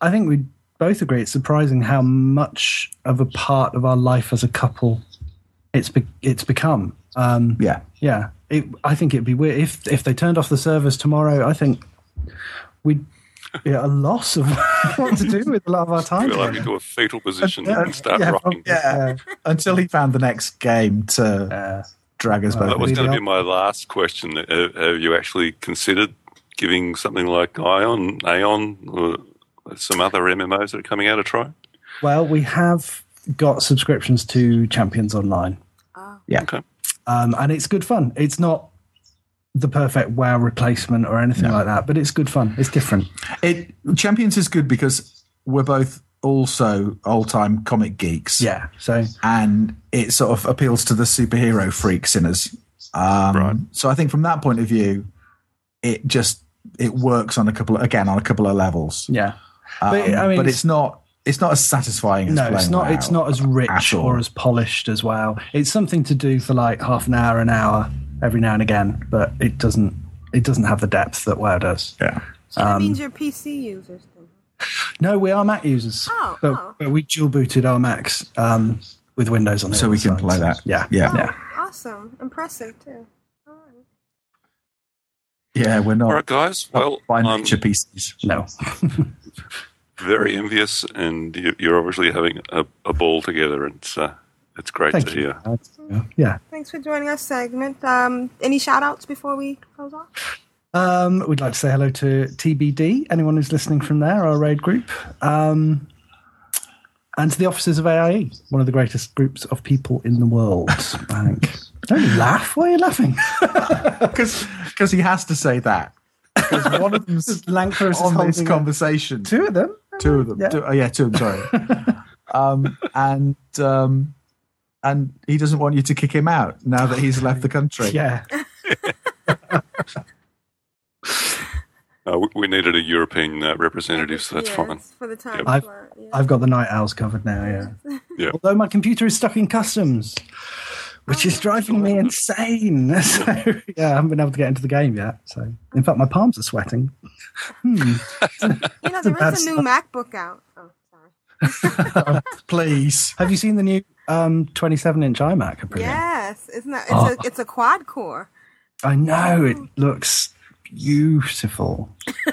I think we both agree. It's surprising how much of a part of our life as a couple it's be, it's become. Um, Yeah. yeah, it, I think it'd be weird if if they turned off the servers tomorrow. I think we'd be at a loss of what to do with a lot of our time. feel like together. into a fetal position Yeah, and start yeah, rocking. Yeah. Until he found the next game to Uh, drag us Well, That was going to be my last question. Have, have you actually considered giving something like Ion, Aion, or some other MMOs that are coming out a try? well, we have got subscriptions to Champions Online. Yeah. Okay. um, and it's good fun. It's not the perfect WoW replacement or anything like that, but it's good fun. It's different. It Champions is good because we're both also old time comic geeks. Yeah. So and it sort of appeals to the superhero freaks in us. Um, Right. So I think from that point of view, it just it works on a couple again on a couple of levels. yeah, Um, But, I mean, but it's- it's not it's not as satisfying as no, it's not. WoW It's not as rich or as polished as WoW. It's something to do for like half an hour, an hour, every now and again, but it doesn't. It doesn't have the depth that WoW does. yeah. So that means you're PC users. Then. No, we are Mac users, Oh, but, oh. but we dual booted our Macs um, with Windows on it. So we can play that. Yeah, Yeah. yeah. Awesome. Impressive, too. All right. Yeah, we're not All right, guys. Well, by I'm nature PCs. No, very envious, and you, you're obviously having a, a ball together. and It's uh, it's great thank to you. hear. That's- Yeah. Thanks for joining us segment. Um, any shout outs before we close off? Um, we'd like to say hello to TBD, anyone who's listening from there, our raid group, um, and to the officers of AIE, one of the greatest groups of people in the world. I think. Don't laugh. Why are you laughing? Because he has to say that. Because one of them's Lankford is on this holding conversation. two of them. Two of them. Yeah. Two, oh, yeah, two of them, sorry. um, and um, and he doesn't want you to kick him out now that he's left the country. Yeah. No, we- we needed a European uh, representative, so that's Yes, fine. For the time Yep. I've, yeah. I've got the night owls covered now, yeah. Yeah. Although my computer is stuck in customs, which is driving me insane. So, yeah, I haven't been able to get into the game yet. So, in fact, my palms are sweating. Hmm. You know, there is a new MacBook out. Oh, sorry. Please. Have you seen the new um, 27 inch iMac? Aprilia? Yes, isn't that? It's Oh. a it's a quad core. I know it looks beautiful.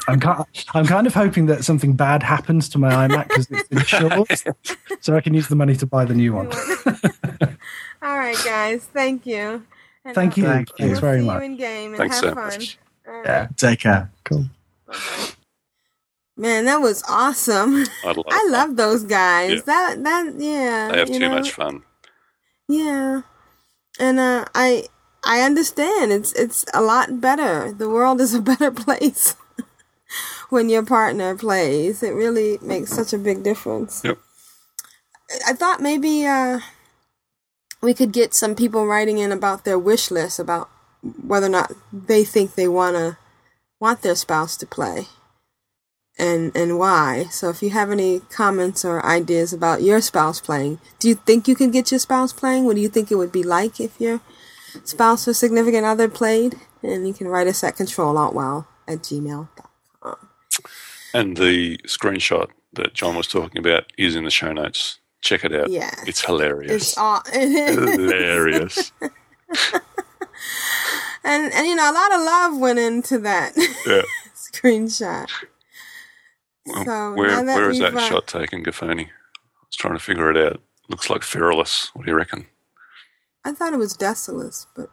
I'm kind, I'm kind of hoping that something bad happens to my iMac because it's insured, so I can use the money to buy the new one. All right, guys. Thank you. And, Thank you. Thank we'll Thanks very see much. You in game and Thanks have so fun. much. All right. Yeah, Take care. cool. Man, that was awesome. I love, I love those guys. Yeah. That that yeah. They have you too know? much fun. Yeah, and uh, I I understand. It's it's a lot better. The world is a better place when your partner plays. It really makes such a big difference. Yep. I thought maybe uh, we could get some people writing in about their wish list about whether or not they think they wanna want their spouse to play and and why. So if you have any comments or ideas about your spouse playing, do you think you can get your spouse playing? What do you think it would be like if your spouse or significant other played? And you can write us at controlaltwow at gmail.com. And the screenshot that John was talking about is in the show notes. Check it out. Yeah. It's hilarious. It's all hilarious. and and you know, a lot of love went into that Yeah. screenshot. Well, So, where where is that uh, shot taken, Gaffoni? I was trying to figure it out. Looks like Feralas. What do you reckon? I thought it was Decimus, but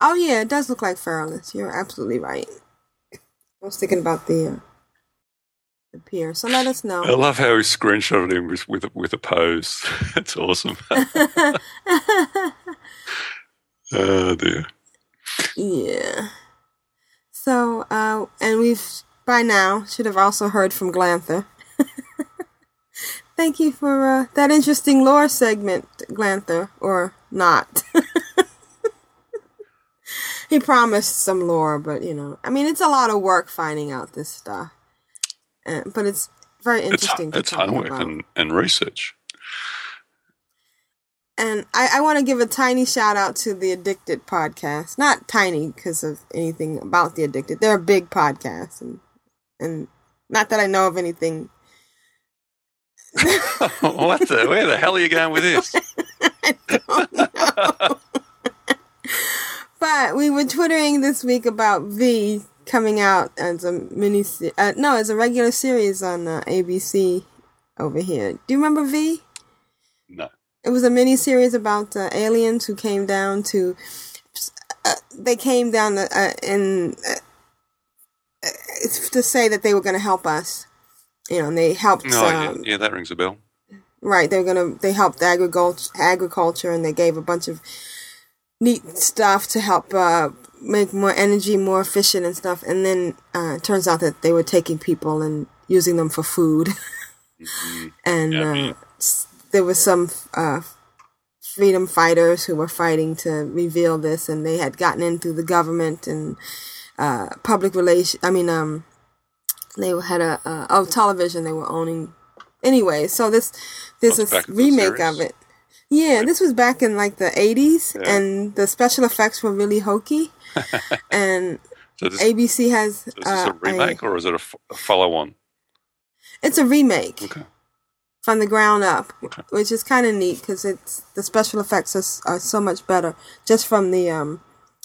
oh yeah, it does look like Feralas. You're absolutely right. I was thinking about the uh, pier. So let us know. I love how he screenshotted him with with a, with a pose. That's awesome. oh dear. Yeah. So, uh, and we've by now should have also heard from Glanthur. Thank you for uh, that interesting lore segment, Glanthur, or not. he promised some lore, but you know, I mean, it's a lot of work finding out this stuff. Uh, but it's very It's interesting. to it's talk homework about. and, and research. And I, I want to give a tiny shout out to the Addicted podcast. Not tiny because of anything about the Addicted. They're a big podcast, and and not that I know of anything. what the? Where the hell are you going with this? But we were twittering this week about V coming out as a mini, uh, no, as a regular series on uh, ABC over here. Do you remember V? No. It was a mini series about uh, aliens who came down to. Uh, they came down uh, in uh, to say that they were going to help us. You know, and they helped. No, yeah, um, yeah, that rings a bell. Right, they're gonna they helped agriculture agriculture and they gave a bunch of neat stuff to help uh, make more energy more efficient and stuff. And then uh, it turns out that they were taking people and using them for food. and Yeah. uh, there was some uh, freedom fighters who were fighting to reveal this, and they had gotten in through the government and uh, public relation. I mean, um, they had a uh, oh television they were owning. Anyway, so this this That's is back remake of it. Yeah, this was back in like the eighties, Yeah. and the special effects were really hokey. and So this, ABC has is this uh, a remake or is it a, f- a follow-on? it's a remake Okay. from the ground up, Okay. which is kind of neat because it's the special effects are, are so much better just from the um,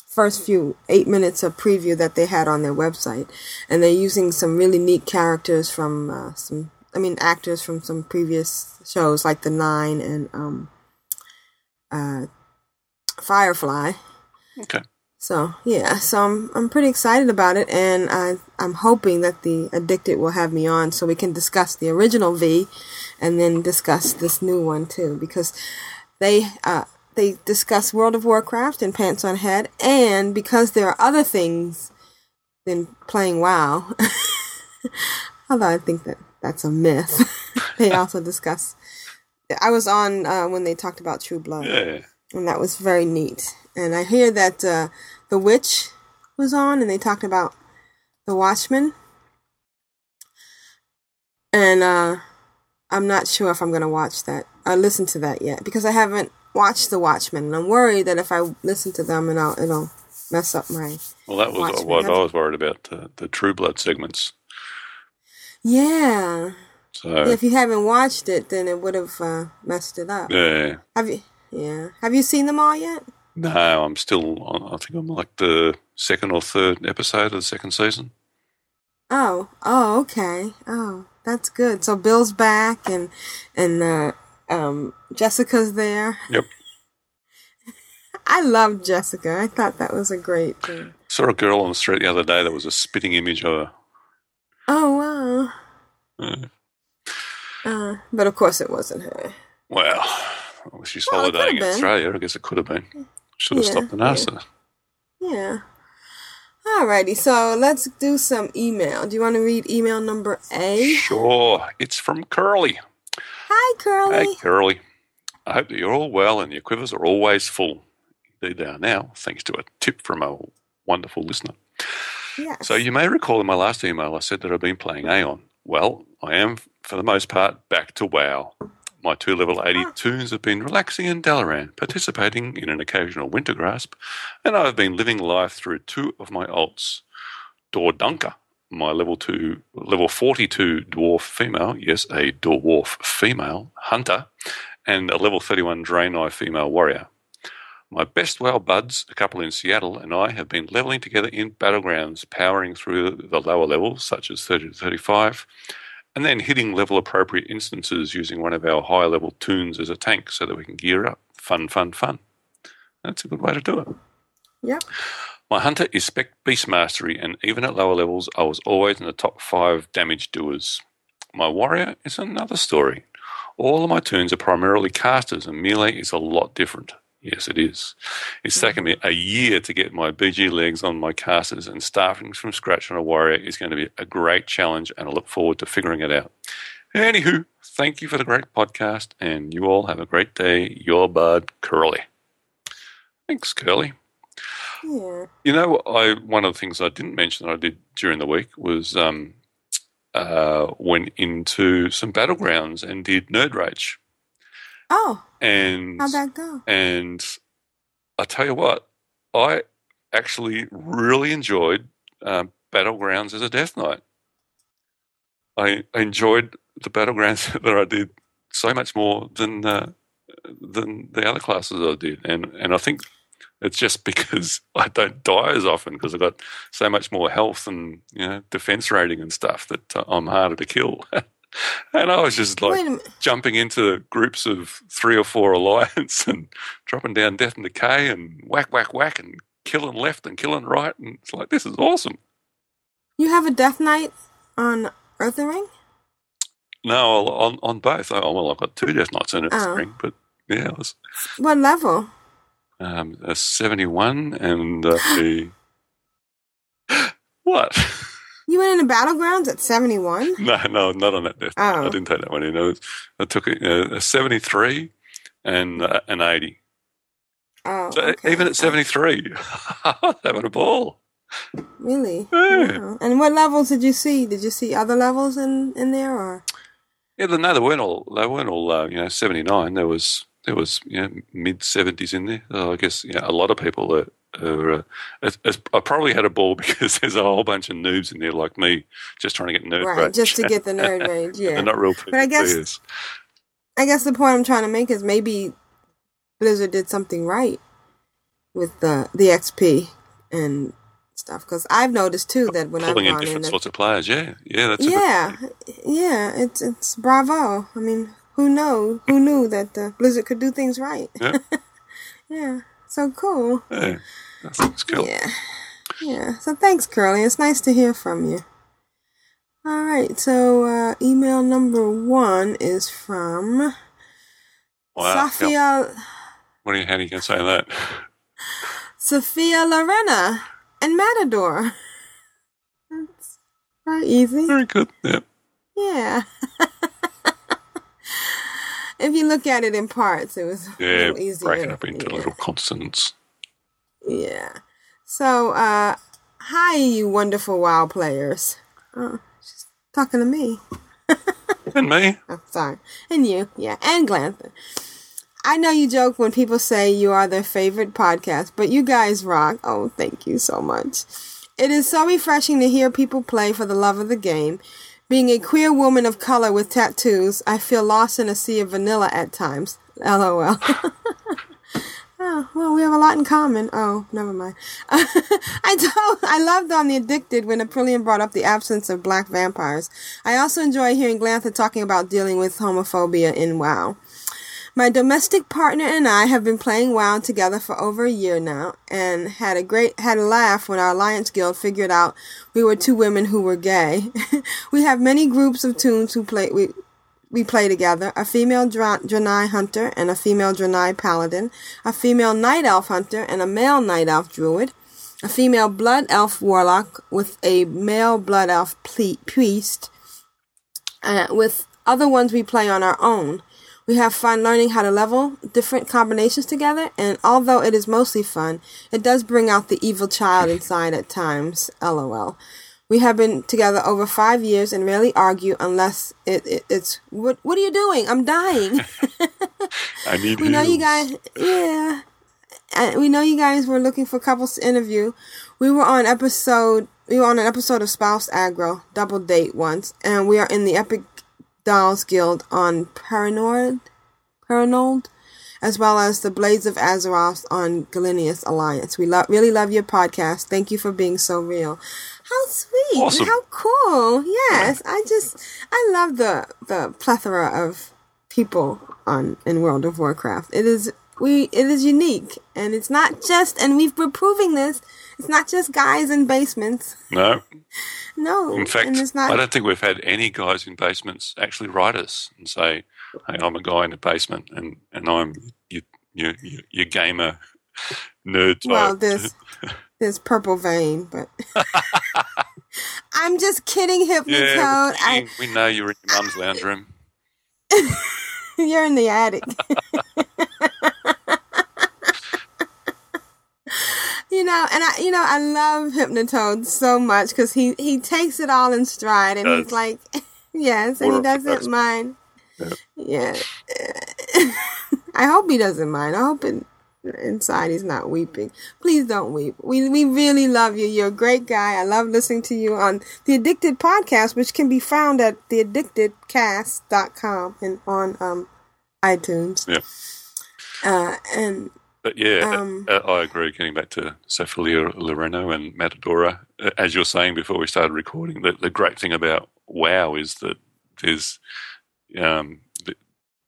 first few eight minutes of preview that they had on their website, and they're using some really neat characters from uh, some, I mean, actors from some previous shows like The Nine and um, uh, Firefly. Okay. So yeah, so I'm I'm pretty excited about it, and I I'm hoping that the addicted will have me on so we can discuss the original V, and then discuss this new one too because they uh they discuss World of Warcraft and Pants on Head, and because there are other things than playing WoW, although I think that that's a myth. they also discuss. I was on uh, when they talked about True Blood Yeah. and that was very neat. And I hear that uh, The Witch was on, and they talked about The Watchmen. And uh, I'm not sure if I'm going to watch that. I listen to that yet because I haven't watched The Watchmen, and I'm worried that if I listen to them, and I'll, it'll mess up my. Well, that was Watchmen. what I was worried about the, the True Blood segments. Yeah. So Yeah, if you haven't watched it, then it would have uh, messed it up. yeah, Have you? Yeah. Have you seen them all yet? no, I'm still. on- I think I'm like the second or third episode of the second season. Oh, oh, okay. Oh, that's good. So Bill's back, and and uh, um, Jessica's there. Yep. I love Jessica. I thought that was a great thing. Saw a girl on the street the other day that was a spitting image of her. Oh wow. Yeah. Uh, but of course, it wasn't her. Well, well, she's Well, holidaying in been. Australia. I guess it could have been. Should have Yeah, stopped and asked her. Yeah. Alrighty, so let's do some email. Do you want to read email number A? Sure, it's from Curly. Hi, Curly. Hey, Curly. I hope that you're all well and your quivers are always full. Indeed, they are now, thanks to a tip from a wonderful listener. Yes. So, you may recall in my last email I said that I've been playing Aion. Well, I am, for the most part, back to WoW. My two level 80 ah. toons have been relaxing in Dalaran, participating in an occasional Wintergrasp, and I've been living life through two of my alts. Dordunka, my level two, level 42 dwarf female, yes, a dwarf female hunter, and a level 31 Draenei female warrior. My best WoW buds, a couple in Seattle, and I have been leveling together in battlegrounds, powering through the lower levels, such as 30 to 35, and then hitting level appropriate instances using one of our higher level toons as a tank so that we can gear up. Fun, fun, fun. That's a good way to do it. Yep. My hunter is spec beast mastery, and even at lower levels, I was always in the top five damage doers. My warrior is another story. All of my toons are primarily casters, and melee is a lot different. Yes, it is. It's taken me a year to get my BG legs on my casters, and starting from scratch on a warrior is going to be a great challenge, and I look forward to figuring it out. Anywho, thank you for the great podcast, and you all have a great day. Your bud, Curly. Thanks, Curly. Yeah. You know, I one of the things I didn't mention that I did during the week was um, uh, went into some battlegrounds and did Nerd Rage, Oh, and how'd that go? and I tell you what, I actually really enjoyed um, battlegrounds as a Death Knight. I I enjoyed the battlegrounds that I did so much more than uh, than the other classes I did, and and I think it's just because I don't die as often because I've got so much more health and you know defense rating and stuff that uh, I'm harder to kill. and I was just like Wait a minute. jumping into groups of three or four alliance and dropping down death and decay and whack whack whack and killing left and killing right and it's like this is awesome. You have a Death Knight on Earthen Ring? No, on on both. Oh well, I've got two death knights in it Oh. spring, but yeah, it was What level? um, a seventy-one and uh, a what? You went into Battlegrounds at 71? No, no, not on that death. Oh. I didn't take that one in. I, was, I took a, a seventy-three and uh, an eighty. Oh, So okay. even at seventy-three, I was having a ball. Really? Yeah. Wow. And what levels did you see? Did you see other levels in, in there? or? Yeah, no, they weren't all. They weren't all. Uh, you know, seventy nine. There was there was you know mid seventies in there. So I guess you know, a lot of people are. Are uh, it's, it's, I probably had a ball because there's a whole bunch of noobs in there like me, just trying to get nerd Right, rage. just to get the nerd rage, yeah. They're not real But I guess- PvPers. I guess the point I'm trying to make is maybe Blizzard did something right with the the XP and stuff. Because I've noticed too that when I've pulling in gone in, different that- sorts of players. Yeah, yeah, that's yeah, yeah, it's it's bravo. I mean, who know who knew that uh, Blizzard could do things right? Yeah. yeah, so cool. Yeah, that's cool. Yeah, yeah. So thanks, Curly. It's nice to hear from you. All right, so uh, email number one is from Wow. Sophia What do you? How do you gonna say that? Sophia Lorena and Matador. That's very easy. Very good. Yeah. Yeah. if you look at it in parts, it was Yeah, easier. break it up into yeah. little consonants. Yeah. So, uh, Hi, you wonderful wild players. Oh, she's talking to me. And me. Oh, sorry. And you, yeah, and Glanthur. I know you joke when people say you are their favorite podcast, but you guys rock. Oh, thank you so much. It is so refreshing to hear people play for the love of the game. Being a queer woman of color with tattoos, I feel lost in a sea of vanilla at times. LOL. Oh, well, we have a lot in common. Oh, never mind. I told, I loved on The Addicted when Aprillian brought up the absence of black vampires. I also enjoy hearing Glanthur talking about dealing with homophobia in WoW. My domestic partner and I have been playing WoW together for over a year now and had a great had a laugh when our Alliance Guild figured out we were two women who were gay. we have many groups of toons who play we we play together a female Dra- Draenei hunter and a female Draenei paladin, a female night elf hunter and a male night elf druid, a female blood elf warlock with a male blood elf ple- priest, uh, with other ones we play on our own. We have fun learning how to level different combinations together, and although it is mostly fun, it does bring out the evil child inside at times. LOL. We have been together over five years and rarely argue unless it, it it's what what are you doing? I'm dying. I need we know you guys yeah. Uh, we know you guys were looking for couples to interview. We were on episode we were on an episode of Spouse Aggro, double date once, and we are in the Epic Dolls Guild on Paranoid Paranoid, as well as the Blades of Azeroth on Gilneas Alliance. We lo- really love your podcast. Thank you for being so real. How sweet! Awesome. How cool! Yes, I just I love the the plethora of people on in World of Warcraft. It is we it is unique, and it's not just and we've been proving this. It's not just guys in basements. No. No, In fact, not. I don't think we've had any guys in basements actually write us and say, "Hey, I'm a guy in a basement, and and I'm your your your, your gamer nerd." type." Well, there's there's purple vein, but I'm just kidding, Hypnotoad. yeah, I, we know you're in your mum's lounge room. you're in the attic. You know, and I, you know, I love Hypnotoad so much because he he takes it all in stride, and he's like, yes, and he doesn't mind. Yeah, I hope he doesn't mind. I hope it, inside he's not weeping. Please don't weep. We we really love you. You're a great guy. I love listening to you on the Addicted Podcast, which can be found at theaddictedcast.com and on um iTunes. Yeah. Uh, and But yeah, Um, uh, I agree. Getting back to Sophia Loreno and Matadora, uh, as you're saying before we started recording, the, the great thing about WoW is that there's um, the,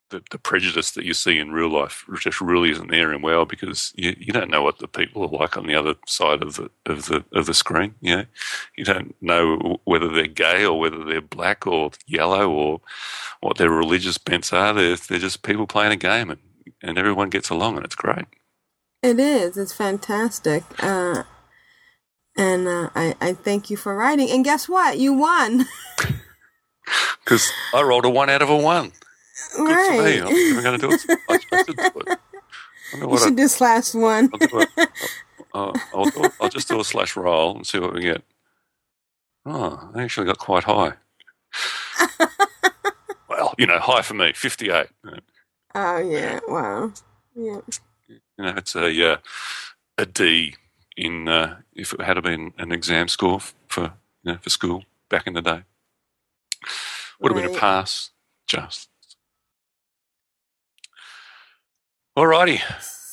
the, the prejudice that you see in real life just really isn't there in WoW because you, you don't know what the people are like on the other side of the of the of the screen. You know, you don't know whether they're gay or whether they're black or yellow or what their religious bents are. They're they're just people playing a game and, and everyone gets along and it's great. It is. It's fantastic. Uh, and uh, I, I thank you for writing. And guess what? You won. Because I rolled a one out of a one. Good for me. I'm going to do it. I, should do it. I You what I, should do slash one. I'll, do it. I'll, I'll, do it. I'll just do a slash roll and see what we get. Oh, I actually got quite high. well, you know, high for me, 58. Oh yeah! Wow. Yeah. You know, it's a uh, a D in uh, if it had been an exam score for you know for school back in the day. Would have been a pass, just. Alrighty.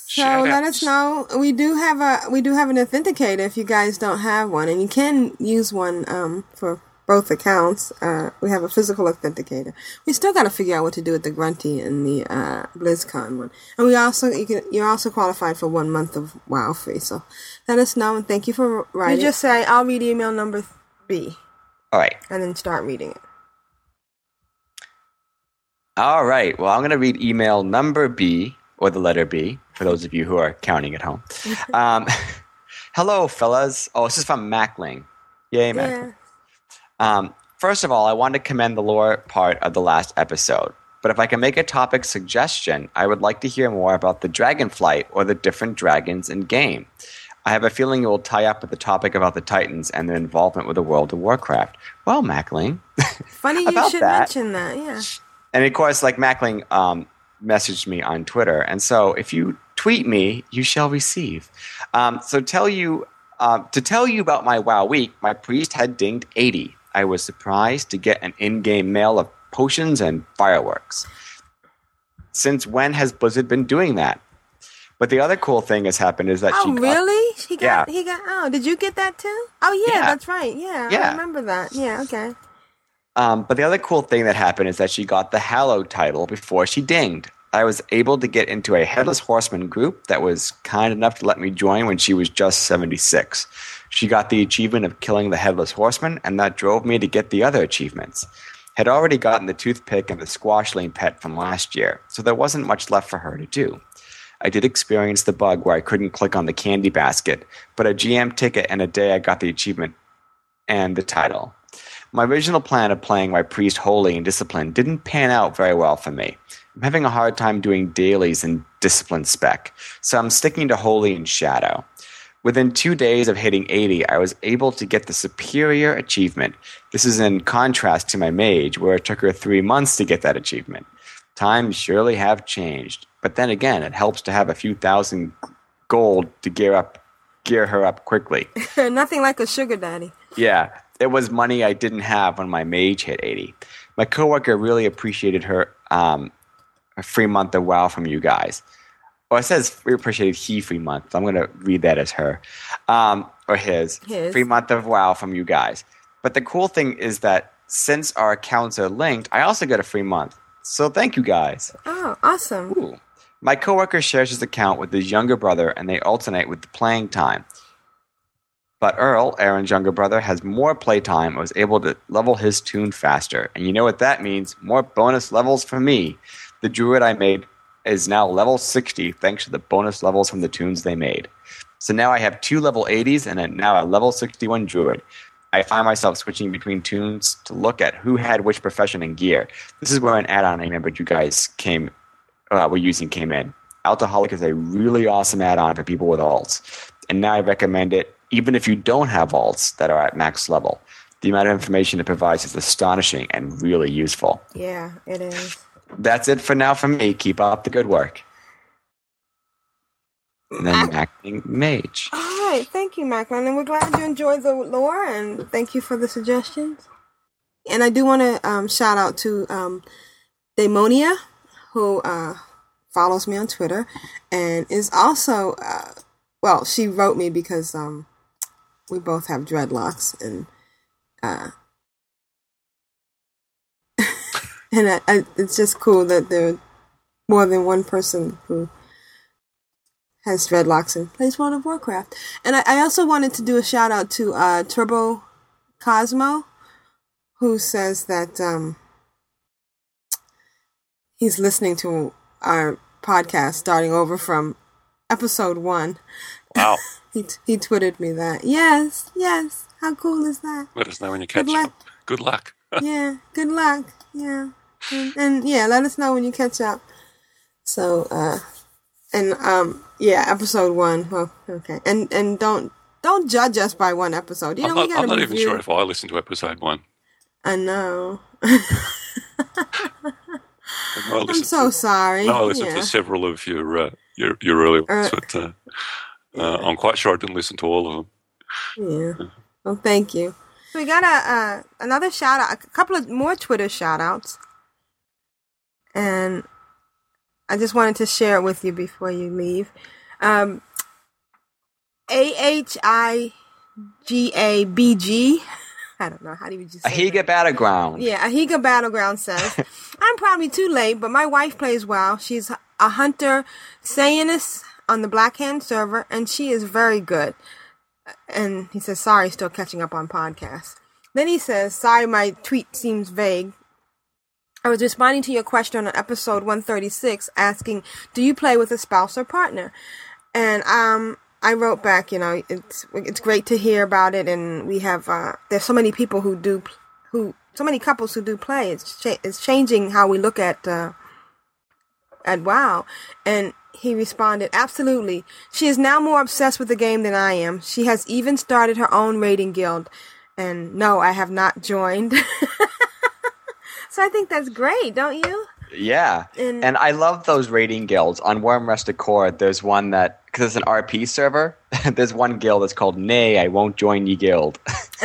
So Shout let outs. us know. We do have a we do have an authenticator if you guys don't have one, and you can use one um, for both accounts. Uh, we have a physical authenticator. We still got to figure out what to do with the Grunty and the uh, BlizzCon one, and we also you can you're also qualified for one month of WoW free. So let us know and thank you for writing. You just say I'll read email number B All right. and then start reading it. All right. Well, I'm going to read email number B, or the letter B, for those of you who are counting at home. Um, hello, fellas. Oh, this is from Mackling. Yay, Mackling. Yeah. Um, first of all, I want to commend the lore part of the last episode. But if I can make a topic suggestion, I would like to hear more about the dragonflight or the different dragons in game. I have a feeling it will tie up with the topic about the Titans and their involvement with the world of Warcraft. Well, Mackling. Funny you About should that. mention that. Yeah. And of course, like Mackling um, messaged me on Twitter. And so if you tweet me, you shall receive. Um, so tell you um, to tell you about my WoW week, my priest had dinged 80. I was surprised to get an in-game mail of potions and fireworks. Since when has Blizzard been doing that? But the other cool thing has happened is that Oh, she got- really? He got. Yeah. He got. Oh, did you get that too? Oh, yeah, Yeah. that's right. Yeah, I remember that. Yeah. Okay. Um, but the other cool thing that happened is that she got the Hallowed title before she dinged. I was able to get into a Headless Horseman group that was kind enough to let me join when she was just 76. She got the achievement of killing the Headless Horseman, and that drove me to get the other achievements. Had already gotten the toothpick and the squashling pet from last year, so there wasn't much left for her to do. I did experience the bug where I couldn't click on the candy basket, but a GM ticket and a day I got the achievement and the title. My original plan of playing my priest holy and discipline didn't pan out very well for me. I'm having a hard time doing dailies in discipline spec, so I'm sticking to holy and shadow. Within two days of hitting 80, I was able to get the superior achievement. This is in contrast to my mage, where it took her three months to get that achievement. Times surely have changed, but then again, it helps to have a few thousand gold to gear up, gear her up quickly. Nothing like a sugar daddy. Yeah, it was money I didn't have when my mage hit 80. My coworker really appreciated her um, a free month of WoW from you guys. Well, it says we appreciated he free month. I'm going to read that as her um, or his. His. free month of WoW from you guys. But the cool thing is that since our accounts are linked, I also get a free month. So thank you guys. Oh, awesome. Ooh. My coworker shares his account with his younger brother, and they alternate with the playing time. But Earl, Aaron's younger brother, has more playtime and was able to level his toon faster. And you know what that means? More bonus levels for me. The druid I made is now level 60 thanks to the bonus levels from the toons they made. So now I have two level 80s and a, now a level 61 druid. I find myself switching between toons to look at who had which profession and gear. This is where an add-on I remembered you guys came uh, were using came in. Altaholic is a really awesome add-on for people with alts, and now I recommend it even if you don't have alts that are at max level. The amount of information it provides is astonishing and really useful. Yeah, it is. That's it for now from me. Keep up the good work. And then acting mage. All right, thank you, Macklin, and we're glad you enjoyed the lore, and thank you for the suggestions. And I do want to um, shout out to um, Daemonia, who uh, follows me on Twitter, and is also, uh, well, she wrote me because um, we both have dreadlocks, and uh, and I, I, it's just cool that there are more than one person who has dreadlocks and plays World of Warcraft. And I, I also wanted to do a shout out to uh, Turbo Cosmo, who says that um, he's listening to our podcast starting over from episode one. Wow. He, t- he twittered me that. Yes, yes. How cool is that? Let us know when you catch Good luck. up. Good luck. yeah, good luck. Yeah. And, and yeah, let us know when you catch up. So, uh, and um, yeah, episode one. Well, okay, and and don't don't judge us by one episode. You know, I'm not, got I'm not even sure if I listened to episode one. I know. I I'm so to, sorry. no, I listened yeah. to several of your uh, your, your earlier ones, Uh, but uh, uh, I'm quite sure I didn't listen to all of them. Yeah. Well, thank you. We got a uh, another shout out, a couple of more Twitter shout outs. And I just wanted to share it with you before you leave. Um, A H I G A B G. I don't know. How do you just say that? Ahiga Battleground. Yeah, Ahiga Battleground says, I'm probably too late, but my wife plays WoW. She's a hunter Sayanist on the Black Hand server, and she is very good. And he says, sorry, still catching up on podcasts. Then he says, sorry, my tweet seems vague. I was responding to your question on episode 136 asking, do you play with a spouse or partner? And um, I wrote back, you know, it's it's great to hear about it, and we have uh, there's so many people who do who so many couples who do play. It's cha- it's changing how we look at uh, at WoW, and he responded, Absolutely. She is now more obsessed with the game than I am. She has even started her own raiding guild. And no, I have not joined. so I think that's great, don't you? Yeah, And- and I love those raiding guilds on Wyrmrest Accord. There's one that because it's an RP server. there's one guild that's called Nay, I won't join ye guild.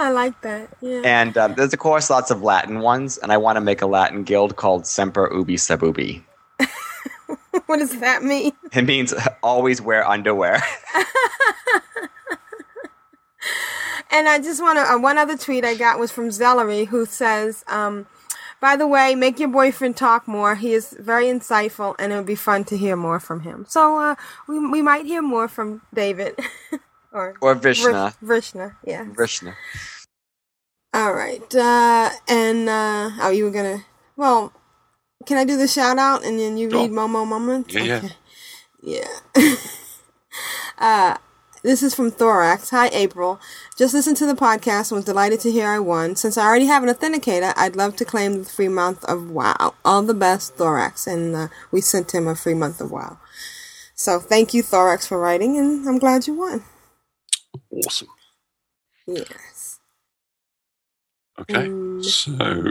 I like that. Yeah. and um, there's of course lots of Latin ones, and I want to make a Latin guild called Semper Ubi Sabubi. what does that mean? It means always wear underwear. And I just want to, uh, one other tweet I got was from Zellery who says, um, by the way, make your boyfriend talk more. He is very insightful and it would be fun to hear more from him. So, uh, we, we might hear more from David. or, Or Vishna. Vrish- Vrishna, yeah. Krishna. All right. Uh, and, uh, oh, you were gonna, well, can I do the shout out and then you Sure. read Momo Moments? Yeah, yeah. Yeah. uh, this is from Thorax. Hi, April. Just listened to the podcast and was delighted to hear I won. Since I already have an authenticator, I'd love to claim the free month of WoW. All the best, Thorax. And uh, we sent him a free month of WoW. So thank you, Thorax, for writing, and I'm glad you won. Awesome. Yes. Okay. Mm. So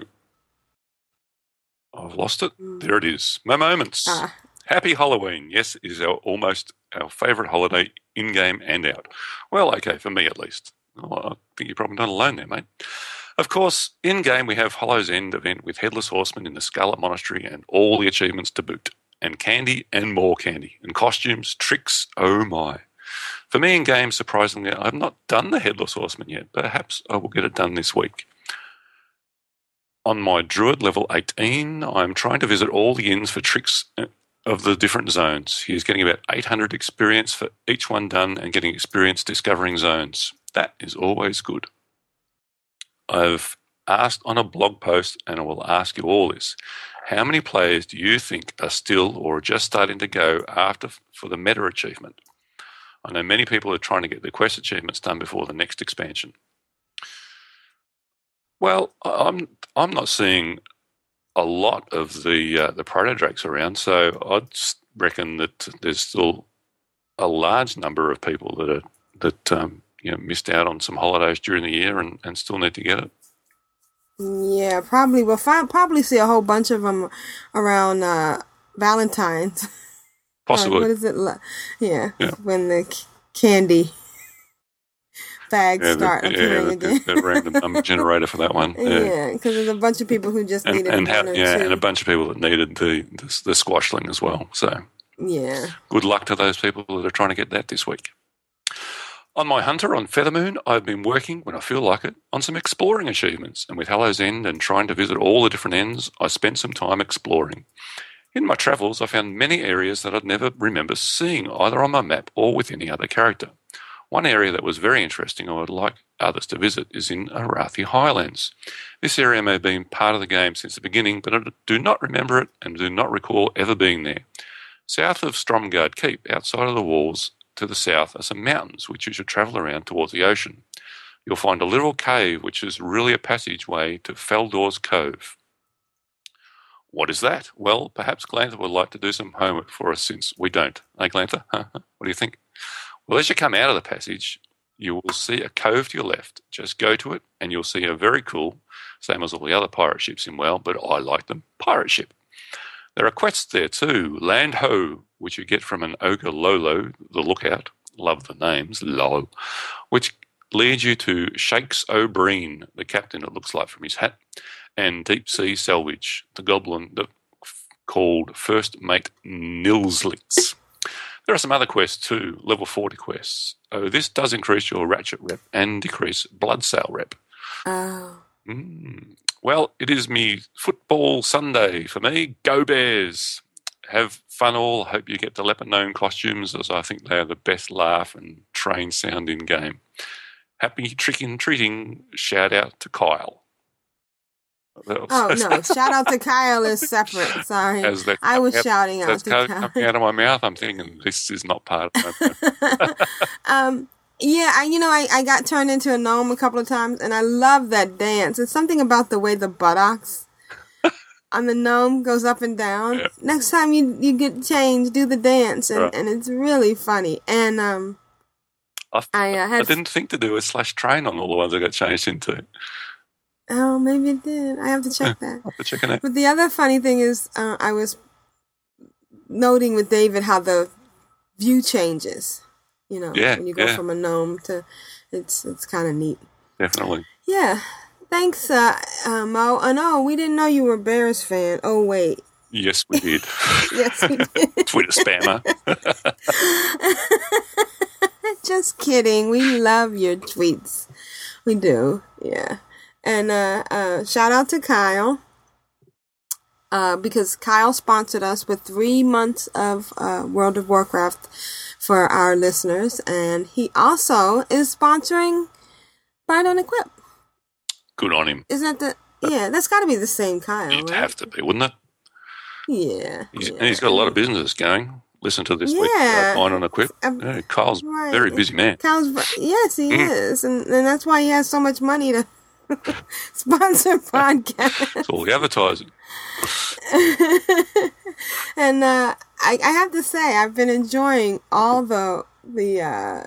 I've lost it. There it is. My moments. Ah. Happy Halloween. Yes, is our almost our favourite holiday in game and out. Well, okay, for me at least. Well, I think you're probably not alone there, mate. Of course, in game we have Hallow's End event with Headless Horseman in the Scarlet Monastery and all the achievements to boot. And candy and more candy. And costumes, tricks, oh my. For me in game, surprisingly, I've not done the Headless Horseman yet. Perhaps I will get it done this week. On my Druid level 18, I'm trying to visit all the inns for tricks uh, of the different zones. He is getting about 800 experience for each one done and getting experience discovering zones. That is always good. I've asked on a blog post, and I will ask you all this. How many players do you think are still or are just starting to go after for the meta achievement? I know many people are trying to get their quest achievements done before the next expansion. Well, I'm I'm not seeing a lot of the uh, the proto drakes around, so I'd reckon that there's still a large number of people that are that um, you know missed out on some holidays during the year and, and still need to get it. Yeah, probably. We'll find, probably see a whole bunch of them around uh, Valentine's. Or Possibly. what is it? Yeah, Yeah. when the candy bags yeah, the, start yeah, appearing the, again. the, the random number generator for that one. Yeah. Yeah, because there's a bunch of people who just And, needed and, or yeah, two. and a bunch of people that needed the, the the squashling as well. So yeah. good luck to those people that are trying to get that this week. On my hunter on Feathermoon, I've been working when I feel like it on some exploring achievements, and with Hallow's End and trying to visit all the different ends, I spent some time exploring. In my travels, I found many areas that I'd never remember seeing either on my map or with any other character. One area that was very interesting I would like others to visit is in Arathi Highlands. This area may have been part of the game since the beginning, but I do not remember it and do not recall ever being there. South of Stromgarde Keep, outside of the walls to the south, are some mountains which you should travel around towards the ocean. You'll find a little cave which is really a passageway to Faldir's Cove. What is that? Well, perhaps Glanthur would like to do some homework for us since we don't. Hey, Glanthur, what do you think? Well, as you come out of the passage, you will see a cove to your left. Just go to it, and you'll see a very cool, same as all the other pirate ships in WoW, but I like them, pirate ship. There are quests there too. Land Ho, which you get from an ogre Lolo, the lookout. Love the names, lol. Which leads you to Shakes O'Brien, the captain, it looks like from his hat, and Deep Sea Salvage, the goblin that called First Mate Nilzlix. There are some other quests too, level 40 quests. Oh, this does increase your ratchet rep and decrease Bloodsail rep. Oh. Mm. Well, it is me football Sunday for me. Go Bears! Have fun all. Hope you get the leopard costumes, as I think they are the best laugh and train sound in game. Happy tricking treating. Shout out to Kyle. Oh no! Shout out to Kyle is separate. Sorry, that I was out- shouting out to Kyle. coming out of my mouth. I'm thinking this is not part of my. um, yeah, I you know I, I got turned into a gnome a couple of times, and I love that dance. It's something about the way the buttocks on the gnome goes up and down. Next time you you get changed, do the dance, and, Right. and it's really funny. And um, I, I uh, I didn't think to do a slash train on all the ones I got changed into. Oh maybe it did. I have to check that. To check it out. But the other funny thing is, uh, I was noting with David how the view changes. You know, Yeah, when you go yeah. from a gnome to, it's it's kind of neat. Definitely. Yeah. Thanks, uh, uh, Mo. Oh no, we didn't know you were a Bears fan. Oh wait, Yes, we did. yes we did. Twitter spammer. Just kidding. We love your tweets. We do. Yeah. And uh, uh, shout out to Kyle. Uh, because Kyle sponsored us with three months of uh, World of Warcraft for our listeners, and he also is sponsoring Bind on Equip. Good on him. Isn't that the? Yeah, that's got to be the same Kyle, It'd right? have to be, wouldn't it? Yeah. He's, yeah. And he's got a lot of businesses going. Listen to this week. Yeah. Uh, Bind on Equip. Um, Yeah, Kyle's right. very busy man. Kyle's, yes, he Mm. is, and, and that's why he has so much money to sponsor podcast. It's all the advertising. and uh, I, I have to say, I've been enjoying all the the. Uh,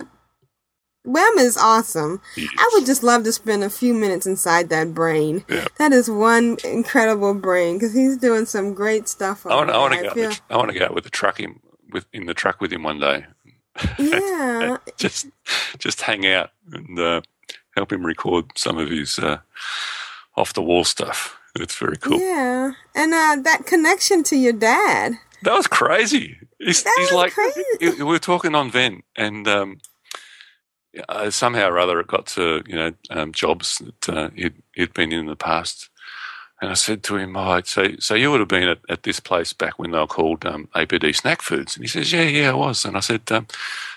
Wem is awesome. I would just love to spend a few minutes inside that brain. Yeah. That is one incredible brain because he's doing some great stuff. I want, I want to go. with- I want to go out with the truck him with in the truck with him one day. Yeah, just just hang out and uh, help him record some of his uh, off the wall stuff. It's very cool. yeah, and uh, that connection to your dad. That was crazy. He's, That he's was like, crazy. he- we were talking on Ven, and um, uh, somehow or other it got to you know um, jobs that uh, he'd, he'd been in in the past. And I said to him, "Oh, so so you would have been at, at this place back when they were called um, APD Snack Foods?" And he says, "Yeah, yeah, I was." And I said, um,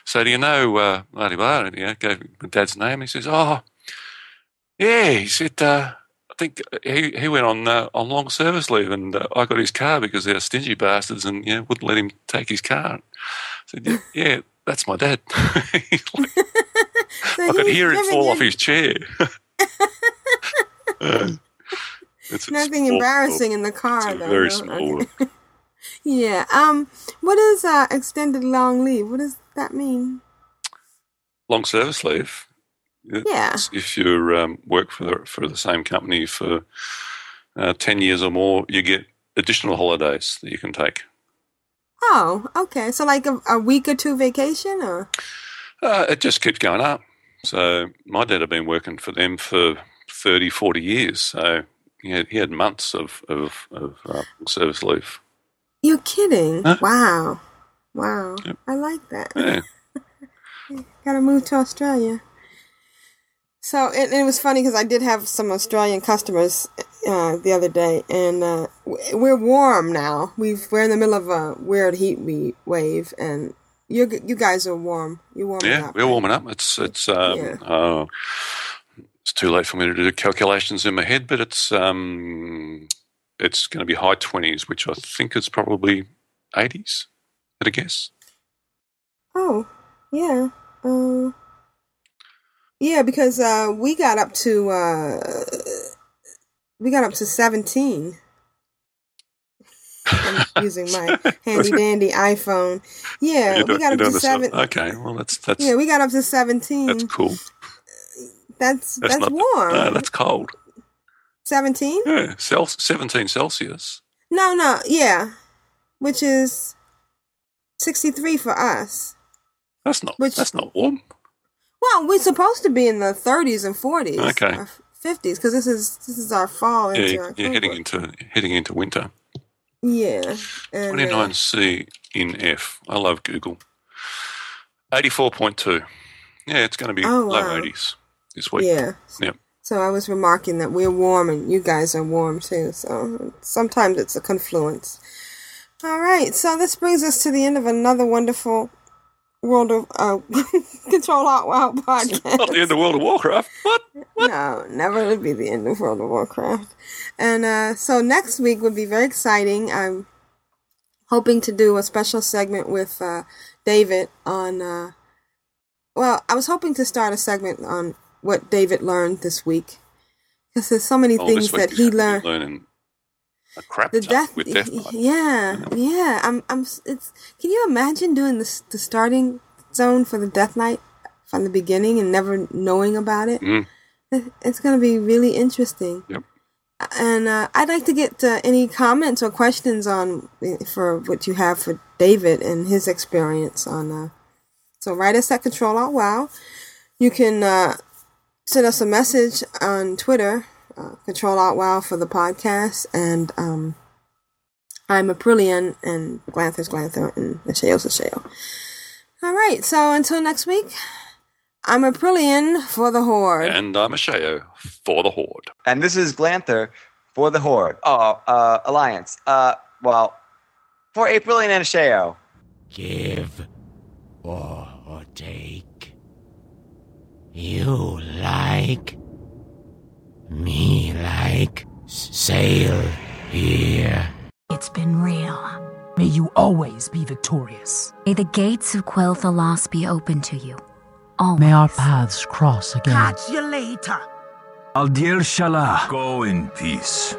"So do you know uh, blah blah blah?" And, you know, gave dad's name. He says, "Oh, yeah." He said, uh, "I think he he went on uh, on long service leave, and uh, I got his car because they're stingy bastards, and you know, wouldn't let him take his car." I said, "Yeah, yeah that's my dad." Like, So I could hear it fall you off his chair. Uh, it's Nothing small embarrassing in the car, though. very no? small. Yeah. Um. What is uh extended long leave? What does that mean? long service leave. Yeah. If you um, work for the, for the same company for uh, ten years or more, you get additional holidays that you can take. Oh, okay. So like a, a week or two vacation, or Uh, it just keeps going up. So my dad had been working for them for 30, 40 years. So he had, he had months of of, of uh, service leave. you're kidding? Huh? Wow. Wow. Yep. I like that. Yeah. Gotta move to Australia. So it, it was funny because I did have some Australian customers uh, the other day, and uh, we're warm now. We've we're in the middle of a weird heat wave, and you you guys are warm. You're warming Yeah, up. we're warming up. It's it's um, Yeah. uh, it's too late for me to do calculations in my head, but it's um, it's going to be high twenties, which I think is probably eighties. At a guess. Oh, yeah. Uh, yeah, because uh, we got up to uh, we got up to seventeen. I'm using my handy dandy iPhone. Yeah, we got up to seven. understand. Okay, well that's that's Yeah, we got up to seventeen. that's cool. That's That's, that's, not warm. No, that's cold. Seventeen? Yeah, Cel- seventeen Celsius. No, no, yeah, which is sixty-three for us. That's not Which- that's not warm. Well, we're supposed to be in the 30s and 40s, Okay. 50s, because this is this is our fall Yeah, into you're, October. you're heading into heading into winter. yeah, and, Twenty uh, nine C in F. I love Google. Eighty four point two. Yeah, it's going to be Oh, low wow. eighties this week. yeah. Yep. So I was remarking that we're warm and you guys are warm too. So sometimes it's a confluence. All right, so this brings us to the end of another wonderful World of uh, Control Alt Wow podcast. Not the end of World of Warcraft. What? No, never would be the end of World of Warcraft. And uh, so next week would be very exciting. I'm hoping to do a special segment with uh, David on. Uh, well, I was hoping to start a segment on what David learned this week because there's so many Oh, things that he learned. A crap the death, with Death Knight. yeah, yeah. I'm, I'm. It's. Can you imagine doing this the starting zone for the Death Knight from the beginning and never knowing about it? Mm. It's going to be really interesting. Yep. And uh, I'd like to get uh, any comments or questions on for what you have for David and his experience on. Uh, so write us at Control Alt Wow. You can uh, send us a message on Twitter, uh, Control Alt Wow for the podcast, and um, I'm Aprillian, and Glanthur's Glanthur, and Ashayo's Ashayo. All right, so until next week, I'm Aprillian for the Horde. And I'm Ashayo for the Horde. And this is Glanthur for the Horde. Oh, uh, Alliance. Uh, well, for April and Anasheo. Give or take. You like. Me like. Sail here. It's been real. May you always be victorious. May the gates of Quel'Thalas be open to you. Always. May our paths cross again. Catch you later. Al diel shala. Go in peace.